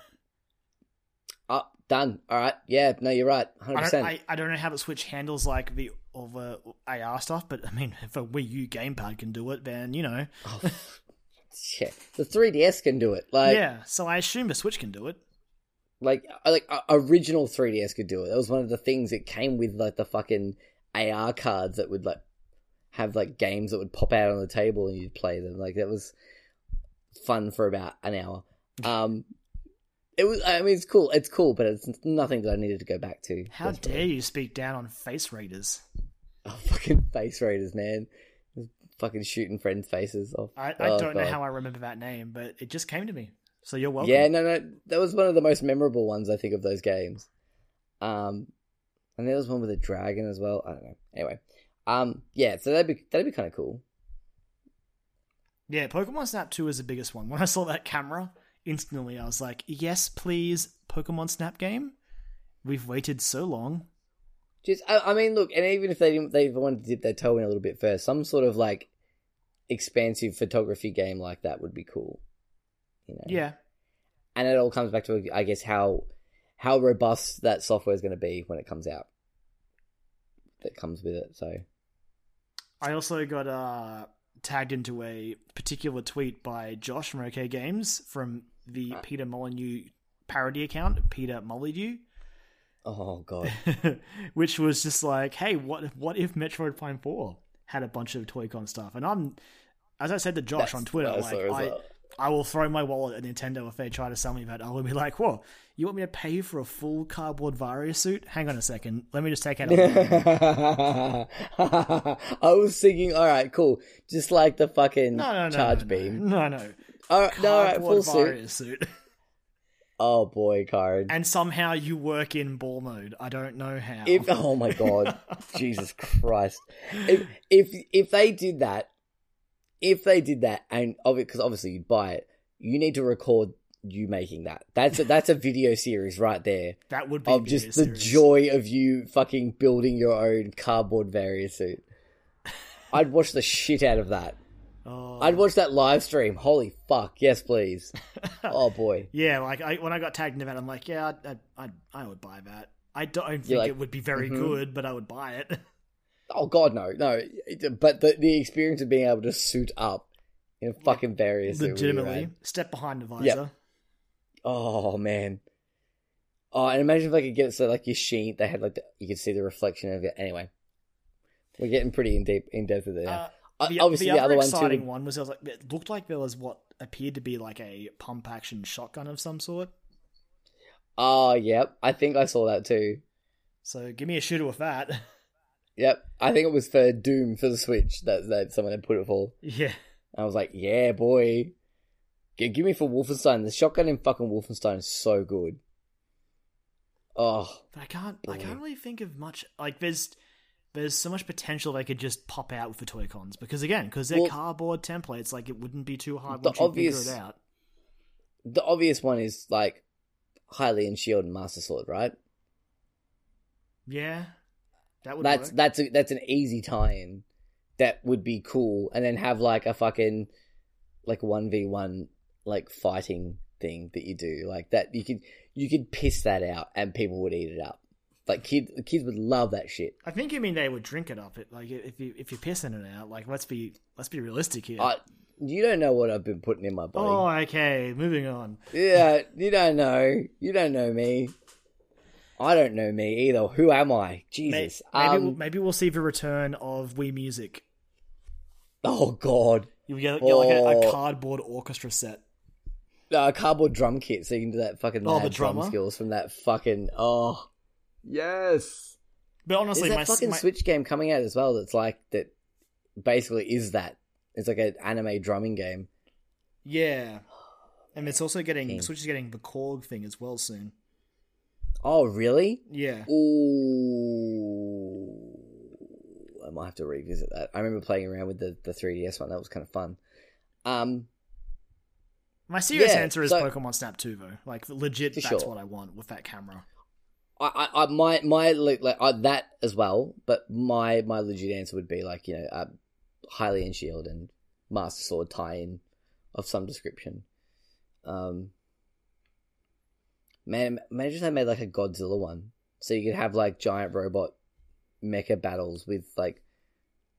Oh, done. All right. Yeah. No, you're right. Hundred I don't, percent. I, I don't know how the Switch handles like the over AR stuff, but I mean, if a Wii U gamepad can do it, then you know, (laughs) Yeah. The 3DS can do it. Like, yeah. So I assume the Switch can do it. like, uh, like uh, original 3DS could do it. That was one of the things that came with like the fucking AR cards that would like have like games that would pop out on the table and you'd play them. Like that was fun for about an hour. (laughs) Um, it was. I mean, it's cool. It's cool, but it's nothing that I needed to go back to. How dare probably- you speak down on Face Raiders? (laughs) Oh, fucking face raiders, man! Fucking shooting friends' faces off. I, I Oh, don't know how I remember that name, but it just came to me. So you're welcome. Yeah, no, no, that was one of the most memorable ones I think of those games. Um, and there was one with a dragon as well. I don't know. Anyway, um, yeah, so that'd be that'd be kind of cool. Yeah, Pokemon Snap 2 is the biggest one. (laughs) When I saw that camera, instantly I was like, yes, please, Pokemon Snap game. We've waited so long. Just, I, I mean, look, and even if they didn't, they wanted to dip their toe in a little bit first, some sort of like expansive photography game like that would be cool. You know? Yeah. and it all comes back to, I guess, how how robust that software is going to be when it comes out. That comes with it. So I also got uh, tagged into a particular tweet by Josh from OK Games from the Peter Molyneux parody account, Peter Molyneux, oh god, (laughs) which was just like, hey, what if, what if Metroid Prime 4 had a bunch of Toy-Con stuff? And I'm, as I said to Josh That's on Twitter, like, I. I will throw my wallet at Nintendo if they try to sell me that. I will be like, whoa, you want me to pay for a full cardboard Varia suit? Hang on a second. Let me just take out (laughs) I was thinking, all right, cool, just like the fucking No, no, no. charge beam. No, no. All right, no, all right, Cardboard full suit. Varia suit. (laughs) Oh boy, card. and somehow you work in ball mode. I don't know how. If (laughs) oh my god, Jesus Christ! If if if they did that, if they did that, and because obviously you'd buy it, you need to record you making that. That's a, that's a video series right there (laughs) that would be of just the series. joy of you fucking building your own cardboard Varia suit. (laughs) I'd watch the shit out of that. Oh. I'd watch that live stream. Holy fuck, yes please. (laughs) oh boy. Yeah, like I, when I got tagged into that, I'm like, yeah, I, I, I would buy that. I don't think like, it would be very mhm. good, but I would buy it. Oh god, no, no. But the the experience of being able to suit up in a fucking Varia suit. would be Legitimately, rad. step behind the visor. Yep. Oh man. Oh, and imagine if I could get it so like your sheen, they had like the, you could see the reflection of it. Anyway, we're getting pretty in deep in depth with it. Uh, the, Obviously, the, the, other other one too. exciting one was, I was like, it looked like there was what appeared to be like a pump action shotgun of some sort. Oh, yep. I think I saw that too. So give me a shooter with that. Yep. I think it was for Doom for the Switch that that someone had put it for. (laughs) yeah. I was like, yeah, boy. Give me for Wolfenstein. The shotgun in fucking Wolfenstein is so good. Oh, But I can't. I can't really think of much. Like there's there's so much potential they could just pop out with the toy cons because again, because they're Well- cardboard templates, like it wouldn't be too hard once you figure it out. the obvious one is like Hylian Shield and Master Sword, right? Yeah, that would That's work. that's a, that's an easy tie-in that would be cool, and then have like a fucking like one v one like fighting thing that you do like that. You could you could piss that out, and people would eat it up. Like kids, kids would love that shit. I think you mean they would drink it up. It like if you if you're pissing it out. Like let's be let's be realistic here. I, you don't know what I've been putting in my body. oh, okay. Moving on. Yeah, you don't know. You don't know me. I don't know me either. Who am I? Jesus. Maybe um, we'll, maybe we'll see the return of Wii Music. oh god. You get, get like a, a Oh. cardboard orchestra set. Uh, a cardboard drum kit so you can do that fucking Oh, the drum drummer? skills from that fucking oh yes. But honestly, There's my, that fucking my Switch game coming out as well. That's like that. Basically, is that it's like an anime drumming game. yeah, and it's also getting King. Switch is getting the Korg thing as well soon. Oh really? Yeah, Ooh, I might have to revisit that. I remember playing around with the, the 3DS one. That was kind of fun. Um, My serious Yeah, answer is so- Pokemon Snap 2, though. Like, legit, that's sure. what I want with that camera. I, I, my my like, like uh, that as well, but my my legit answer would be like you know, uh, Hylian Shield and Master Sword tie-in of some description. Um, man, imagine if they made like a Godzilla one, so you could have like giant robot mecha battles with like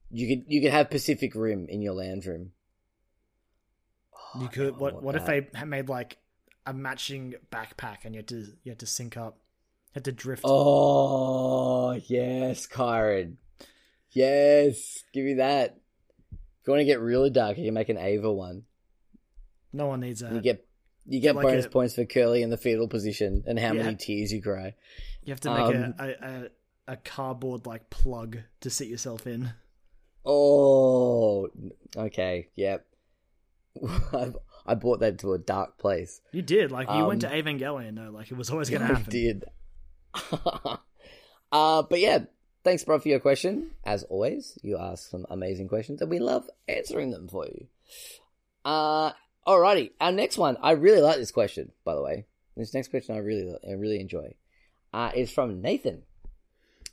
you could you could have Pacific Rim in your land room. Oh, You could. What What if they made like a matching backpack and you had to you had to sync up, had to drift? Oh yes, Kyron. Yes, give me that. If you want to get really dark, you can make an Eva one. No one needs that. You get you get like bonus a- points for curly in the fetal position and how Yeah. many tears you cry. You have to make Um, a, a, a, a cardboard like plug to sit yourself in. Oh, okay, yep. (laughs) I, I brought that to a dark place. You did. Like you went to Um, Evangelion though. Like it was always going (laughs) to I happen. did. (laughs) uh, but yeah, thanks, bro, for your question. As always, you ask some amazing questions, and we love answering them for you. Uh, alrighty, our next one. I really like this question, by the way. This next question I really, I really enjoy. Uh, is from Nathan,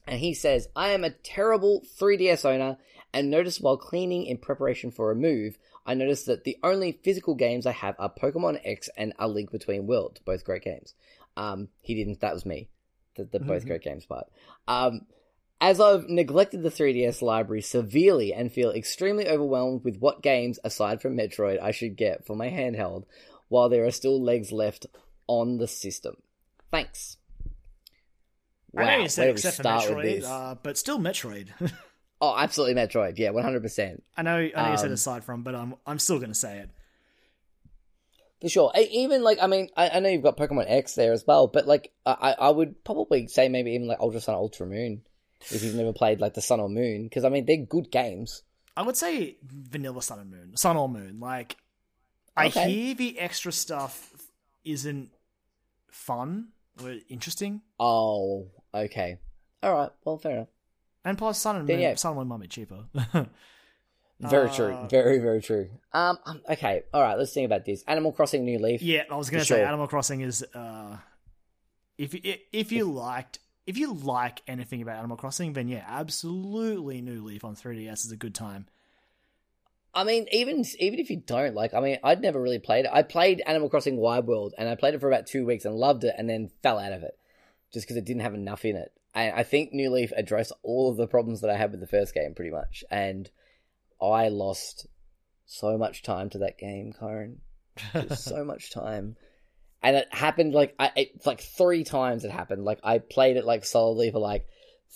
and he says, "I am a terrible 3DS owner, and noticed while cleaning in preparation for a move." I noticed that the only physical games I have are Pokemon X and A Link Between Worlds, both great games. Um, he didn't. That was me. The, the both great games part. Um, as I've neglected the 3DS library severely and feel extremely overwhelmed with what games, aside from Metroid, I should get for my handheld, while there are still legs left on the system. Thanks. I know you said except for Metroid, uh, but still Metroid. (laughs) Oh, absolutely Metroid. Yeah, 100%. I know. I know you said Um, aside from, but I'm I'm still going to say it. For sure. E- Even like, I mean, I, I know you've got Pokemon X there as well, but like, I, I I would probably say maybe even like Ultra Sun, Ultra Moon, if you've never played like the Sun or Moon, because I mean they're good games. I would say Vanilla Sun and Moon, Sun or Moon. Like I Okay. hear the extra stuff isn't fun or interesting, Oh, okay. All right. Well, fair enough. And plus Sun and Moon, yeah. Sun and Moon might be cheaper. (laughs) Very true. Uh, Very very true. Um. um, Okay. All right. Let's think about this. Animal Crossing New Leaf. Yeah, I was going to say sure. Animal Crossing is uh if you- if you liked if you like anything about Animal Crossing, then yeah, absolutely New Leaf on 3DS is a good time. I mean, even even if you don't like, I mean, I'd never really played it. I played Animal Crossing Wild World, and I played it for about two weeks and loved it, and then fell out of it just because it didn't have enough in it. And I think New Leaf addressed all of the problems that I had with the first game, pretty much. And I lost so much time to that game, Kyron. So (laughs) much time. And it happened like I it's like three times it happened. Like I played it like solidly for like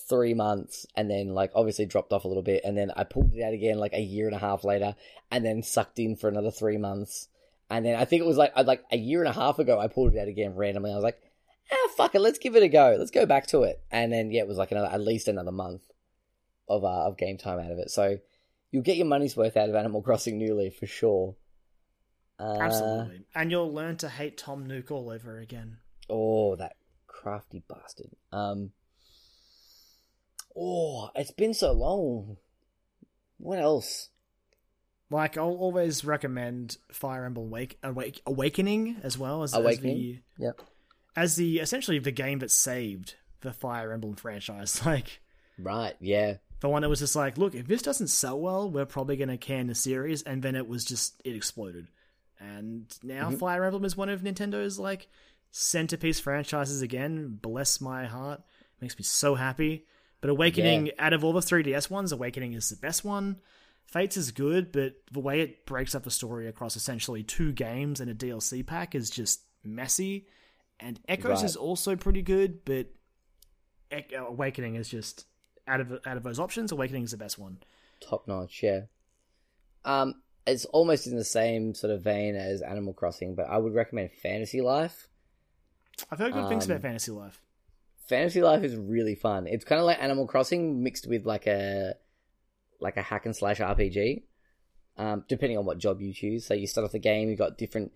three months and then like obviously dropped off a little bit and then I pulled it out again like a year and a half later and then sucked in for another three months. And then I think it was like like a year and a half ago I pulled it out again randomly. I was like, ah fuck it, let's give it a go. Let's go back to it. And then yeah, it was like another at least another month of uh, of game time out of it. So you'll get your money's worth out of Animal Crossing New Leaf for sure. Uh, Absolutely. And you'll learn to hate Tom Nook all over again. Oh, that crafty bastard. Um. Oh, it's been so long. What else? Like I'll always recommend Fire Emblem Wake, Awake Awakening as well as Awakening? as the Yep. As the essentially the game that saved the Fire Emblem franchise. (laughs) Like Right. Yeah. the one that was just like, look, if this doesn't sell well, we're probably going to can the series, and then it was just it exploded, and now Mhm. Fire Emblem is one of Nintendo's like centerpiece franchises again. Bless my heart, makes me so happy. But Awakening, out of all the 3DS ones, Awakening is the best one. Fates is good, but the way it breaks up the story across essentially two games and a DLC pack is just messy. And Echoes Right. is also pretty good, but Ec- Awakening is just out of out of those options. Awakening is the best one. Top notch. Yeah. Um, it's almost in the same sort of vein as Animal Crossing, but I would recommend Fantasy Life. I've heard good things Um, about Fantasy Life. Fantasy Life is really fun. It's kind of like Animal Crossing mixed with like a like a hack and slash RPG. Um, depending on what job you choose. So you start off the game, you've got different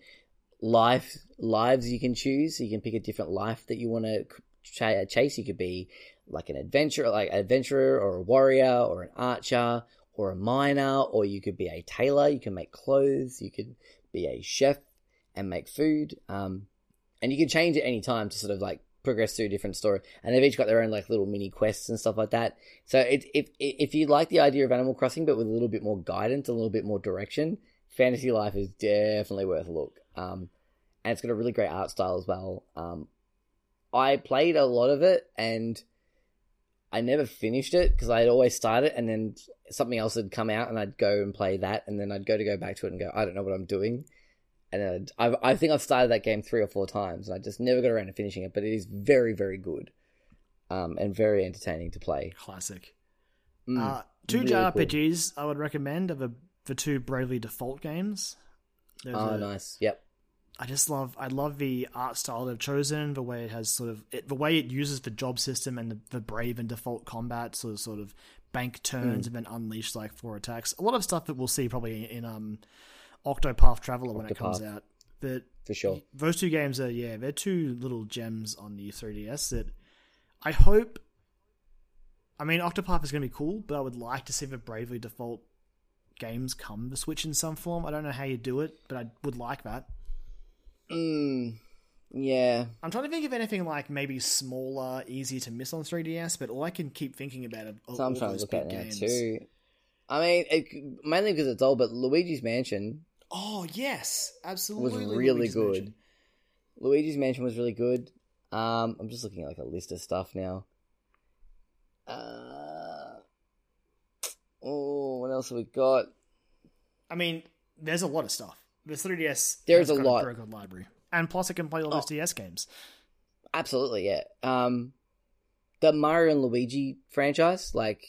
life lives you can choose. You can pick a different life that you want to chase. You could be like an adventurer, like an adventurer or a warrior or an archer or a miner, or you could be a tailor. You can make clothes. You could be a chef and make food. Um, and you can change at any time to sort of like progress through different story. And they've each got their own like little mini quests and stuff like that. So it, if if you like the idea of Animal Crossing, but with a little bit more guidance, a little bit more direction, Fantasy Life is definitely worth a look. Um, and it's got a really great art style as well. Um, I played a lot of it and I never finished it because I'd always start it and then something else had come out and I'd go and play that and then I'd go to go back to it and go, I don't know what I'm doing. And I, I think I've started that game three or four times and I just never got around to finishing it, but it is very, very good um, and very entertaining to play. Classic. Mm, uh, two really JRPGs cool. I would recommend are the, the two Bravely Default games. There's oh, a, nice. Yep. I just love I love the art style they've chosen, the way it has sort of it, the way it uses the job system and the, the brave and default combat, so sort of bank turns mm. and then unleash like four attacks. A lot of stuff that we'll see probably in um Octopath Traveler when it comes out. But for sure, those two games are yeah, they're two little gems on the 3DS that I hope. I mean, Octopath is going to be cool, but I would like to see the Bravely Default games come to Switch in some form. I don't know how you do it, but I would like that. Mm, yeah. I'm trying to think of anything like maybe smaller, easier to miss on 3DS, but all I can keep thinking about are so I'm trying to look at now too. I mean, it, mainly because it's old, but Luigi's Mansion. Oh yes, absolutely. Was really Luigi's good. Mansion. Luigi's Mansion was really good. Um, I'm just looking at like a list of stuff now. Uh, oh, what else have we got? I mean, there's a lot of stuff. The 3DS there's a lot. A good library, and plus it can play all those oh, DS games. Absolutely, yeah. Um, the Mario and Luigi franchise, like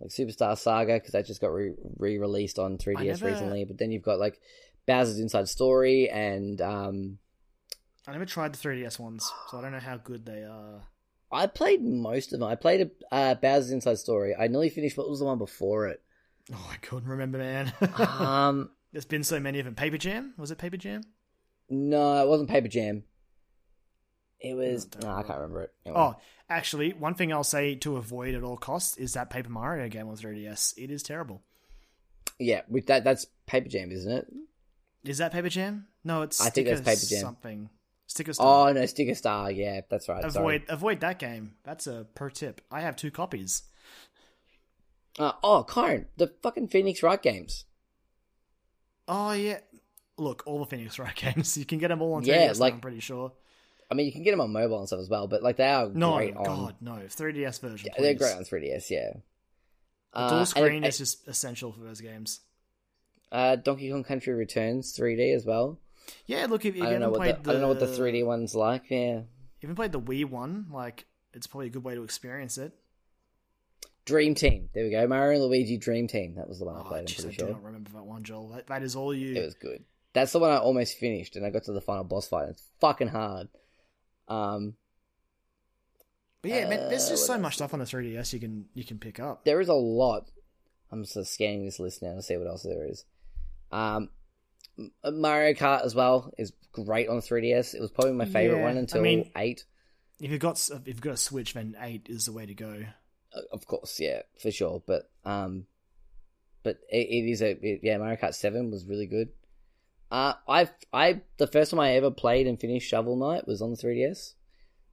like Superstar Saga, because that just got re released on 3DS never... recently. But then you've got like Bowser's Inside Story and um, I never tried the 3DS ones, so I don't know how good they are. I played most of them. I played a uh, Bowser's Inside Story. I nearly finished. What was the one before it? Oh, I couldn't remember, man. um, (laughs) there's been so many of them. Paper Jam was it Paper Jam? No, it wasn't Paper Jam. It was. No, I can't remember it. Anyway. Oh, actually, one thing I'll say to avoid at all costs is that Paper Mario game on 3DS. It is terrible. Yeah, with that, that's Paper Jam, isn't it? Is that Paper Jam? No, it's. I think that's Paper Jam. Something. Sticker Star. Oh no, Sticker Star. Yeah, that's right. Avoid Sorry. avoid that game. That's a pro tip. I have two copies. Uh, oh, Karen, the fucking Phoenix Wright games. Oh yeah, look, all the Phoenix Wright (laughs) games. You can get them all on 3DS. Yeah, like, now, I'm pretty sure. I mean, you can get them on mobile and stuff as well, but like they are no, great God, on. no, 3DS version. Yeah, they're great on 3DS. Yeah, the dual uh, screen is just essential for those games. Uh, Donkey Kong Country Returns 3D as well. Yeah, look, if you I haven't played the, the, I don't know what the 3D one's like. Yeah, if you played the Wii one, like it's probably a good way to experience it. Dream Team. There we go. Mario and Luigi Dream Team. That was the one oh, I played. Geez, I'm pretty I sure. I don't remember that one, Joel. That, that is all you. It was good. That's the one I almost finished, and I got to the final boss fight. It's fucking hard. Um, but yeah, uh, man, there's just so much stuff on the 3DS you can you can pick up. There is a lot. I'm just scanning this list now to see what else there is. Um, Mario Kart as well is great on 3DS. It was probably my favorite yeah, one until I mean, eight. If you've got if you've got a Switch, then eight is the way to go. Of course, yeah, for sure. But um, but it, it is a it, yeah. Mario Kart Seven was really good. Uh, I I the first time I ever played and finished Shovel Knight was on the 3DS.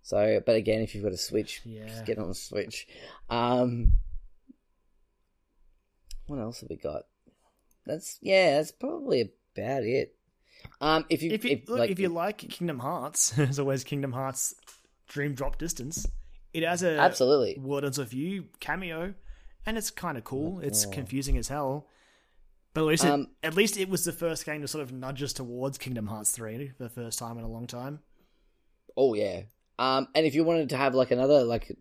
So, but again, if you've got a Switch, yeah. just get on the Switch. Um, what else have we got? That's yeah, that's probably about it. Um, if you if you, if, look, like, if you like Kingdom Hearts, (laughs) there's always Kingdom Hearts Dream Drop Distance. It has a absolutely World Ends with You cameo, and it's kind of cool. It's oh. confusing as hell, but at least it, um, at least it was the first game to sort of nudge us towards Kingdom Hearts three for the first time in a long time. Oh yeah, um, and if you wanted to have like another like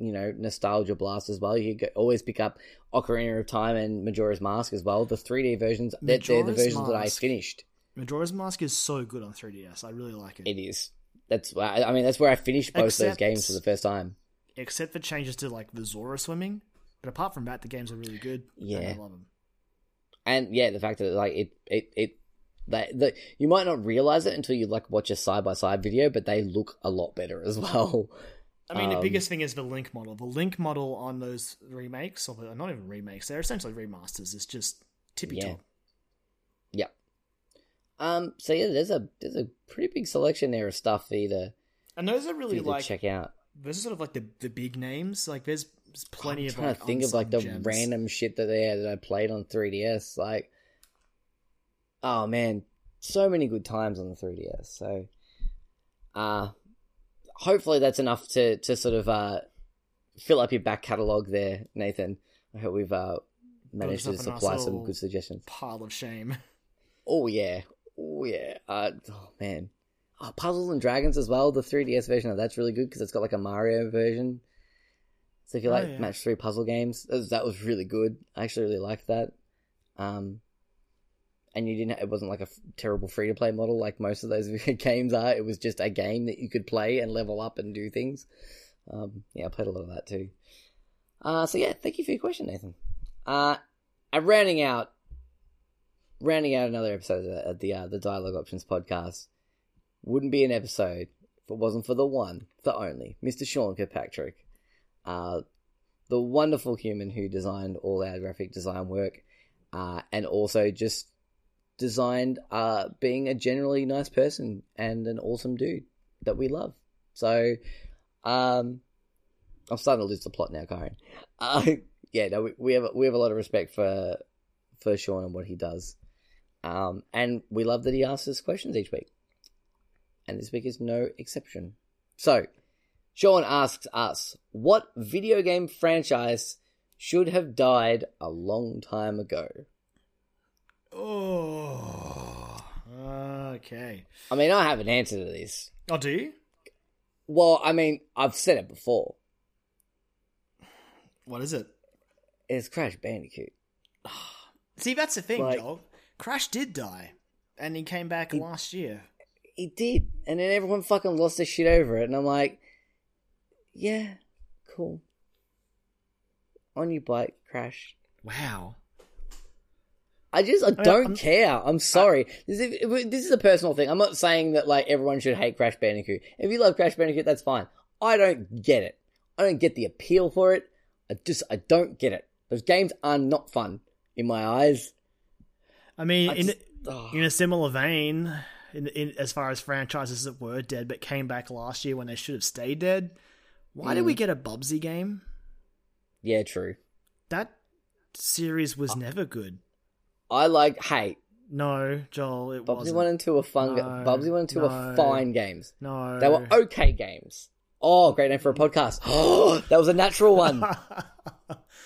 you know nostalgia blast as well, you could always pick up Ocarina of Time and Majora's Mask as well. The 3D versions, they're, they're the versions Mask. that I finished. Majora's Mask is so good on 3DS. I really like it. It is. That's I mean that's where I finished both except, those games for the first time. Except for changes to like the Zora swimming, but apart from that, the games are really good. Yeah, I love them. And yeah, the fact that like it it it They, the, you might not realize it until you like watch a side by side video, but they look a lot better as (laughs) well. I mean, um, the biggest thing is the Link model. The Link model on those remakes, or not even remakes, they're essentially remasters. It's just tippy yeah. top. Yep. Um. So yeah, there's a there's a pretty big selection there of stuff either. And those are really like check out. Those are sort of like the the big names. Like there's, there's plenty I'm of. trying like, to think of like the gems. random shit that they had that I played on 3DS. Like, oh man, so many good times on the 3DS. So, uh hopefully that's enough to to sort of uh fill up your back catalog there, Nathan. I hope we've uh managed to supply nice some good suggestions. Pile of shame. (laughs) Oh yeah, oh yeah. Uh, oh man, oh, Puzzles and Dragons as well. The 3DS version of that's really good because it's got like a Mario version. So if you like oh, yeah. match three puzzle games, that was really good. I actually really liked that. Um, and you didn't. It wasn't like a f- terrible free to play model like most of those (laughs) games are. It was just a game that you could play and level up and do things. Um, yeah, I played a lot of that too. Uh, so yeah, thank you for your question, Nathan. Uh, and rounding out, rounding out another episode of the uh, the Dialogue Options podcast wouldn't be an episode if it wasn't for the one, the only, Mr. Sean Kirkpatrick, uh, the wonderful human who designed all our graphic design work, uh, and also just designed uh, being a generally nice person and an awesome dude that we love. So, um, I'm starting to lose the plot now, Karen. (laughs) Uh, yeah, no, we, we have we have a lot of respect for for Sean and what he does, um, and we love that he asks us questions each week, and this week is no exception. So, Sean asks us, "What video game franchise should have died a long time ago?" Oh, okay. I mean, I have an answer to this. Oh, do you? Well, I mean, I've said it before. What is it? It's Crash Bandicoot. (sighs) See, that's the thing, like, Joel. Crash did die, and he came back he, last year. He did, and then everyone fucking lost their shit over it, and I'm like, yeah, cool. On your bike, Crash. Wow. I just I don't I'm, care. I'm sorry. This is, this is a personal thing. I'm not saying that like everyone should hate Crash Bandicoot. If you love Crash Bandicoot, that's fine. I don't get it. I don't get the appeal for it. I just I don't get it. Those games are not fun in my eyes. I mean, I just, in oh. in a similar vein, in, in as far as franchises that were dead but came back last year when they should have stayed dead. Why mm. did we mm. get a Bubsy game? Yeah, true. That series was uh, never good. I like. Hey, no, Joel, it Bubsy wasn't. one and two are fun. No, Bubsy one and two no, are fine games. No, they were okay games. Oh, great name for a podcast. Oh, (gasps) that was a natural one. (laughs)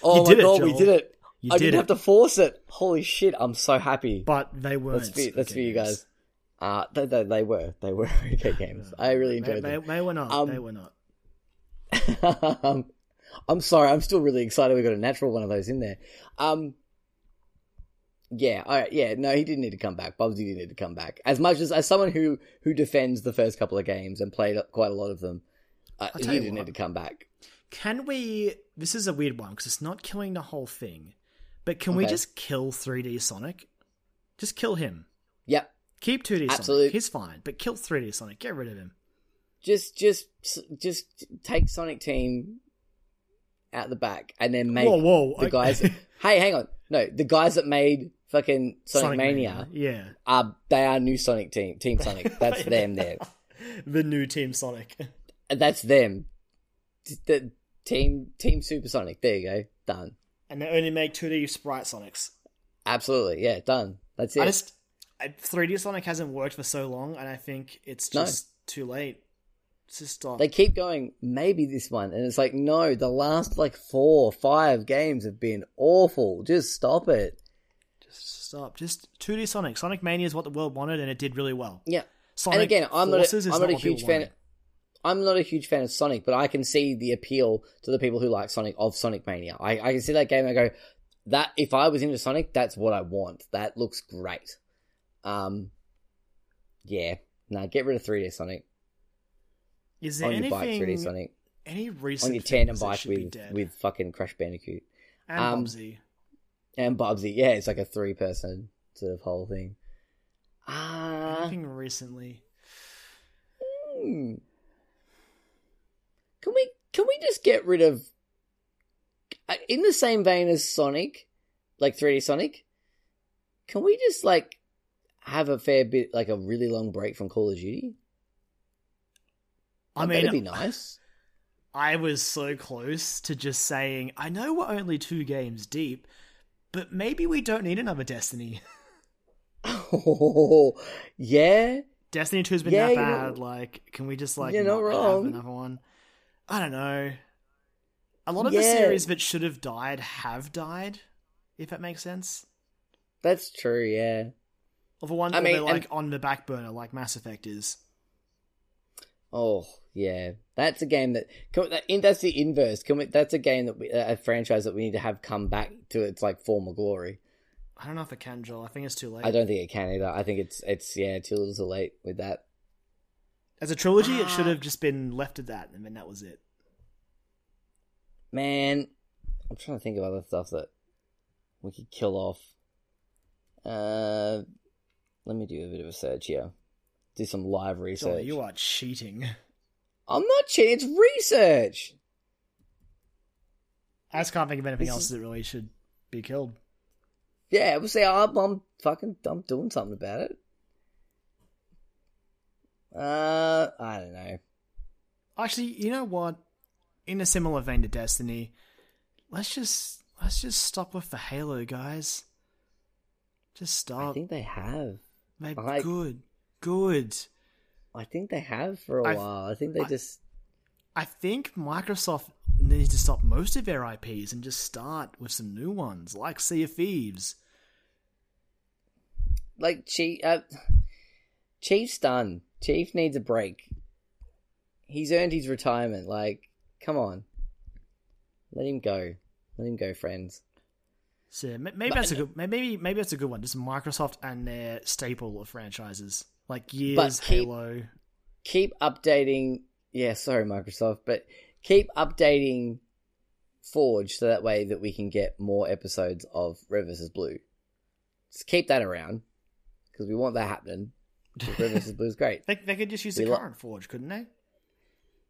Oh my god, we did it. You I did didn't it. have to force it. Holy shit, I'm so happy. But they. That's for, that's for you guys. Uh, they, they, they, were. They were (laughs) okay games. I really enjoyed they, them. They, they were not. Um, they were not. (laughs) um, I'm sorry. I'm still really excited we got a natural one of those in there. Um, yeah, I, yeah, no, he didn't need to come back. Bubsy didn't need to come back. As much as as someone who who defends the first couple of games and played quite a lot of them, uh, he didn't what, need to come back. Can we? This is a weird one because it's not killing the whole thing, but can okay. we just kill 3D Sonic? Just kill him. Yep. Keep 2D Absolutely. Sonic. He's fine, but kill 3D Sonic. Get rid of him. Just, just, just take Sonic Team out the back and then make whoa, whoa. the guys. (laughs) hey, hang on. No, the guys that made fucking Sonic, Sonic Mania, Mania, yeah, are they are new Sonic Team Team (laughs) Sonic. That's them there. (laughs) The new Team Sonic. Uh, that's them. The Team Team Supersonic. There you go. Done. And they only make 2D Sprite Sonics. Absolutely, yeah, done. That's it. I just 3D Sonic hasn't worked for so long, and I think it's just no. too late to stop. They keep going. Maybe this one, and it's like, no, the last like four, five games have been awful. Just stop it. Stop. Just 2D Sonic. Sonic Mania is what the world wanted, and it did really well. Yeah. Sonic and again, I'm not. A, I'm not, not a huge fan. Wanted. I'm not a huge fan of Sonic, but I can see the appeal to the people who like Sonic of Sonic Mania. I, I can see that game and I go, that if I was into Sonic, that's what I want. That looks great. Um, yeah, no, get rid of 3D Sonic. Is there on anything, your bike, 3D Sonic? Any recent on your tandem bike with with fucking Crash Bandicoot and um, and Bubsy? Yeah, it's like a three person sort of whole thing. Uh, Anything recently? hmm. Can we can we just get rid of uh, in the same vein as Sonic, like 3D Sonic? Can we just like have a fair bit like a really long break from Call of Duty? I mean, that'd be nice. I was so close to just saying, I know we're only two games deep, but maybe we don't need another Destiny. Oh, (laughs) (laughs) yeah. Destiny 2 has been Yeah, that bad. Like, can we just, like, You're not not have wrong. another one? I don't know. A lot of the series that should have died have died, if that makes sense. That's true, yeah. The ones I mean, like, and- on the back burner, like Mass Effect is. Oh, yeah. That's a game that, can, that that's the inverse. Can we, that's a game that we, a franchise that we need to have come back to its like former glory. I don't know if it can, Joel. I think it's too late. I don't think it can either. I think it's it's yeah, too little too late with that. As a trilogy, it Ah. should have just been left at that, and then that was it. Man, I'm trying to think of other stuff that we could kill off. Uh, let me do a bit of a search here. Do some live Joel, research. you are cheating. (laughs) I'm not cheating. It's research. I just can't think of anything This else is- that really should be killed. Yeah, we'll say I'm, I'm fucking I'm doing something about it. Uh, I don't know. Actually, you know what? In a similar vein to Destiny, let's just let's just stop with the Halo guys. Just stop. I think they have. They're I- good, good. I think they have for a I've- while. I think they I- just I think Microsoft needs to stop most of their IPs and just start with some new ones, like Sea of Thieves. like Chief. Uh, Chief's done. Chief needs a break. He's earned his retirement. Like, come on, let him go. Let him go, friends. So maybe But- that's a good maybe maybe that's a good one. Just Microsoft and their staple of franchises like Gears, But keep- Halo. Keep updating. Yeah, sorry, Microsoft, but keep updating Forge so that way that we can get more episodes of Red vs. Blue. Just keep that around because we want that happening. Red (laughs) vs. Blue is great. They, they could just use We the lo- current Forge, couldn't they?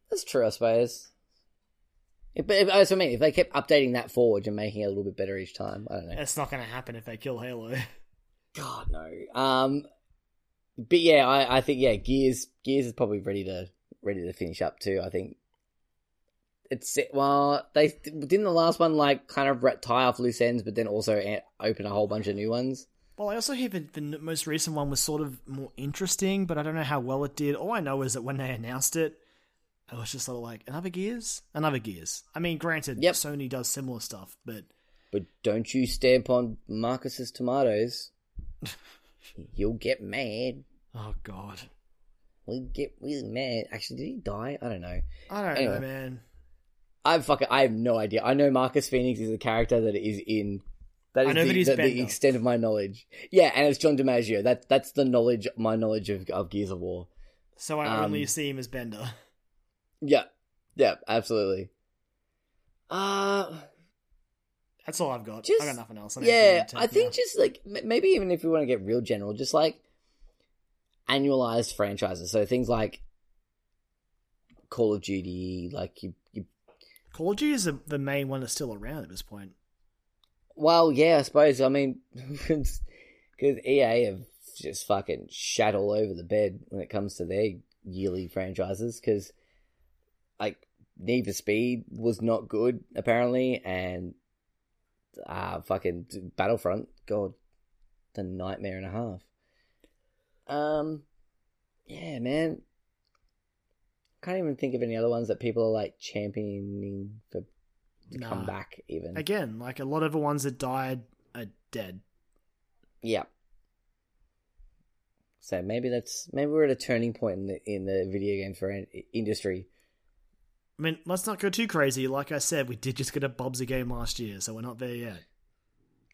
That's true, I suppose. If, but if, that's what I mean. If they kept updating that Forge and making it a little bit better each time, I don't know. It's not going to happen if they kill Halo. (laughs) God no. Um, but yeah, I, I think yeah, Gears Gears is probably ready to ready to finish up too. I think it's well they didn't the last one like kind of tie off loose ends, but then also open a whole bunch of new ones. Well, I also hear that the most recent one was sort of more interesting, but I don't know how well it did. All I know is that when they announced it, I was just sort of like, another Gears? Another Gears. I mean, granted, Yep. Sony does similar stuff, but But don't you stamp on Marcus's tomatoes. (laughs) You'll get mad. oh god. We'll get really mad. Actually, did he die? I don't know. I don't Anyway. know, man. I fucking I have no idea. I know Marcus Phoenix is a character that is in That is the, the, the extent of my knowledge. Yeah, and it's John DiMaggio. That that's the knowledge my knowledge of, of Gears of War. So I Um, only see him as Bender. Yeah. Yeah, absolutely. Uh That's all I've got. Just- I got nothing else. I don't yeah, I think now. just like maybe even if we want to get real general, just like annualized franchises. So things like Call of Duty, like you, you Call of Duty is the, the main one that's still around at this point. Well, yeah, I suppose. I mean, (laughs) because EA have just fucking shat all over the bed when it comes to their yearly franchises. Because, like, Need for Speed was not good, apparently, and uh, fucking Battlefront, God, the nightmare and a half. Um, yeah, man. Can't even think of any other ones that people are like championing for to Nah. come back. Even Again, like a lot of the ones that died are dead. Yeah. So maybe that's maybe we're at a turning point in the in the video game for industry. I mean, let's not go too crazy. Like I said, we did just get a Bubsy game last year, so we're not there yet.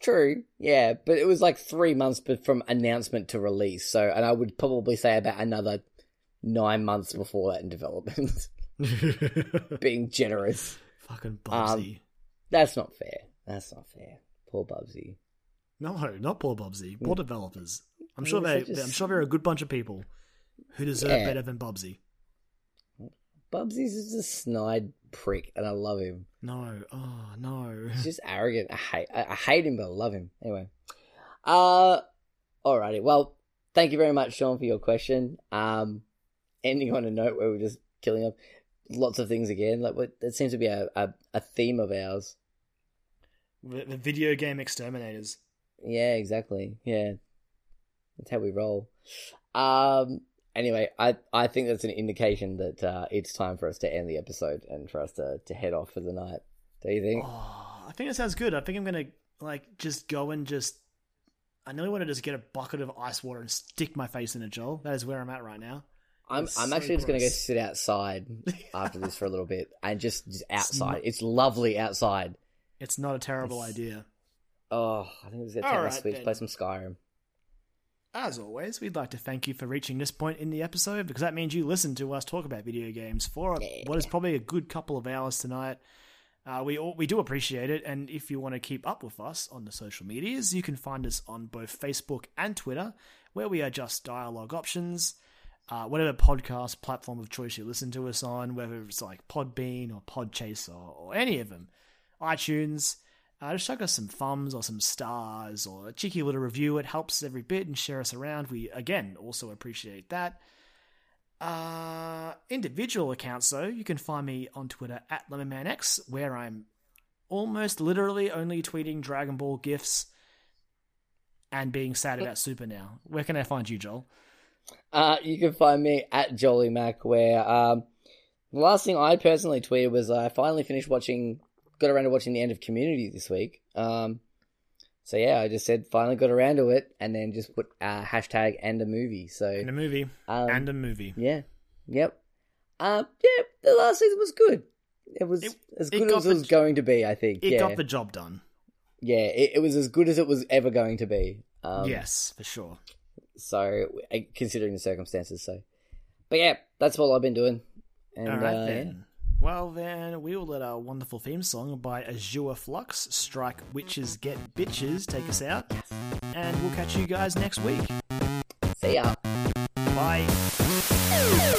True, yeah, but it was like three months from announcement to release. So, and I would probably say about another nine months before that in development. (laughs) (laughs) Being generous, Fucking Um, that's not fair. That's not fair. Poor Bubsy. no, not poor Bubsy. Poor developers. I'm sure they. Just... I'm sure they're a good bunch of people who deserve yeah. better than Bubsy. Bubsy's just a snide prick, and I love him. No, oh no, he's just (laughs) arrogant. I hate. I, I hate him, but I love him anyway. Uh, alrighty. Well, thank you very much, Sean, for your question. Um, ending on a note where we're just killing up lots of things again. Like that seems to be a, a, a theme of ours. The, the video game exterminators. Yeah, exactly. Yeah, that's how we roll. Um. Anyway, I I think that's an indication that uh, it's time for us to end the episode and for us to, to head off for the night. Do you think? Oh, I think it sounds good. I think I'm gonna like just go and just. I nearly want to just get a bucket of ice water and stick my face in it, Joel. That is where I'm at right now. I'm I'm so actually gross. just gonna go sit outside (laughs) after this for a little bit and just, just outside. It's, not, it's lovely outside. It's not a terrible it's, idea. Oh, I think it's gonna take right, my Switch, play some Skyrim. As always, we'd like to thank you for reaching this point in the episode because that means you listened to us talk about video games for yeah. what is probably a good couple of hours tonight. Uh, we all, we do appreciate it, and if you want to keep up with us on the social medias, you can find us on both Facebook and Twitter, where we are just dialogue options. Uh, whatever podcast platform of choice you listen to us on, whether it's like Podbean or Podchaser or any of them, iTunes. Uh, just chuck us some thumbs or some stars or a cheeky little review. It helps every bit and share us around. We, again, also appreciate that. Uh, individual accounts, though, you can find me on Twitter at LemonManX, where I'm almost literally only tweeting Dragon Ball GIFs and being sad about Super now. Where can I find you, Joel? Uh, you can find me at Jolly Mac, where um, the last thing I personally tweeted was I finally finished watching got around to watching the end of Community this week. Um, so yeah, I just said finally got around to it, and then just put uh, hashtag and a movie. So and a movie um, and a movie. Yeah, yep. Um, yeah, the last season was good. It was it, as good as it was going to be. I think it yeah. got the job done. Yeah, it, it, was as good as it was ever going to be. Um, yes, for sure. So, considering the circumstances, so. But yeah, that's all I've been doing. And, all right uh, then. Yeah. Well, then we will let our wonderful theme song by Azure Flux, Strike Witches Get Bitches, take us out. And we'll catch you guys next week. See ya. Bye.